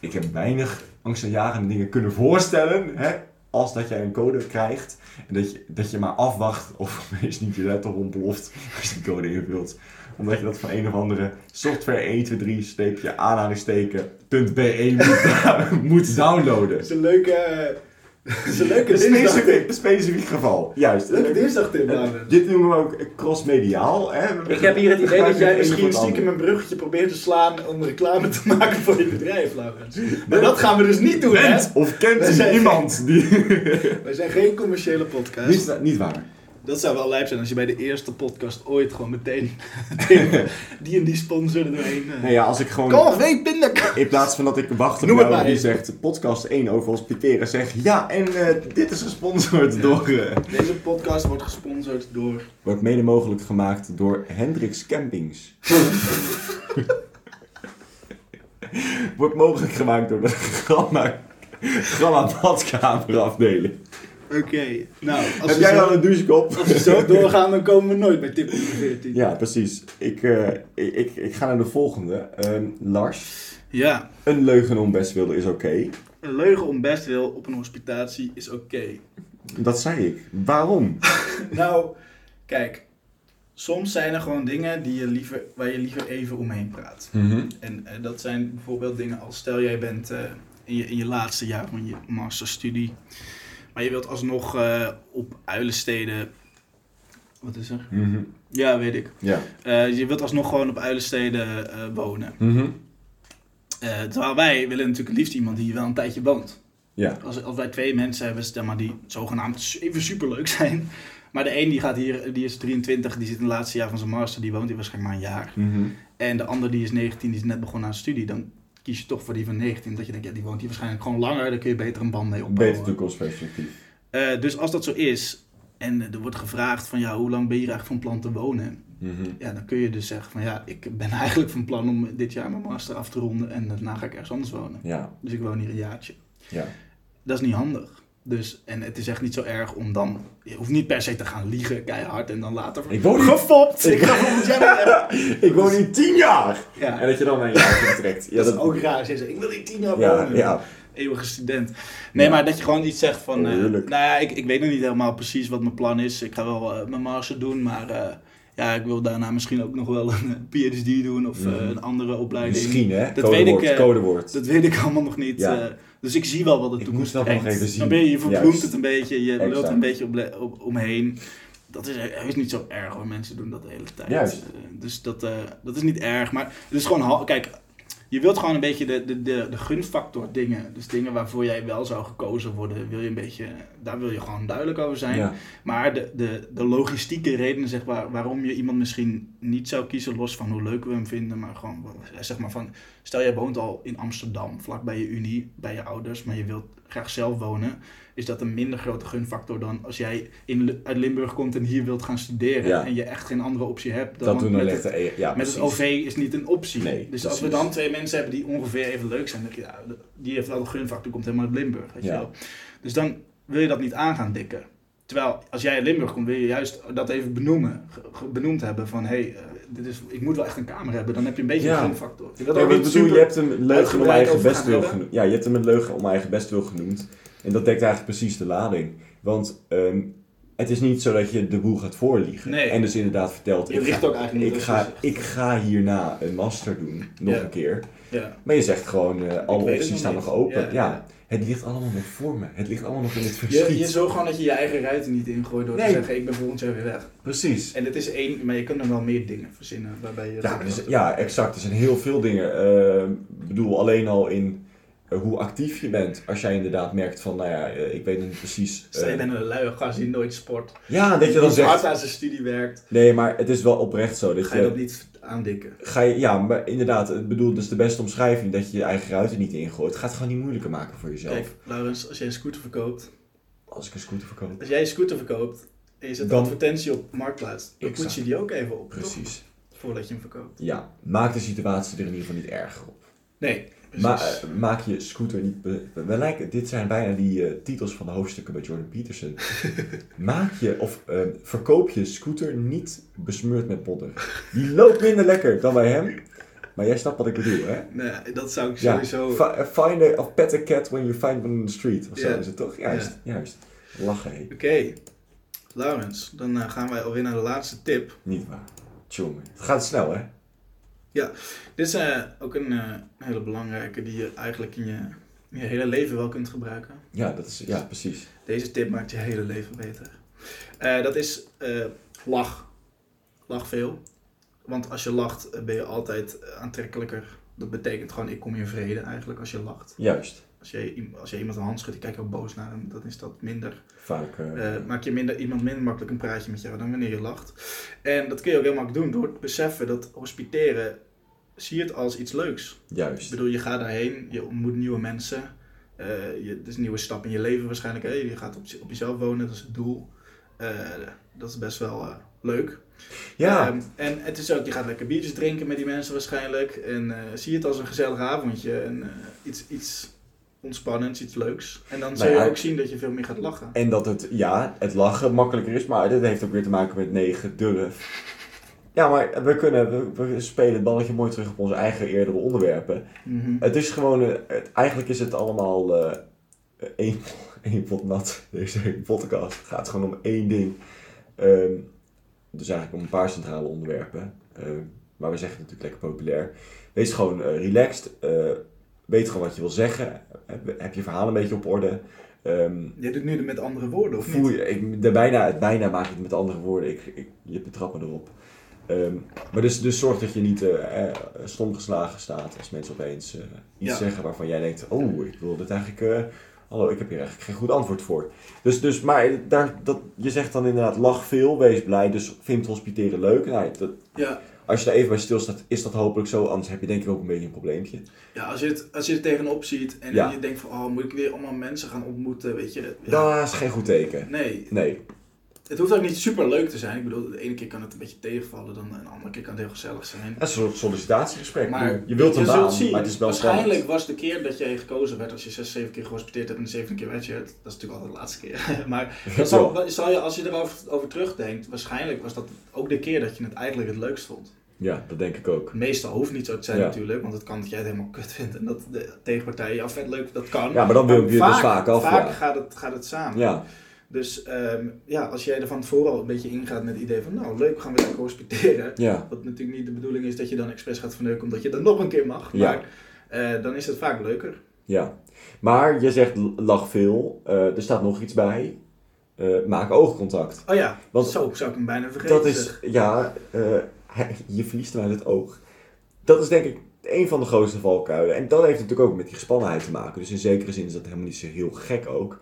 S2: Ik heb weinig angstaanjagende dingen kunnen voorstellen. Hè, als dat jij een code krijgt en dat je, dat je maar afwacht of *laughs* opeens niet je laptop ontploft als je die code invult. Omdat je dat van een of andere software 123-aanhalingstekens.be moet, *laughs* moet downloaden.
S1: Dat is een leuke, *laughs* dat is een leuke dinsdag.
S2: specifiek, een specifiek geval, juist.
S1: Leuke dinsdagtip, Laurens.
S2: Dit noemen we ook crossmediaal. Hè?
S1: Ik heb hier het idee dat jij misschien stiekem een bruggetje probeert te slaan om reclame te *laughs* maken voor je bedrijf, Laurens. Maar dat gaan we dus niet doen, hè?
S2: Of kent iemand die...
S1: Wij zijn geen commerciële podcast.
S2: niet, niet waar.
S1: Dat zou wel lijp zijn als je bij de eerste podcast ooit gewoon meteen, meteen *laughs* die en die sponsor er doorheen. eh.
S2: Nee, ja, als ik gewoon...
S1: Kom, weet pindakaas!
S2: In plaats van dat ik wacht op
S1: Noem
S2: jou die zegt podcast 1 over hospiteren, zeg ja, en eh, dit is gesponsord
S1: Ja.
S2: door... eh,
S1: Deze podcast wordt gesponsord door...
S2: wordt mede mogelijk gemaakt door Hendrix Campings. *laughs* wordt mogelijk gemaakt door de Gamma, Gamma badkamerafdeling.
S1: Oké, nou, als
S2: Heb jij
S1: zo,
S2: al een douchekop?
S1: als we zo doorgaan, dan komen we nooit bij tip nummer 14.
S2: Ja, precies. Ik, eh, ik, ik, ik ga naar de volgende. Ehm, Lars,
S1: Ja,
S2: een leugen om best wilde is oké.
S1: een leugen om best wil op een hospitatie is oké.
S2: Dat zei ik. Waarom? *laughs*
S1: Nou, kijk, soms zijn er gewoon dingen die je liever, waar je liever even omheen praat. En eh, dat zijn bijvoorbeeld dingen als stel jij bent eh, in, je, in je laatste jaar van je masterstudie, maar je wilt alsnog eh, op uilensteden. Wat is er?
S2: Mhm.
S1: Ja, weet ik.
S2: Ja.
S1: Eh, je wilt alsnog gewoon op uilensteden eh, wonen.
S2: Mhm.
S1: Terwijl wij willen natuurlijk liefst iemand die hier wel een tijdje woont.
S2: Ja.
S1: Als, als wij twee mensen hebben maar, die zogenaamd even superleuk *laughs* zijn. Maar de een die gaat hier, die is 23, die zit in het laatste jaar van zijn master, die woont hier waarschijnlijk maar een jaar.
S2: Mhm.
S1: En de ander die is 19, die is net begonnen aan studie. Dan kies je toch voor die van 19. Dat je denkt, ja, die woont hier waarschijnlijk gewoon langer. Daar kun je beter een band mee opbouwen.
S2: Beter toekomstperspectief.
S1: Eh, dus als dat zo is, en er wordt gevraagd van, ja, hoe lang ben je eigenlijk van plan te wonen?
S2: Mhm.
S1: Ja, dan kun je dus zeggen van, ja, ik ben *laughs* eigenlijk van plan om dit jaar mijn master af te ronden. En daarna ga ik ergens anders wonen.
S2: Ja.
S1: Dus ik woon hier een jaartje.
S2: Ja.
S1: Dat is niet handig. Dus, en het is echt niet zo erg om dan... Je hoeft niet per se te gaan liegen keihard en dan later...
S2: Ik woon hier-
S1: Gefopt!
S2: Ik-
S1: Ik *laughs*
S2: woon hier tien jaar!
S1: Ja,
S2: En dat je dan een jaar vertrekt. Ja,
S1: dat is ook raar. Ze zeggen, ik wil hier tien jaar
S2: Ja,
S1: wonen.
S2: ja.
S1: Eeuwige student. Nee, maar dat je gewoon iets zegt van...
S2: Heerlijk.
S1: nou ja, ik, ik weet nog niet helemaal precies wat mijn plan is. Ik ga wel eh, mijn master doen, maar... eh, ja, ik wil daarna misschien ook nog wel een PhD doen of
S2: Mhm.
S1: een andere opleiding.
S2: Misschien hè?
S1: Dat
S2: codewoord,
S1: weet ik,
S2: codewoord.
S1: Dat weet ik allemaal nog niet.
S2: Ja.
S1: Dus ik zie wel wat de
S2: Ik
S1: toekomst
S2: moet dat nog even zien.
S1: Dan ben je, je verbloemt
S2: Juist.
S1: het een beetje, je lult er een beetje op, op, omheen. Dat is, is niet zo erg hoor, mensen doen dat de hele tijd.
S2: Juist.
S1: Eh, dus dat, eh, dat is niet erg. Maar het is gewoon, kijk, je wilt gewoon een beetje de, de, de, de gunfactor dingen. Dus dingen waarvoor jij wel zou gekozen worden, wil je een beetje, daar wil je gewoon duidelijk over zijn.
S2: Ja.
S1: Maar de, de, de logistieke redenen zeg maar, waarom je iemand misschien niet zou kiezen, los van hoe leuk we hem vinden, maar gewoon zeg maar van, stel jij woont al in Amsterdam, vlak bij je unie, bij je ouders, maar je wilt graag zelf wonen, is dat een minder grote gunfactor dan als jij in, uit Limburg komt en hier wilt gaan studeren
S2: Ja.
S1: en je echt geen andere optie hebt. Dan
S2: Dat doen dan
S1: met het.
S2: Ja,
S1: met het OV is niet een optie.
S2: Nee,
S1: dus als we dan twee mensen hebben die ongeveer even leuk zijn, dan denk je, ja, die heeft wel een gunfactor, komt helemaal uit Limburg. Weet je wel. Dus dan wil je dat niet aan gaan dikken. Terwijl als jij in Limburg komt, wil je juist dat even benoemen, benoemd hebben van hé, hey, eh, dit is, ik moet wel echt een kamer hebben. Dan heb je een beetje
S2: Ja.
S1: een niet
S2: ik bedoel,
S1: super-
S2: je hebt hem leugen om eigen
S1: over
S2: best
S1: gaan
S2: wil
S1: hebben.
S2: genoemd. Ja, je hebt hem een leugen om eigen best wil genoemd. En dat dekt eigenlijk precies de lading. Want ehm, het is niet zo dat je de boel gaat voorliegen.
S1: Nee.
S2: En dus inderdaad vertelt,
S1: Je
S2: ik
S1: ligt
S2: ga,
S1: ook eigenlijk niet
S2: ik, ga, ik ga hierna een master doen, nog
S1: Ja.
S2: een keer.
S1: Ja.
S2: Maar je zegt gewoon, eh, alle opties
S1: nog
S2: staan nog open.
S1: Ja,
S2: Ja,
S1: ja.
S2: Het ligt allemaal nog voor me. Het ligt allemaal nog in het
S1: Je,
S2: verschiet.
S1: je zorgt gewoon dat je je eigen ruiten niet ingooit door
S2: Nee.
S1: te zeggen ik ben volgend jaar weer weg.
S2: Precies.
S1: En dit is één, maar je kunt er wel meer dingen verzinnen waarbij je...
S2: Ja, is- ja, exact. Er zijn heel veel dingen. Eh, Ik bedoel, alleen al in hoe actief je bent. Als jij inderdaad merkt van, nou ja, eh, ik weet niet precies...
S1: Stel je
S2: eh,
S1: bent een luie gast die nooit sport.
S2: ja, dat je dan zegt...
S1: hard aan zijn studie werkt.
S2: Nee, maar het is wel oprecht zo. Dat
S1: Ga je
S2: je,
S1: dat niet aandikken.
S2: ga je, ja, maar inderdaad, ik bedoel, dus de beste omschrijving dat je je eigen ruiten niet ingooit. Het gaat het gewoon niet moeilijker maken voor jezelf.
S1: Kijk, Laurens, als jij een scooter verkoopt.
S2: Als ik een scooter verkoop.
S1: Als jij een scooter verkoopt en je zet
S2: Dan-
S1: een advertentie op Marktplaats, dan
S2: Exact.
S1: poets je die ook even op. toch?
S2: Precies.
S1: Voordat je hem verkoopt.
S2: Ja, maak de situatie er in ieder geval niet erger op.
S1: Nee,
S2: eh, maak je scooter niet. we lijken, dit zijn bijna die eh, titels van de hoofdstukken bij Jordan Peterson. *laughs* maak je of eh, verkoop je scooter niet besmeurd met modder. Die loopt minder lekker dan bij hem. Maar jij snapt wat ik bedoel, hè?
S1: nee, dat zou ik
S2: Ja,
S1: sowieso...
S2: fi- find a, of pet a cat when you find one in the street. Of zo is het toch? Juist, juist. Lachen.
S1: Oké, Laurens, dan gaan wij alweer naar de laatste tip.
S2: Niet waar. Tjonge. Het gaat snel, hè?
S1: Dit is eh, ook een eh, hele belangrijke die je eigenlijk in je, in je hele leven wel kunt gebruiken.
S2: Ja, dat is, ja, precies.
S1: Deze tip maakt je hele leven beter. Eh, dat is lach. Lach veel. Want als je lacht ben je altijd aantrekkelijker. Dat betekent gewoon, ik kom in vrede eigenlijk als je lacht.
S2: Juist.
S1: Als je, als je iemand een hand schudt, die kijkt ook boos naar hem, dan is dat minder.
S2: Vaak. eh,
S1: eh, maak je minder, iemand minder makkelijk een praatje met jou dan wanneer je lacht. En dat kun je ook heel makkelijk doen door te beseffen dat hospiteren, zie je het als iets leuks. Ik
S2: juist.
S1: bedoel, je gaat daarheen, je ontmoet nieuwe mensen. eh, je, het is een nieuwe stap in je leven waarschijnlijk. Je gaat op, op jezelf wonen, dat is het doel. Dat is best wel leuk.
S2: Ja,
S1: Ehm, en het is ook, je gaat lekker biertjes drinken met die mensen waarschijnlijk. En eh, zie je het als een gezellig avondje. En iets, iets ontspannends, iets leuks. En dan zul
S2: Nou
S1: je
S2: ja,
S1: ook zien dat je veel meer gaat lachen.
S2: En dat het, ja, het lachen makkelijker is, maar dit heeft ook weer te maken met negen durf. Ja, maar we kunnen, we, we spelen het balletje mooi terug op onze eigen eerdere onderwerpen.
S1: Mhm.
S2: Het is gewoon, eh, het, eigenlijk is het allemaal eh, één, *laughs* één pot nat. Deze podcast Het gaat gewoon om één ding. Ehm, dus eigenlijk om een paar centrale onderwerpen. Ehm, maar we zeggen het natuurlijk lekker populair. Wees gewoon eh, relaxed. Weet gewoon wat je wil zeggen. Heb, je verhaal een beetje op orde. Ehm,
S1: Je doet nu met andere woorden, of
S2: Voel je, ik, de bijna, het bijna maak ik het met andere woorden. Ik, ik, je betrapt me erop. Ehm, maar dus, dus zorg dat je niet eh, stom geslagen staat als mensen opeens eh, iets
S1: Ja.
S2: zeggen waarvan jij denkt: Oh, ik wil dit eigenlijk. hallo, ik heb hier eigenlijk geen goed antwoord voor. Dus, dus maar daar, dat, je zegt dan inderdaad: lach veel, wees blij. Dus vind hospiteren leuk. Nou, dat,
S1: Ja,
S2: als je daar even bij stilstaat, is dat hopelijk zo. Anders heb je denk ik ook een beetje een probleempje.
S1: ja als, je het, als je er tegenop ziet en
S2: Ja.
S1: je denkt van, oh, moet ik weer allemaal mensen gaan ontmoeten, weet je. Ja.
S2: Dat is geen goed teken.
S1: Nee,
S2: Nee,
S1: het hoeft ook niet super leuk te zijn. Ik bedoel, de ene keer kan het een beetje tegenvallen, dan de andere keer kan het heel gezellig zijn.
S2: dat is een soort sollicitatiegesprek.
S1: Maar
S2: je wilt een
S1: zult
S2: baan,
S1: zien,
S2: maar het is wel
S1: Waarschijnlijk
S2: spannend.
S1: was de keer dat jij gekozen werd, als je zes, zeven keer gehospiteerd hebt en de zevende keer werd je het. Dat is natuurlijk altijd de laatste keer. *laughs* maar *laughs* zal, zal je, als je erover over terugdenkt, waarschijnlijk was dat ook de keer dat je het eigenlijk het leukst vond.
S2: Ja, dat denk ik ook.
S1: Meestal hoeft niet zo te zijn
S2: Ja.
S1: natuurlijk, want het kan dat jij het helemaal kut vindt en dat de tegenpartij je vet leuk, dat kan.
S2: Ja, maar dan wil je het dus vaak af,
S1: Vaak
S2: ja.
S1: gaat, het, gaat het samen.
S2: Ja,
S1: Dus ehm, ja, als jij er van tevoren al een beetje ingaat met het idee van, nou leuk, gaan we lekker hospiteren.
S2: ja.
S1: Wat natuurlijk niet de bedoeling is dat je dan expres gaat verneuken omdat je dan nog een keer mag.
S2: Ja.
S1: Maar eh, dan is het vaak leuker.
S2: Ja, maar je zegt lach veel. Eh, er staat nog iets bij. Eh, maak oogcontact.
S1: Oh ja,
S2: Want
S1: zo zou ik hem bijna vergeten.
S2: dat is, ja, je verliest hem uit het oog. Dat is denk ik een van de grootste valkuilen. En dat heeft natuurlijk ook met die gespannenheid te maken. Dus in zekere zin is dat helemaal niet zo heel gek ook.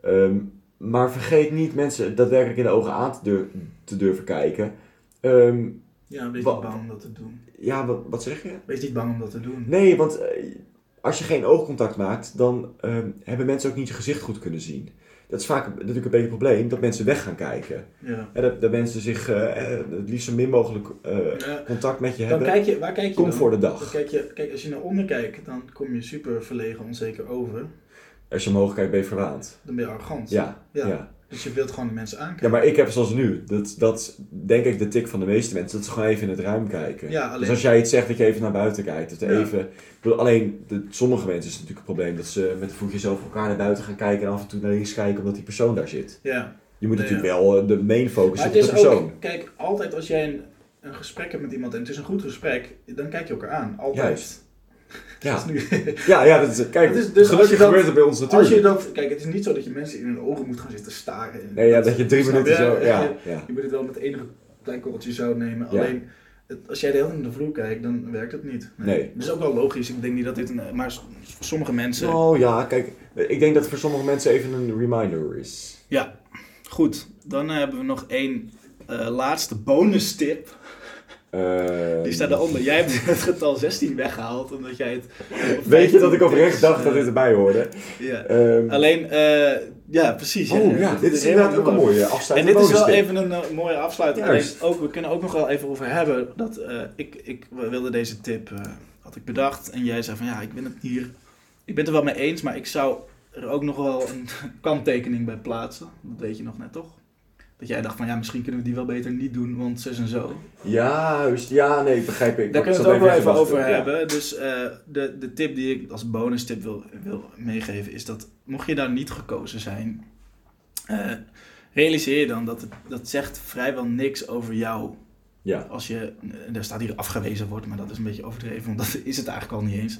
S2: Ehm, maar vergeet niet mensen daadwerkelijk in de ogen aan te, dur- te durven kijken. Ehm,
S1: Ja, wees niet bang om dat te doen.
S2: ja, wat, wat zeg je?
S1: Wees niet bang om dat te doen.
S2: Nee, want eh, als je geen oogcontact maakt, dan ehm, hebben mensen ook niet je gezicht goed kunnen zien. Dat is vaak natuurlijk een beetje een probleem, dat mensen weg gaan kijken.
S1: Ja.
S2: Dat, dat mensen zich eh, eh, het liefst zo min mogelijk eh,
S1: Ja.
S2: contact met je
S1: Dan
S2: hebben.
S1: kijk je, waar kijk je
S2: Kom
S1: dan?
S2: voor de
S1: Dan
S2: dag.
S1: kijk, je, kijk, als je naar onder kijkt, dan kom je super verlegen, onzeker over.
S2: Als je omhoog kijkt, ben je verwaand.
S1: Dan ben je arrogant.
S2: Ja, ja.
S1: Ja.
S2: Ja.
S1: Dus je wilt gewoon de mensen aankijken.
S2: maar ik heb zoals nu, dat, dat is denk ik de tik van de meeste mensen, dat ze gewoon even in het ruim kijken.
S1: Ja, alleen-
S2: Dus als jij iets zegt, dat je even naar buiten kijkt. Dat
S1: Ja.
S2: even, bedoel, alleen, de, sommige mensen is het natuurlijk een probleem dat ze met de voetjes over elkaar naar buiten gaan kijken en af en toe naar links kijken omdat die persoon daar zit.
S1: Ja.
S2: Je moet
S1: Nee,
S2: natuurlijk wel eh, de main focus
S1: Maar
S2: op
S1: het
S2: de persoon.
S1: ook, kijk, altijd als jij een, een gesprek hebt met iemand en het is een goed gesprek, dan kijk je elkaar aan. Altijd.
S2: Juist. Ja.
S1: Dat nu- *laughs*
S2: Ja, ja, dat is, kijk,
S1: is dus als
S2: gelukkig
S1: je dat-
S2: gebeurt het bij ons
S1: Als
S2: natuurlijk.
S1: je dat, kijk, het is niet zo dat je mensen in hun ogen moet gaan zitten staren.
S2: Nee, ja, dat je drie minuten
S1: je?
S2: zo, ja, *laughs* ja.
S1: Je moet het wel met enige klein korreltje zout nemen. Alleen, het- als jij de hele tijd naar de vloer kijkt, dan werkt het niet.
S2: Nee.
S1: Dat is ook wel logisch. Ik denk niet dat dit een... Maar s- voor sommige mensen...
S2: Oh ja, kijk, ik denk dat het voor sommige mensen even een reminder is.
S1: Ja, goed. Dan eh, hebben we nog één eh, laatste bonus tip.
S2: Eh,
S1: Die staat eronder. Jij hebt het getal 16 weggehaald, omdat jij het...
S2: Weet je dat ik
S1: 15
S2: oprecht dacht dat dit erbij hoorde?
S1: Ja.
S2: Ehm,
S1: Alleen, eh, ja, precies.
S2: oh ja, dit is inderdaad ook een
S1: mooi.
S2: mooie
S1: En
S2: afsluiting.
S1: dit is wel even een eh, mooie afsluiting. Alleen ook, we kunnen ook nog wel even over hebben dat ik, ik wilde deze tip, had ik bedacht. En jij zei van ja, ik ben het hier, ik ben het er wel mee eens, maar ik zou er ook nog wel een *laughs* kanttekening bij plaatsen. Dat weet je nog net toch? Dat jij dacht van ja, misschien kunnen we die wel beter niet doen, want zus en zo.
S2: Juist, ja, nee, begrijp ik.
S1: Daar
S2: Ik
S1: kunnen we het ook wel even over
S2: Ja.
S1: hebben. Dus eh, de, de tip die ik als bonus tip wil, wil meegeven is dat mocht je daar niet gekozen zijn, eh, realiseer je dan dat het dat zegt vrijwel niks over jou.
S2: Ja,
S1: Als je, er staat hier afgewezen wordt, maar dat is een beetje overdreven, want dat is het eigenlijk al niet eens.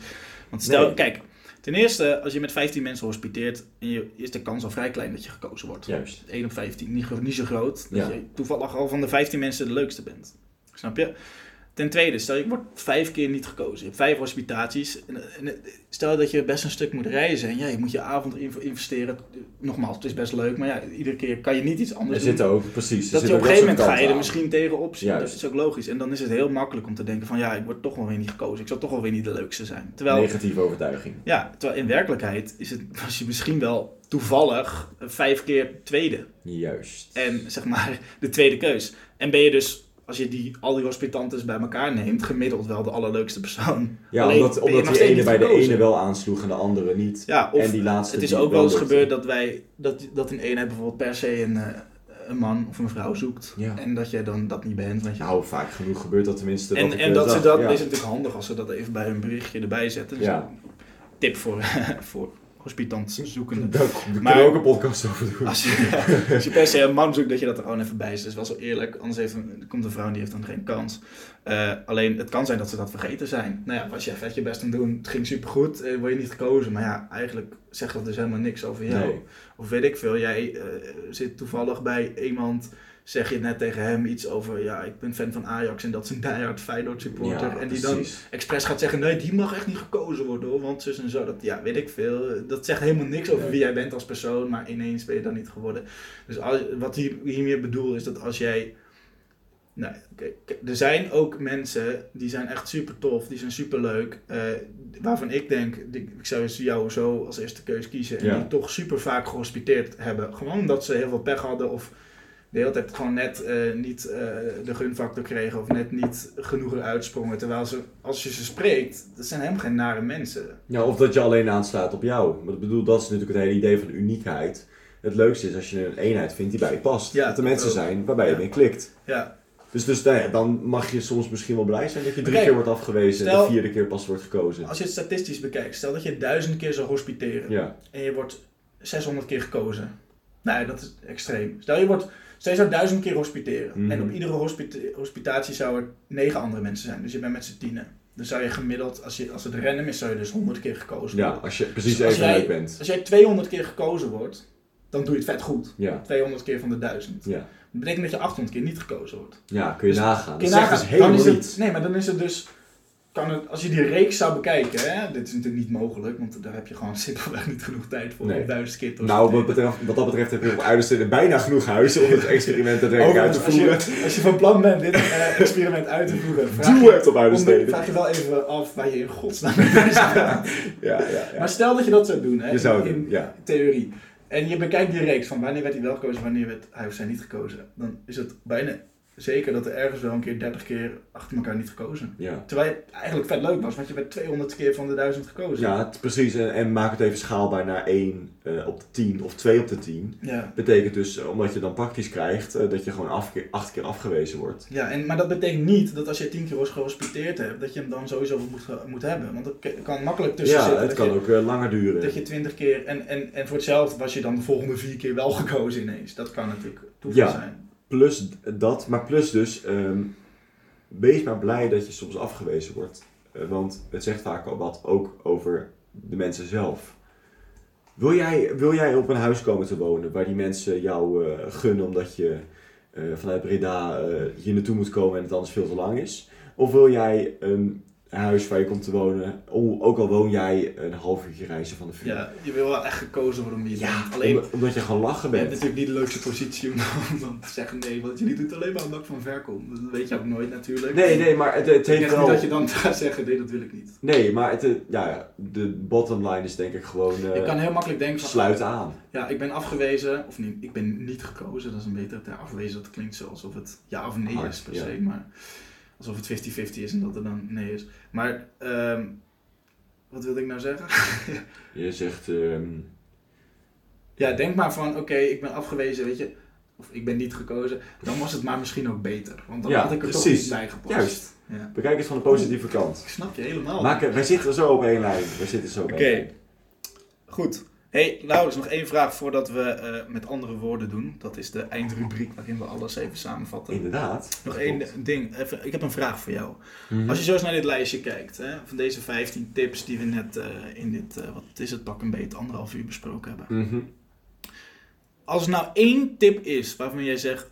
S1: Want stel,
S2: Nee.
S1: kijk, ten eerste, als je met 15 mensen hospiteert, en je, is de kans al vrij klein dat je gekozen wordt.
S2: juist.
S1: 1 op 15, niet, niet zo groot. Dat
S2: Ja.
S1: je toevallig al van de 15 mensen de leukste bent. Snap je? Ten tweede, stel je wordt vijf keer niet gekozen. Je hebt vijf hospitaties. Stel dat je best een stuk moet reizen. En ja, je moet je avond investeren. Nogmaals, het is best leuk. Maar ja, iedere keer kan je niet iets
S2: Er
S1: anders doen.
S2: zitten ook, precies. er
S1: Dat je op een gegeven moment ga je er misschien tegenop zien. Dat is ook logisch. En dan is het heel makkelijk om te denken van ja, ik word toch wel weer niet gekozen. Ik zal toch wel weer niet de leukste zijn. Terwijl,
S2: Negatieve overtuiging.
S1: ja, terwijl in werkelijkheid is het, *laughs* was je misschien wel toevallig vijf keer tweede.
S2: Juist.
S1: En zeg maar de tweede keus. En ben je dus, als je die, al die hospitantes bij elkaar neemt, gemiddeld wel de allerleukste persoon.
S2: ja,
S1: alleen
S2: omdat, omdat die ene bij de ene wel aansloeg en de andere niet.
S1: Ja, of
S2: en die laatste
S1: het is ook wel eens gebeurd dat wij, dat, dat een eenheid bijvoorbeeld per se een, eh, een man of een vrouw zoekt.
S2: Ja.
S1: En dat jij dan dat niet bent. Want je,
S2: Nou, vaak genoeg gebeurt dat tenminste.
S1: en en
S2: eh,
S1: dat ze dat
S2: ja.
S1: is natuurlijk handig als ze dat even bij hun berichtje erbij zetten. Dus
S2: Ja.
S1: een tip voor, *laughs* voor hospitantzoekenden.
S2: Daar
S1: Maar-
S2: daar kunnen we ook een podcast over doen.
S1: Als je, als je per se een man zoekt, dat je dat er gewoon even bij zet. Dat is wel zo eerlijk. Anders heeft een, komt een vrouw en die heeft dan geen kans. Eh, alleen, het kan zijn dat ze dat vergeten zijn. Nou ja, was je vet je best aan het doen. Het ging supergoed. eh word je niet gekozen. Maar ja, eigenlijk zegt dat dus helemaal niks over jou.
S2: Nee.
S1: Of weet ik veel. Jij eh, zit toevallig bij iemand... Zeg je net tegen hem iets over... Ja, ik ben fan van Ajax en dat is een diehard Feyenoord supporter.
S2: Ja,
S1: en die dan expres gaat zeggen... Nee, die mag echt niet gekozen worden hoor. Want zus en zo. Dat, ja, weet ik veel. Dat zegt helemaal niks over
S2: Nee.
S1: wie jij bent als persoon. Maar ineens ben je dan niet geworden. Dus als, wat hier, hiermee bedoel is dat als jij... Nou, kijk, kijk, er zijn ook mensen die zijn echt super tof, die zijn super leuk. waarvan ik denk, die- ik zou jou zo als eerste keus kiezen. En
S2: Ja.
S1: die toch super vaak gehospiteerd hebben. Gewoon omdat ze heel veel pech hadden of de hele tijd gewoon net eh, niet eh, de gunfactor kregen of net niet genoeg eruit sprongen. Terwijl ze, als je ze spreekt, dat zijn helemaal geen nare mensen.
S2: Ja, of dat je alleen aanslaat op jou. Maar ik bedoel, dat is natuurlijk het hele idee van de uniekheid. Het leukste is als je een eenheid vindt die bij je past.
S1: Ja,
S2: dat er mensen
S1: ook.
S2: zijn waarbij je
S1: Ja.
S2: mee klikt.
S1: Ja,
S2: Dus, dus nou ja, dan mag je soms misschien wel blij zijn dat je drie
S1: Kijk,
S2: keer wordt afgewezen en de vierde keer pas wordt gekozen.
S1: als je het statistisch bekijkt, stel dat je duizend keer zou hospiteren. En je wordt 600 keer gekozen. Nee, dat is extreem. Stel je wordt, je zou duizend keer hospiteren.
S2: Mhm.
S1: En op iedere hospita- hospitatie zou er negen andere mensen zijn. Dus je bent met z'n tienen. Dan zou je gemiddeld, als, je, als het random is, zou je dus 100 keer gekozen
S2: ja
S1: worden.
S2: als je precies
S1: Dus als
S2: even
S1: jij-
S2: leuk bent.
S1: Als jij 200 keer gekozen wordt, dan doe je het vet goed.
S2: Ja,
S1: 200 keer van de 1000.
S2: ja.
S1: Dat betekent dat je 800 keer niet gekozen wordt.
S2: ja, kun je
S1: Dus
S2: nagaan.
S1: Kun
S2: Dat
S1: je
S2: zegt
S1: nagaan,
S2: dus
S1: dan
S2: helemaal
S1: is het. Nee, maar dan is het dus... Kan het, als je die reeks zou bekijken, hè, dit is natuurlijk niet mogelijk, want daar heb je gewoon *laughs* simpelweg niet genoeg tijd voor
S2: Nee.
S1: duizend keer
S2: Nou, wat, betreft, wat dat betreft heb je op uiterste bijna genoeg huizen om het experiment daadwerkelijk uit te
S1: Overigens, als
S2: voeren.
S1: je, als je van plan bent dit eh, experiment uit te voeren, *laughs* vraag
S2: Doe
S1: je,
S2: het op uitersteden.
S1: vraag je wel even af waar je in godsnaam mee bezig bent. *laughs*
S2: Ja, ja, ja.
S1: Maar stel dat je dat zou doen, hè,
S2: Je zou
S1: in, theorie. En je bekijkt die reeks van wanneer werd hij wel gekozen, wanneer werd hij of zij niet gekozen. Dan is het bijna zeker dat er ergens wel een keer 30 keer achter elkaar niet gekozen.
S2: Ja.
S1: Terwijl het eigenlijk vet leuk was, want je werd 200 keer van de 1000 gekozen.
S2: Ja, het- precies. En, en maak het even schaalbaar naar 1 eh, op de 10 of 2 op de 10.
S1: Ja.
S2: Betekent dus, eh, omdat je dan praktisch krijgt, eh, dat je gewoon af, keer, acht keer afgewezen wordt.
S1: Ja, en, maar dat betekent niet dat als je 10 keer was gehospiteerd hebt, dat je hem dan sowieso moet, moet hebben. Want dat kan makkelijk tussen
S2: ja,
S1: zitten.
S2: het
S1: dat
S2: kan
S1: je,
S2: ook langer duren.
S1: Dat je 20 keer, en, en, en voor hetzelfde was je dan de volgende vier keer wel gekozen ineens. Dat kan natuurlijk toeval
S2: Ja.
S1: zijn.
S2: Plus dat, maar plus dus, ehm, wees maar blij dat je soms afgewezen wordt. Eh, want het zegt vaak al wat ook over de mensen zelf. Wil jij, wil jij op een huis komen te wonen waar die mensen jou eh, gunnen omdat je eh, vanuit Breda hier naartoe moet komen en het anders veel te lang is? Of wil jij een huis waar je komt te wonen, o- ook al woon jij een half uurtje reizen van de vuur?
S1: Ja, je wil wel echt gekozen worden om je
S2: Ja,
S1: bent. Alleen,
S2: omdat, omdat je gewoon lachen
S1: je hebt
S2: bent.
S1: natuurlijk niet de leukste positie om dan te zeggen nee, want je doet alleen maar omdat ik van ver kom. Dat weet je ook nooit natuurlijk.
S2: Nee, nee, maar het, het heeft
S1: denk
S2: wel...
S1: niet dat je dan *laughs* gaat zeggen nee, dat wil ik niet.
S2: Nee, maar het, ja, de bottom line is denk ik gewoon...
S1: je kan heel makkelijk denken van,
S2: sluit aan.
S1: ja, ik ben afgewezen, of niet, ik ben niet gekozen, dat is een betere term. Afgewezen, dat klinkt zo alsof het ja of nee
S2: Hard,
S1: is per
S2: ja.
S1: se, maar alsof het 50-50 is en dat er dan nee is. Maar, ehm, wat wilde ik nou zeggen? *laughs*
S2: Je zegt... ehm,
S1: Ja, denk maar van, oké, ik ben afgewezen, weet je, of ik ben niet gekozen, dan was het maar misschien ook beter. Want dan
S2: Ja,
S1: had ik er toch niet bij gepast.
S2: Juist.
S1: Ja.
S2: bekijk het van de positieve kant.
S1: Ik snap je helemaal.
S2: Maken, wij zitten zo op één lijn. Wij zitten zo op
S1: Oké,
S2: één lijn.
S1: goed. Hey, Laurens, nog één vraag voordat we eh, met andere woorden doen. Dat is de eindrubriek waarin we alles even samenvatten.
S2: Inderdaad.
S1: Nog één ding, even, ik heb een vraag voor jou.
S2: Mhm.
S1: Als je zo eens naar dit lijstje kijkt, hè, van deze 15 tips die we net eh, in dit, eh, wat is het, pak een beet, anderhalf uur besproken hebben.
S2: Mhm.
S1: Als er nou één tip is waarvan jij zegt,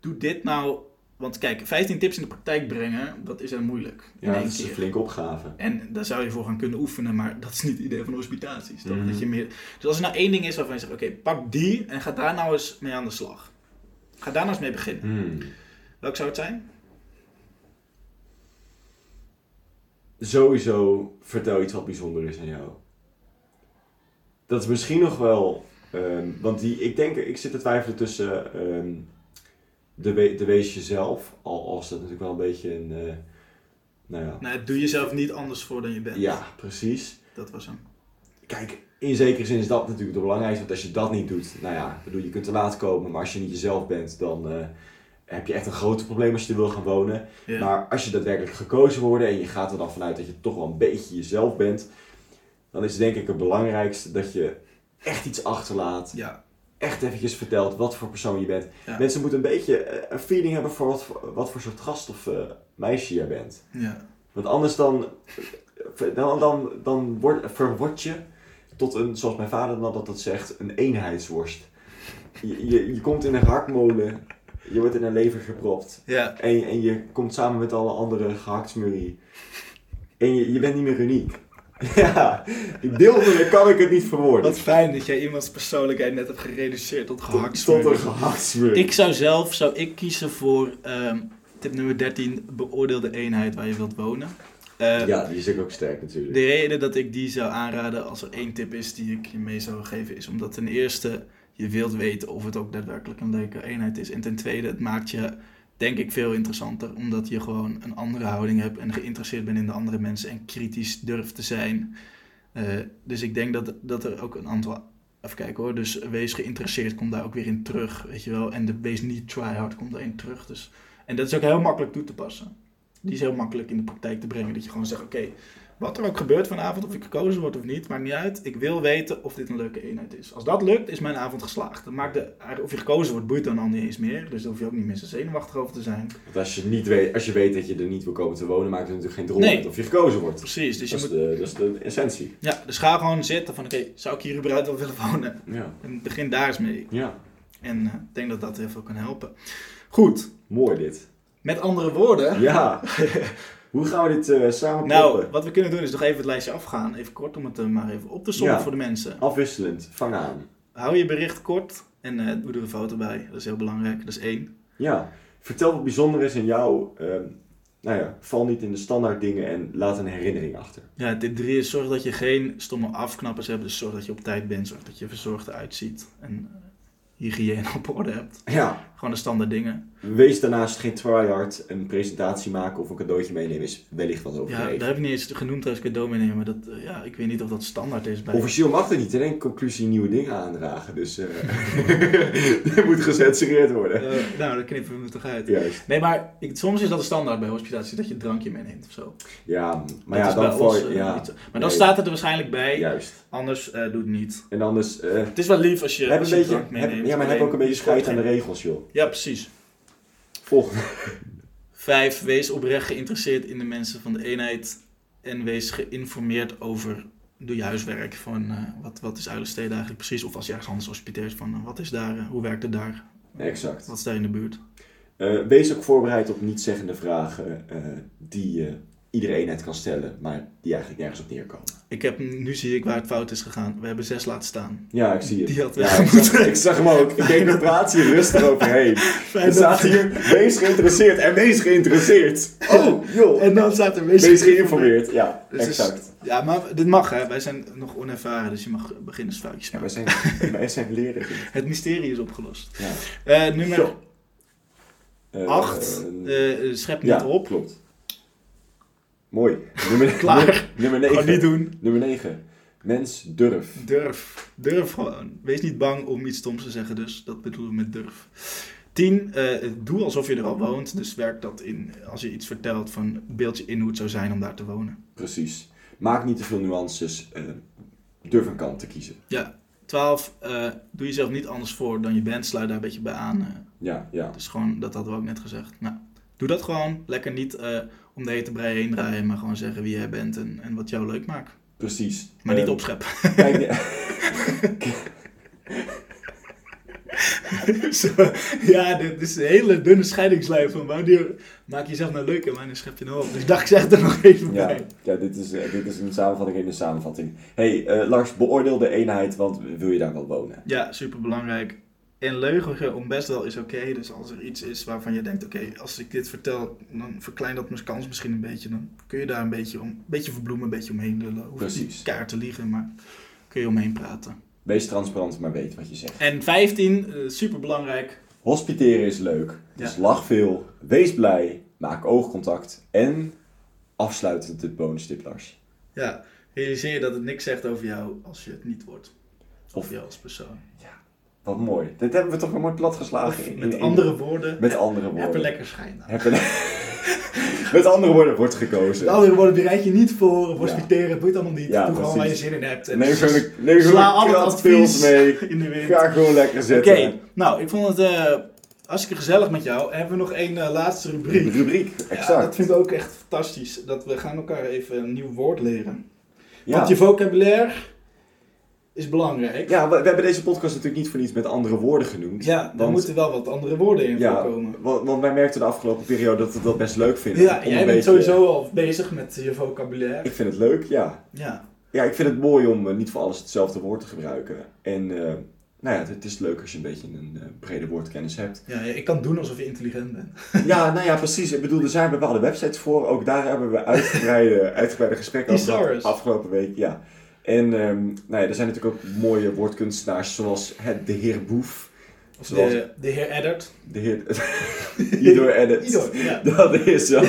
S1: doe dit nou, want kijk, 15 tips in de praktijk brengen, dat is heel moeilijk
S2: Ja, dat is een flinke opgave.
S1: En daar zou je voor gaan kunnen oefenen, maar dat is niet het idee van hospitaties.
S2: Mhm.
S1: Dat je meer... Dus als er nou één ding is waarvan je zegt, oké, pak die en ga daar nou eens mee aan de slag. Ga daar nou eens mee beginnen.
S2: Hmm.
S1: Welk zou het zijn?
S2: Sowieso vertel iets wat bijzonder is aan jou. Dat is misschien nog wel... ehm, want die, ik denk, ik zit te twijfelen tussen ehm, de, we, de wees jezelf. Al als dat natuurlijk wel een beetje een... eh, nou ja.
S1: Doe jezelf niet anders voor dan je bent.
S2: Ja, precies.
S1: Dat was hem.
S2: Kijk, in zekere zin is dat natuurlijk het belangrijkste. Want als je dat niet doet, nou ja, bedoel, je kunt te laat komen. Maar als je niet jezelf bent, dan eh, heb je echt een groot probleem als je er wil gaan wonen.
S1: Ja.
S2: Maar als je daadwerkelijk gekozen wordt en je gaat er dan vanuit dat je toch wel een beetje jezelf bent, dan is denk ik het belangrijkste dat je echt iets achterlaat.
S1: ja.
S2: Echt eventjes vertelt wat voor persoon je bent.
S1: Ja.
S2: Mensen moeten een beetje eh, een feeling hebben voor wat, voor- wat voor soort gast of eh, meisje jij bent.
S1: ja.
S2: Want anders dan, dan, dan, dan word, verword je tot een, zoals mijn vader dan dat, dat zegt, een eenheidsworst. Je, je, je komt in een hartmolen, je wordt in een lever gepropt.
S1: Ja.
S2: En, en je komt samen met alle andere gehaktsmurrie. En je, je bent niet meer uniek. *laughs* Ja, deelder kan ik het niet verwoorden.
S1: Wat fijn dat jij iemands persoonlijkheid net hebt gereduceerd tot
S2: Tot
S1: gehaktspullen.
S2: een gehaktsmurrie.
S1: Ik zou zelf zou ik kiezen voor ehm, tip nummer 13, beoordeel de eenheid waar je wilt wonen. Eh,
S2: Ja, die is ook sterk natuurlijk.
S1: De reden dat ik die zou aanraden als er één tip is die ik je mee zou geven, is omdat ten eerste je wilt weten of het ook daadwerkelijk een leuke eenheid is. En ten tweede, het maakt je denk ik veel interessanter, omdat je gewoon een andere houding hebt en geïnteresseerd bent in de andere mensen en kritisch durft te zijn. Eh, dus ik denk dat, dat er ook een aantal. Even kijken hoor. Dus wees geïnteresseerd, komt daar ook weer in terug. Weet je wel. En de wees niet tryhard, komt daarin terug. Dus, en dat is ook heel makkelijk toe te passen. Die is heel makkelijk in de praktijk te brengen. Dat je gewoon zegt: oké, wat er ook gebeurt vanavond, of ik gekozen word of niet, maakt niet uit. Ik wil weten of dit een leuke eenheid is. Als dat lukt, is mijn avond geslaagd. Dan maakt de, of je gekozen wordt, boeit dan al niet eens meer. Dus daar hoef je ook niet meer zo zenuwachtig over te zijn.
S2: Want als je, niet weet, als je weet dat je er niet wil komen te wonen, maakt het natuurlijk geen drol
S1: Nee.
S2: uit of je gekozen wordt.
S1: Precies. Dus je
S2: Dat is,
S1: moet,
S2: de, dat is de essentie.
S1: ja, dus ga gewoon zitten van: oké, zou ik hier überhaupt wel willen wonen?
S2: Ja.
S1: En begin daar eens mee.
S2: ja,
S1: En eh, ik denk dat dat heel veel kan helpen. Goed,
S2: mooi dit.
S1: met andere woorden.
S2: Ja. *laughs* Hoe gaan we dit eh, samen
S1: Nou,
S2: proppen?
S1: wat we kunnen doen is nog even het lijstje afgaan. Even kort om het eh, maar even op te sommen
S2: Ja.
S1: voor de mensen.
S2: Afwisselend, vang aan.
S1: Hou je bericht kort en eh doe er een foto bij. Dat is heel belangrijk. Dat is één.
S2: Ja, vertel wat bijzonder is in jou. ehm, nou ja, val niet in de standaard dingen en laat een herinnering achter.
S1: Ja, tip drie is zorg dat je geen stomme afknappers hebt. Dus zorg dat je op tijd bent. Zorg dat je verzorgd eruit ziet. En hygiëne op orde hebt.
S2: Ja,
S1: Gewoon de standaard dingen.
S2: wees daarnaast geen tryhard. Een presentatie maken of een cadeautje meenemen is wellicht wat
S1: Ja,
S2: overdreven.
S1: daar heb ik niet eens genoemd als cadeau meenemen. Maar dat, eh, ja, ik weet niet of dat standaard is bij...
S2: Officieel mag er niet in één conclusie nieuwe dingen aandragen. Dus *laughs* dit moet gecensureerd worden.
S1: Eh, nou, dan knippen we hem toch uit.
S2: Juist.
S1: Nee, maar ik, soms is dat de standaard bij hospitatie, dat je een drankje meeneemt of zo.
S2: Ja, maar
S1: Dat
S2: ja, dan
S1: ons, eh,
S2: Ja,
S1: niet. Maar dan staat het er waarschijnlijk bij,
S2: juist.
S1: anders doe het niet.
S2: En anders...
S1: Het is wel lief als je,
S2: heb
S1: als
S2: een
S1: je
S2: beetje,
S1: drank
S2: heb,
S1: meeneemt.
S2: ja, maar heb ook een beetje scheid aan de regels, joh.
S1: Ja, precies.
S2: Volgende.
S1: Vijf, wees oprecht geïnteresseerd in de mensen van de eenheid. En wees geïnformeerd over, doe je huiswerk. Van eh, wat, wat is Uilenstede eigenlijk precies? Of als je ergens anders hospiteert, van eh, wat is daar, eh, hoe werkt het daar?
S2: Exact.
S1: Wat is daar in de buurt?
S2: Wees ook voorbereid op niet-zeggende vragen die je iedere eenheid kan stellen, maar die eigenlijk nergens op neerkomen.
S1: Ik heb, nu zie ik waar het fout is gegaan. We hebben zes laten staan.
S2: Ja, ik zie het.
S1: Die had
S2: ja, ik, zag, ik zag hem ook. Ik denk, we praten hier rustig overheen. *laughs* Er staat hier, wees geïnteresseerd en wees geïnteresseerd. Oh, joh.
S1: En dan staat er
S2: Wees geïnformeerd. Ja,
S1: Dus het is-
S2: exact.
S1: Ja, maar dit mag hè. Wij zijn nog onervaren, dus je mag beginnersfoutjes
S2: Ja,
S1: maken. *laughs*
S2: wij zijn, wij zijn leerlingen.
S1: Het mysterie is opgelost.
S2: Ja.
S1: Eh, nummer
S2: Zo. Eh,
S1: 8.
S2: eh,
S1: schep niet
S2: ja,
S1: op.
S2: klopt. Mooi. Nummer, *laughs*
S1: Klaar.
S2: Nummer
S1: Gewoon
S2: 9.
S1: niet doen.
S2: Nummer 9. Mens, durf.
S1: Durf. Durf gewoon. Wees niet bang om iets stoms te zeggen, dus dat bedoelen we met durf. 10. doe alsof je er al woont. Dus werk dat in. Als je iets vertelt van beeld je in hoe het zou zijn om daar te wonen.
S2: Precies. Maak niet te veel nuances. eh, durf een kant te kiezen.
S1: 12. doe jezelf niet anders voor dan je bent. Sluit daar een beetje bij aan. eh.
S2: Ja, ja.
S1: dus gewoon, dat hadden we ook net gezegd. Nou, doe dat gewoon. Lekker niet eh, om de hete brei heen draaien, maar gewoon zeggen wie jij bent en, en wat jou leuk maakt.
S2: Precies.
S1: Maar niet
S2: Eh,
S1: opscheppen.
S2: Kijk, de- *laughs*
S1: Zo, ja, dit is een hele dunne scheidingslijn van wanneer maak je jezelf nou leuk en wanneer schep je nou op. Dus ik dacht, ik zeg er nog even
S2: ja,
S1: bij.
S2: ja dit, is, eh, dit is een samenvatting in de samenvatting. hey, eh, Lars, beoordeel de eenheid, want wil je daar wel wonen?
S1: Ja, super En leugen om best wel is oké. Dus als er iets is waarvan je denkt, oké, als ik dit vertel, dan verkleint dat mijn kans misschien een beetje. Dan kun je daar een beetje, om, een beetje verbloemen, een beetje omheen lullen. Hoef
S2: Precies.
S1: niet kaart te liegen, maar kun je omheen praten.
S2: Wees transparant, maar weet wat je zegt.
S1: En 15, super belangrijk.
S2: Hospiteren is leuk, dus
S1: Ja.
S2: lach veel, wees blij, maak oogcontact en afsluitend het bonus tip, Lars.
S1: Ja, realiseer je dat het niks zegt over jou als je het niet wordt. Of
S2: Of-
S1: jou als persoon.
S2: Wat mooi. Dit hebben we toch weer mooi platgeslagen.
S1: Of
S2: in-
S1: met andere woorden,
S2: Met andere
S1: heb er
S2: woorden.
S1: lekker schijn aan.
S2: Heb *laughs* met andere woorden wordt gekozen.
S1: De andere woorden bereid je niet voor, of
S2: Ja.
S1: hospiteren, het boeit allemaal niet.
S2: Ja,
S1: Doe gewoon waar je zin in hebt.
S2: Neem gewoon een, *laughs*
S1: sla
S2: een
S1: al het
S2: krat
S1: advies
S2: mee. *laughs*
S1: in de wind.
S2: Ga gewoon lekker
S1: Oké,
S2: zitten.
S1: nou, ik vond het eh hartstikke gezellig met jou. Hebben we nog één eh, laatste rubriek?
S2: Rubriek,
S1: Ja,
S2: exact.
S1: dat vind ik ook echt fantastisch. Dat we gaan elkaar even een nieuw woord leren. Want je vocabulaire is belangrijk.
S2: Ja, we, we hebben deze podcast natuurlijk niet voor niets met andere woorden genoemd.
S1: Ja, daar
S2: Want-
S1: moeten wel wat andere woorden in
S2: Ja,
S1: voorkomen.
S2: want, want wij merkten de afgelopen periode dat we dat best leuk vinden.
S1: Ja, jij bent
S2: beetje-
S1: sowieso al bezig met je vocabulaire.
S2: Ik vind het leuk, ja.
S1: Ja.
S2: Ja, ik vind het mooi om eh, niet voor alles hetzelfde woord te gebruiken. En eh, nou ja, het is leuk als je een beetje een eh, brede woordkennis hebt.
S1: Ja, ik kan doen alsof je intelligent bent. *laughs*
S2: Ja, nou ja, precies. Ik bedoel, er zijn bepaalde websites voor. Ook daar hebben we uitgebreide, *laughs* uitgebreide gesprekken over
S1: Thesaurus.
S2: afgelopen week. Ja. En ehm, nou ja, er zijn natuurlijk ook mooie woordkunstenaars zoals het, de heer Boef. Zoals
S1: de, de heer Eddard.
S2: de heer... *laughs* *laughs* Idor Edit.
S1: Idor, ja.
S2: Dat is zo. *laughs*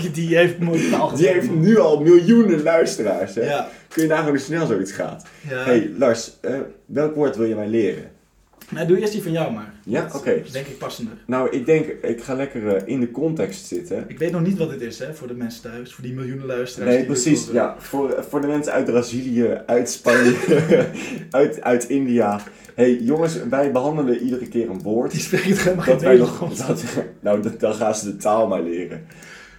S1: Die, die heeft mooi taal
S2: Die heeft nu al miljoenen luisteraars. Hè?
S1: Ja.
S2: Kun je nagaan hoe snel zoiets gaat.
S1: ja.
S2: hey, Lars, eh, welk woord wil je mij leren?
S1: Nou, doe eerst die van jou maar.
S2: Ja,
S1: Dat
S2: oké.
S1: is denk ik passender.
S2: Nou, ik denk, ik ga lekker eh, in de context zitten.
S1: Ik weet nog niet wat dit is, hè, voor de mensen thuis. Voor die miljoenen luisteraars.
S2: Nee,
S1: dit
S2: precies. Ja, voor, voor de mensen uit Brazilië, uit Spanje, *laughs* uit, uit India. hey, jongens, wij behandelen iedere keer een woord.
S1: Die spreekt helemaal
S2: Dat
S1: geen
S2: wij nog,
S1: Nederlands.
S2: dat, nou, dat- dan gaan ze de taal maar leren.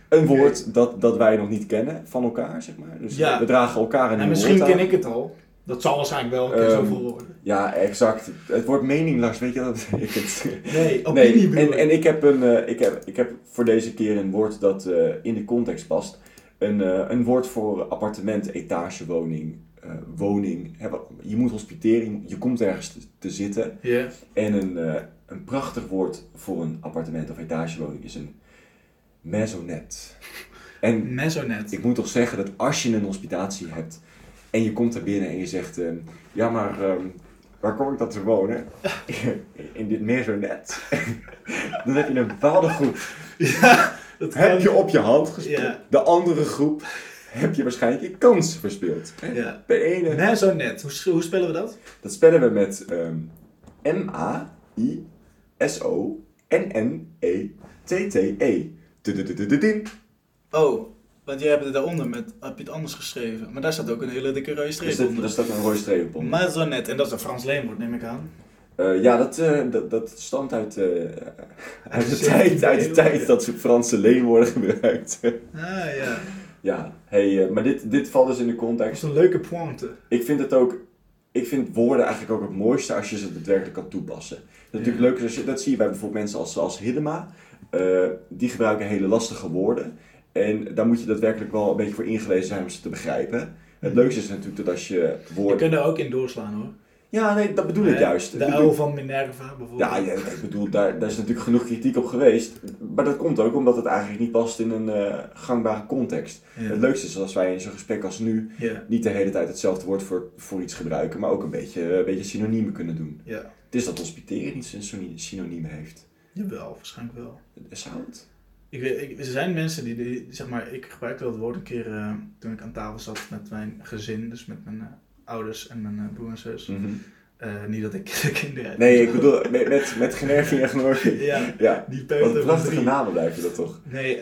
S2: Een woord dat, dat wij nog niet kennen van elkaar, zeg maar. Dus
S1: Ja.
S2: we dragen elkaar een
S1: En
S2: nieuw
S1: misschien
S2: woord aan.
S1: ken ik het al. Dat zal waarschijnlijk wel een keer
S2: Ehm,
S1: zoveel worden.
S2: Ja, exact. Het wordt mening, Lars, weet je dat? *laughs* Ik het,
S1: Nee, opinie
S2: nee, en,
S1: ik.
S2: en ik, heb een, eh, ik, heb, ik heb voor deze keer een woord dat eh, in de context past. Een, eh, een woord voor appartement, etagewoning, eh, woning. Wat- Je moet hospiteren, je, komt ergens te, te zitten.
S1: Ja.
S2: En een, een prachtig woord voor een appartement of etagewoning is een maisonette. *laughs* En
S1: Mesonet.
S2: ik moet toch zeggen dat als je een hospitatie hebt en je komt er binnen en je zegt, ehm, ja maar ehm, waar kom ik dan te wonen? *laughs* In dit maisonette. *laughs* dan heb je een bepaalde groep. *laughs*
S1: Ja, dat kan.
S2: Heb je op je hand gespeeld.
S1: Ja.
S2: De andere groep heb je waarschijnlijk je kans verspeeld.
S1: Ja.
S2: Bij ene,
S1: Mesonet. Hoe, sch- hoe spellen we dat?
S2: dat spellen we met ehm, M-A-I-S-O-N-N-E-T-T-E. Tudududududin.
S1: Oh, want jij hebt het daaronder met, heb je het anders geschreven. Maar daar staat ook een hele dikke rode streep onder.
S2: daar staat een rode streep op.
S1: Mesonet. En dat is een Frans leenwoord, neem ik aan.
S2: Eh, ja, dat, eh, dat, dat stamt uit, eh, uit, de tijd, uit de
S1: 17e
S2: tijd dat ze Franse leenwoorden *laughs* gebruikt.
S1: Ah ja.
S2: ja, hey, maar dit, dit valt dus in de
S1: Dat
S2: context.
S1: is een leuke pointe.
S2: Ik vind het ook, ik vind woorden eigenlijk ook het mooiste als je ze daadwerkelijk kan toepassen. Dat is natuurlijk leuk is als je, dat zie je bij bijvoorbeeld mensen als, als Hiddema. Die gebruiken hele lastige woorden. En daar moet je daadwerkelijk wel een beetje voor ingelezen zijn om ze te begrijpen. Het leukste is natuurlijk dat als je
S1: Je
S2: woorden...
S1: kunt er ook in doorslaan hoor.
S2: Ja, nee, dat bedoel ik
S1: Eh,
S2: juist.
S1: De uil van Minerva bijvoorbeeld.
S2: Ja, ja, ik bedoel, daar, daar is natuurlijk genoeg kritiek op geweest. Maar dat komt ook omdat het eigenlijk niet past in een eh, gangbare context.
S1: Ja.
S2: Het leukste is als wij in zo'n gesprek als nu
S1: Ja.
S2: niet de hele tijd hetzelfde woord voor, voor iets gebruiken, maar ook een beetje, een beetje synoniemen kunnen doen.
S1: ja.
S2: Het is dat hospiteren niet zijn syno- synoniemen heeft.
S1: Jawel, waarschijnlijk wel.
S2: Zou het?
S1: Ik weet, ik, er zijn mensen die, die, zeg maar, ik gebruikte dat woord een keer eh, toen ik aan tafel zat met mijn gezin, dus met mijn eh, ouders en mijn eh, broer en zus. Eh, niet dat ik *laughs* kinderen heb.
S2: Nee, ik bedoel, met, met, met Genervie en Gnorvie. *laughs*
S1: Ja,
S2: Ja,
S1: die
S2: wat
S1: peuter
S2: prachtige
S1: drie.
S2: namen blijven dat toch?
S1: Nee,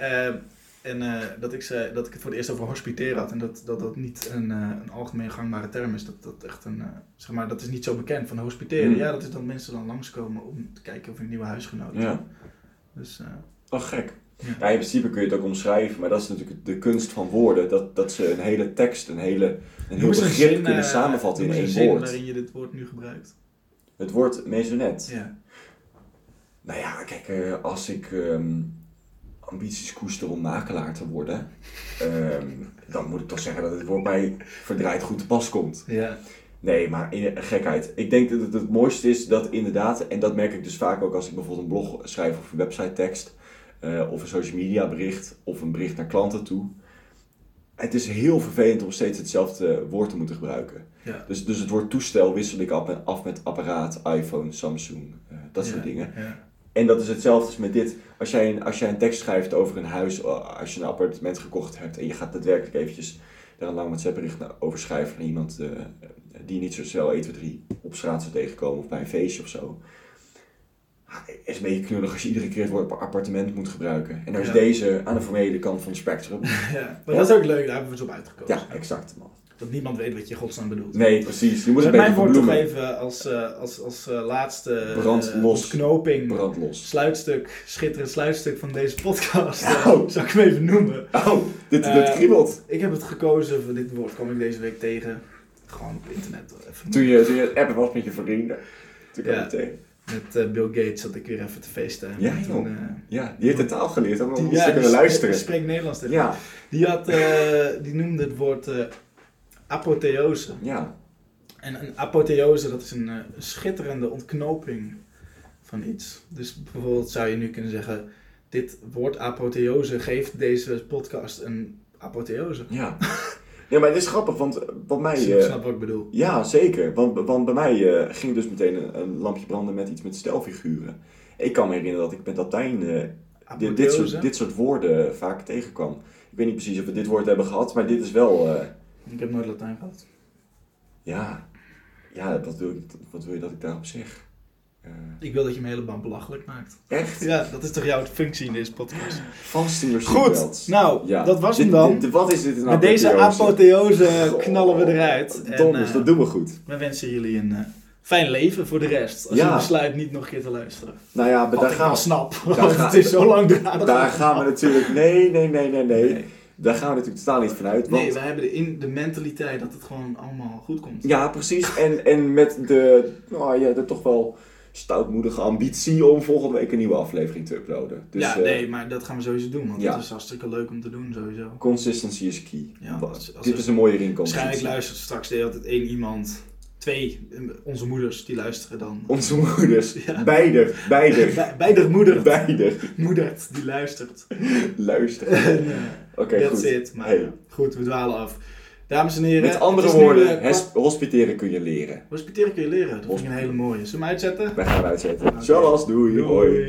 S1: en dat, ik zei, dat ik het voor het eerst over hospiteren had en dat dat, dat niet een, een algemeen gangbare term is. Dat dat echt een, zeg maar, dat is niet zo bekend van hospiteren.
S2: Hmm.
S1: Ja, dat is dat mensen dan langskomen om te kijken of een nieuwe huisgenoot
S2: Ja.
S1: Dus,
S2: Oh, gek.
S1: Ja.
S2: Ja, in principe kun je het ook omschrijven, maar dat is natuurlijk de kunst van woorden. Dat, dat ze een hele tekst, een, hele, een heel begrip
S1: zin,
S2: kunnen
S1: eh,
S2: samenvatten in één
S1: zin
S2: woord.
S1: waarin je dit woord nu gebruikt.
S2: Het woord mesonet.
S1: Ja.
S2: Nou ja, kijk, eh, als ik ehm, ambities koester om makelaar te worden, ehm, dan moet ik toch zeggen dat het woord mij verdraaid goed te pas komt.
S1: Ja.
S2: Nee, maar in, gekheid. Ik denk dat het het mooiste is dat inderdaad, en dat merk ik dus vaak ook als ik bijvoorbeeld een blog schrijf of een website tekst, eh, of een social media bericht, of een bericht naar klanten toe. Het is heel vervelend om steeds hetzelfde woord te moeten gebruiken.
S1: Ja.
S2: Dus, dus het woord toestel wissel ik af met, af met apparaat, iPhone, Samsung, eh, dat soort dingen.
S1: Ja.
S2: En dat is hetzelfde als met dit. Als jij, een, als jij een tekst schrijft over een huis, als je een appartement gekocht hebt en je gaat daadwerkelijk eventjes daar een lang WhatsApp-bericht over schrijven naar iemand eh, die niet zo snel 1, 2, 3 op straat zou tegenkomen of bij een feestje of zo. Het is een beetje knullig als je iedere keer het woord appartement moet gebruiken. En daar is
S1: Ja.
S2: deze aan de formele kant van het spectrum. *laughs*
S1: ja. Maar dat is ook leuk, daar hebben we zo op uitgekomen.
S2: Ja, exact man.
S1: Dat niemand weet wat je godsnaam bedoelt.
S2: Nee, precies. Je moet
S1: ik mijn woord toch even als, eh, als, als eh, laatste
S2: Brand
S1: eh,
S2: los.
S1: ontknoping,
S2: Brand los.
S1: sluitstuk, schitterend sluitstuk van deze podcast. Eh, zal ik hem even noemen.
S2: Oh, dit, dit kriebelt.
S1: Ik heb het gekozen, voor dit woord kwam ik deze week tegen. Gewoon op internet. Even
S2: Toen je, toen je het appen was met je vrienden. Toen kwam
S1: Ja.
S2: je tegen.
S1: Met eh, Bill Gates zat ik weer even te feesten.
S2: Ja,
S1: toen, eh,
S2: Ja, die heeft de taal geleerd om ons te kunnen luisteren.
S1: die spreekt Nederlands tegen
S2: Ja,
S1: Die, had, eh, die noemde het woord apotheose.
S2: ja.
S1: En een apotheose, dat is een schitterende ontknoping van iets. Dus bijvoorbeeld zou je nu kunnen zeggen, dit woord apotheose geeft deze podcast een apotheose.
S2: Ja. *laughs* ja, maar het is grappig, want wat mij... Eh,
S1: snap wat ik bedoel.
S2: ja, zeker. Want, want bij mij eh, ging dus meteen een, een lampje branden met iets met stelfiguren. Ik kan me herinneren dat ik met Latijn eh, dit, dit, soort, dit soort woorden vaak tegenkwam. Ik weet niet precies of we dit woord hebben gehad, maar dit is wel... eh,
S1: Ik heb nooit Latijn gehad.
S2: ja, ja wat, wil, ik- wat wil je dat ik daarop zeg? Eh,
S1: Ik wil dat je me helemaal belachelijk maakt.
S2: echt?
S1: Ja, dat is toch jouw functie in deze podcast.
S2: Vast in your
S1: Goed, nou,
S2: Ja.
S1: dat was hem dan.
S2: dit- wat is dit
S1: Met deze
S2: apotheose?
S1: knallen we eruit. En,
S2: Donders,
S1: eh,
S2: dat doen we goed.
S1: We wensen jullie een eh, fijn leven voor de rest. Als
S2: Ja.
S1: je besluit niet nog een keer te luisteren.
S2: Nou ja, maar daar gaan, we,
S1: snap.
S2: daar *laughs*
S1: Want het is zo lang dradig.
S2: daar gaan we natuurlijk... Nee, nee, nee, nee, nee.
S1: Nee.
S2: Daar gaan we natuurlijk totaal niet vanuit. Want,
S1: Nee, wij hebben de, in, de mentaliteit dat het gewoon allemaal goed komt.
S2: Ja, precies. En, en met de, nou ja, de toch wel stoutmoedige ambitie om volgende week een nieuwe aflevering te uploaden. Dus
S1: ja,
S2: eh,
S1: nee, maar dat gaan we sowieso doen. Want
S2: Ja.
S1: het is hartstikke leuk om te doen, sowieso.
S2: consistency is key.
S1: Ja,
S2: Wa-
S1: als- als
S2: dit is een mooie
S1: Waarschijnlijk
S2: ringconsistency.
S1: luistert straks de hele tijd één iemand. Twee, eh, onze moeders, die luisteren dan.
S2: Onze moeders. *laughs*
S1: Ja.
S2: Beide. Beide.
S1: Beider moeder.
S2: Beide. *laughs*
S1: Moedert, die luistert.
S2: Luister.
S1: En, *laughs* eh,
S2: Oké,
S1: That's
S2: goed.
S1: it. Maar
S2: Hey.
S1: goed, we dwalen af. Dames en heren.
S2: Met andere
S1: is nu,
S2: woorden,
S1: eh,
S2: hospiteren kun je leren.
S1: Hospiteren kun je leren. Dat ik een hele mooie. Zullen we hem uitzetten?
S2: Wij gaan hem uitzetten. Zoals, doei, hoi.